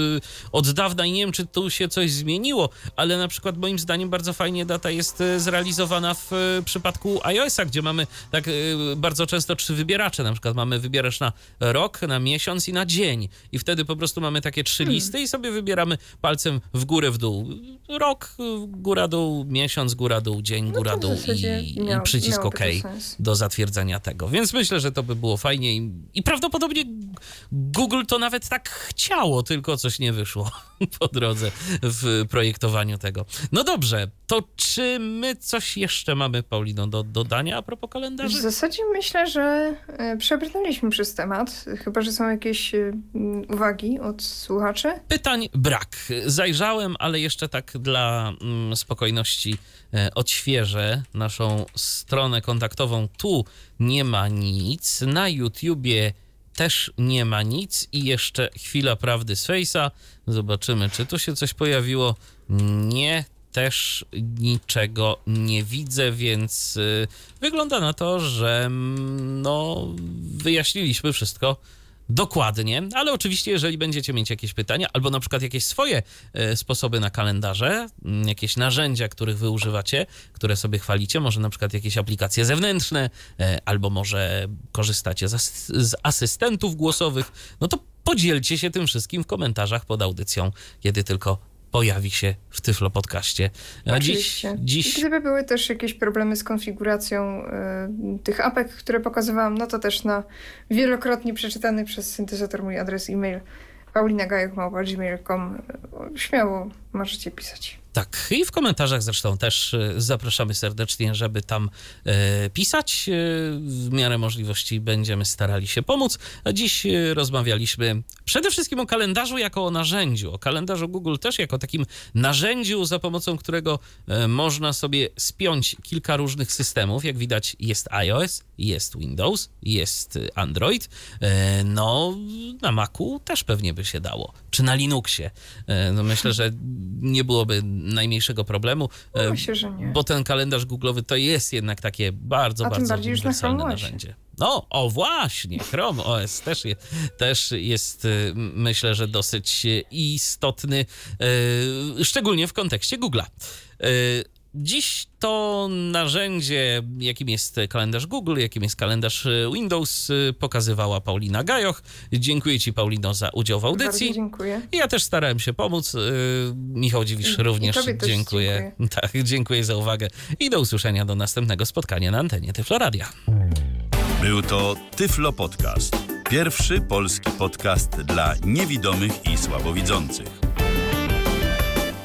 od dawna i nie wiem, czy tu się coś zmieniło, ale na przykład moim zdaniem bardzo fajnie data jest e, zrealizowana w e, przypadku iOS-a, gdzie mamy tak e, bardzo często trzy wybieracze. Na przykład mamy wybieracz na rok, na miesiąc i na dzień. I wtedy po prostu mamy takie trzy Hmm. listy i sobie wybieramy palcem w górę, w dół. Rok, góra, dół, miesiąc, góra, dół, dzień, góra, No w dół i, przycisk miałoby OK do zatwierdzenia tego. Więc myślę, że to by było fajnie i, i prawdopodobnie Google to nawet tak chciało, tylko coś nie wyszło po drodze w projektowaniu tego. No dobrze, to czy my coś jeszcze mamy, Paulino, do dodania a propos W kalendarzy? zasadzie myślę, że e, przebrnęliśmy przez temat, chyba że są jakieś e, uwagi od słuchaczy. Pytań brak. Zajrzałem, ale jeszcze tak dla mm, spokojności e, odświeżę naszą stronę kontaktową. Tu nie ma nic. Na YouTubie też nie ma nic. I jeszcze chwila prawdy z Face'a. Zobaczymy, czy tu się coś pojawiło. Nie. Też niczego nie widzę, więc y, wygląda na to, że mm, no, wyjaśniliśmy wszystko dokładnie, ale oczywiście, jeżeli będziecie mieć jakieś pytania, albo na przykład jakieś swoje e, sposoby na kalendarze, m, jakieś narzędzia, których wy używacie, które sobie chwalicie, może na przykład jakieś aplikacje zewnętrzne, e, albo może korzystacie z asystentów głosowych, no to podzielcie się tym wszystkim w komentarzach pod audycją, kiedy tylko pojawi się w Tyflo Podcaście. A dziś, Oczywiście. dziś Gdyby były też jakieś problemy z konfiguracją e, tych apek, które pokazywałam, no to też na wielokrotnie przeczytany przez syntezator mój adres e-mail paulinagajek.gmail.com śmiało możecie pisać. Tak, i w komentarzach zresztą też e, zapraszamy serdecznie, żeby tam e, pisać. E, w miarę możliwości będziemy starali się pomóc. A dziś rozmawialiśmy przede wszystkim o kalendarzu jako o narzędziu, o kalendarzu Google też jako takim narzędziu, za pomocą którego e, można sobie spiąć kilka różnych systemów. Jak widać, jest iOS, jest Windows, jest Android. E, no, na Macu też pewnie by się dało, czy na Linuxie. E, no myślę, że nie byłoby najmniejszego problemu, e, Myślę, że nie. bo ten kalendarz Google'owy to jest jednak takie bardzo, A bardzo uniwersalne narzędzie. No, o właśnie, Chrome OS też, je, też jest, y, myślę, że dosyć y, istotny, y, szczególnie w kontekście Google'a. Dziś to narzędzie, jakim jest kalendarz Google, jakim jest kalendarz y, Windows, y, pokazywała Paulina Gajoch. Dziękuję Ci, Paulino, za udział w audycji. Bardzo dziękuję. Ja też starałem się pomóc. Yy, Michał Dziwisz również też dziękuję. Tak, dziękuję za uwagę i do usłyszenia do następnego spotkania na antenie Tyfloradia. Był to Tyflo Podcast. Pierwszy polski podcast dla niewidomych i słabowidzących.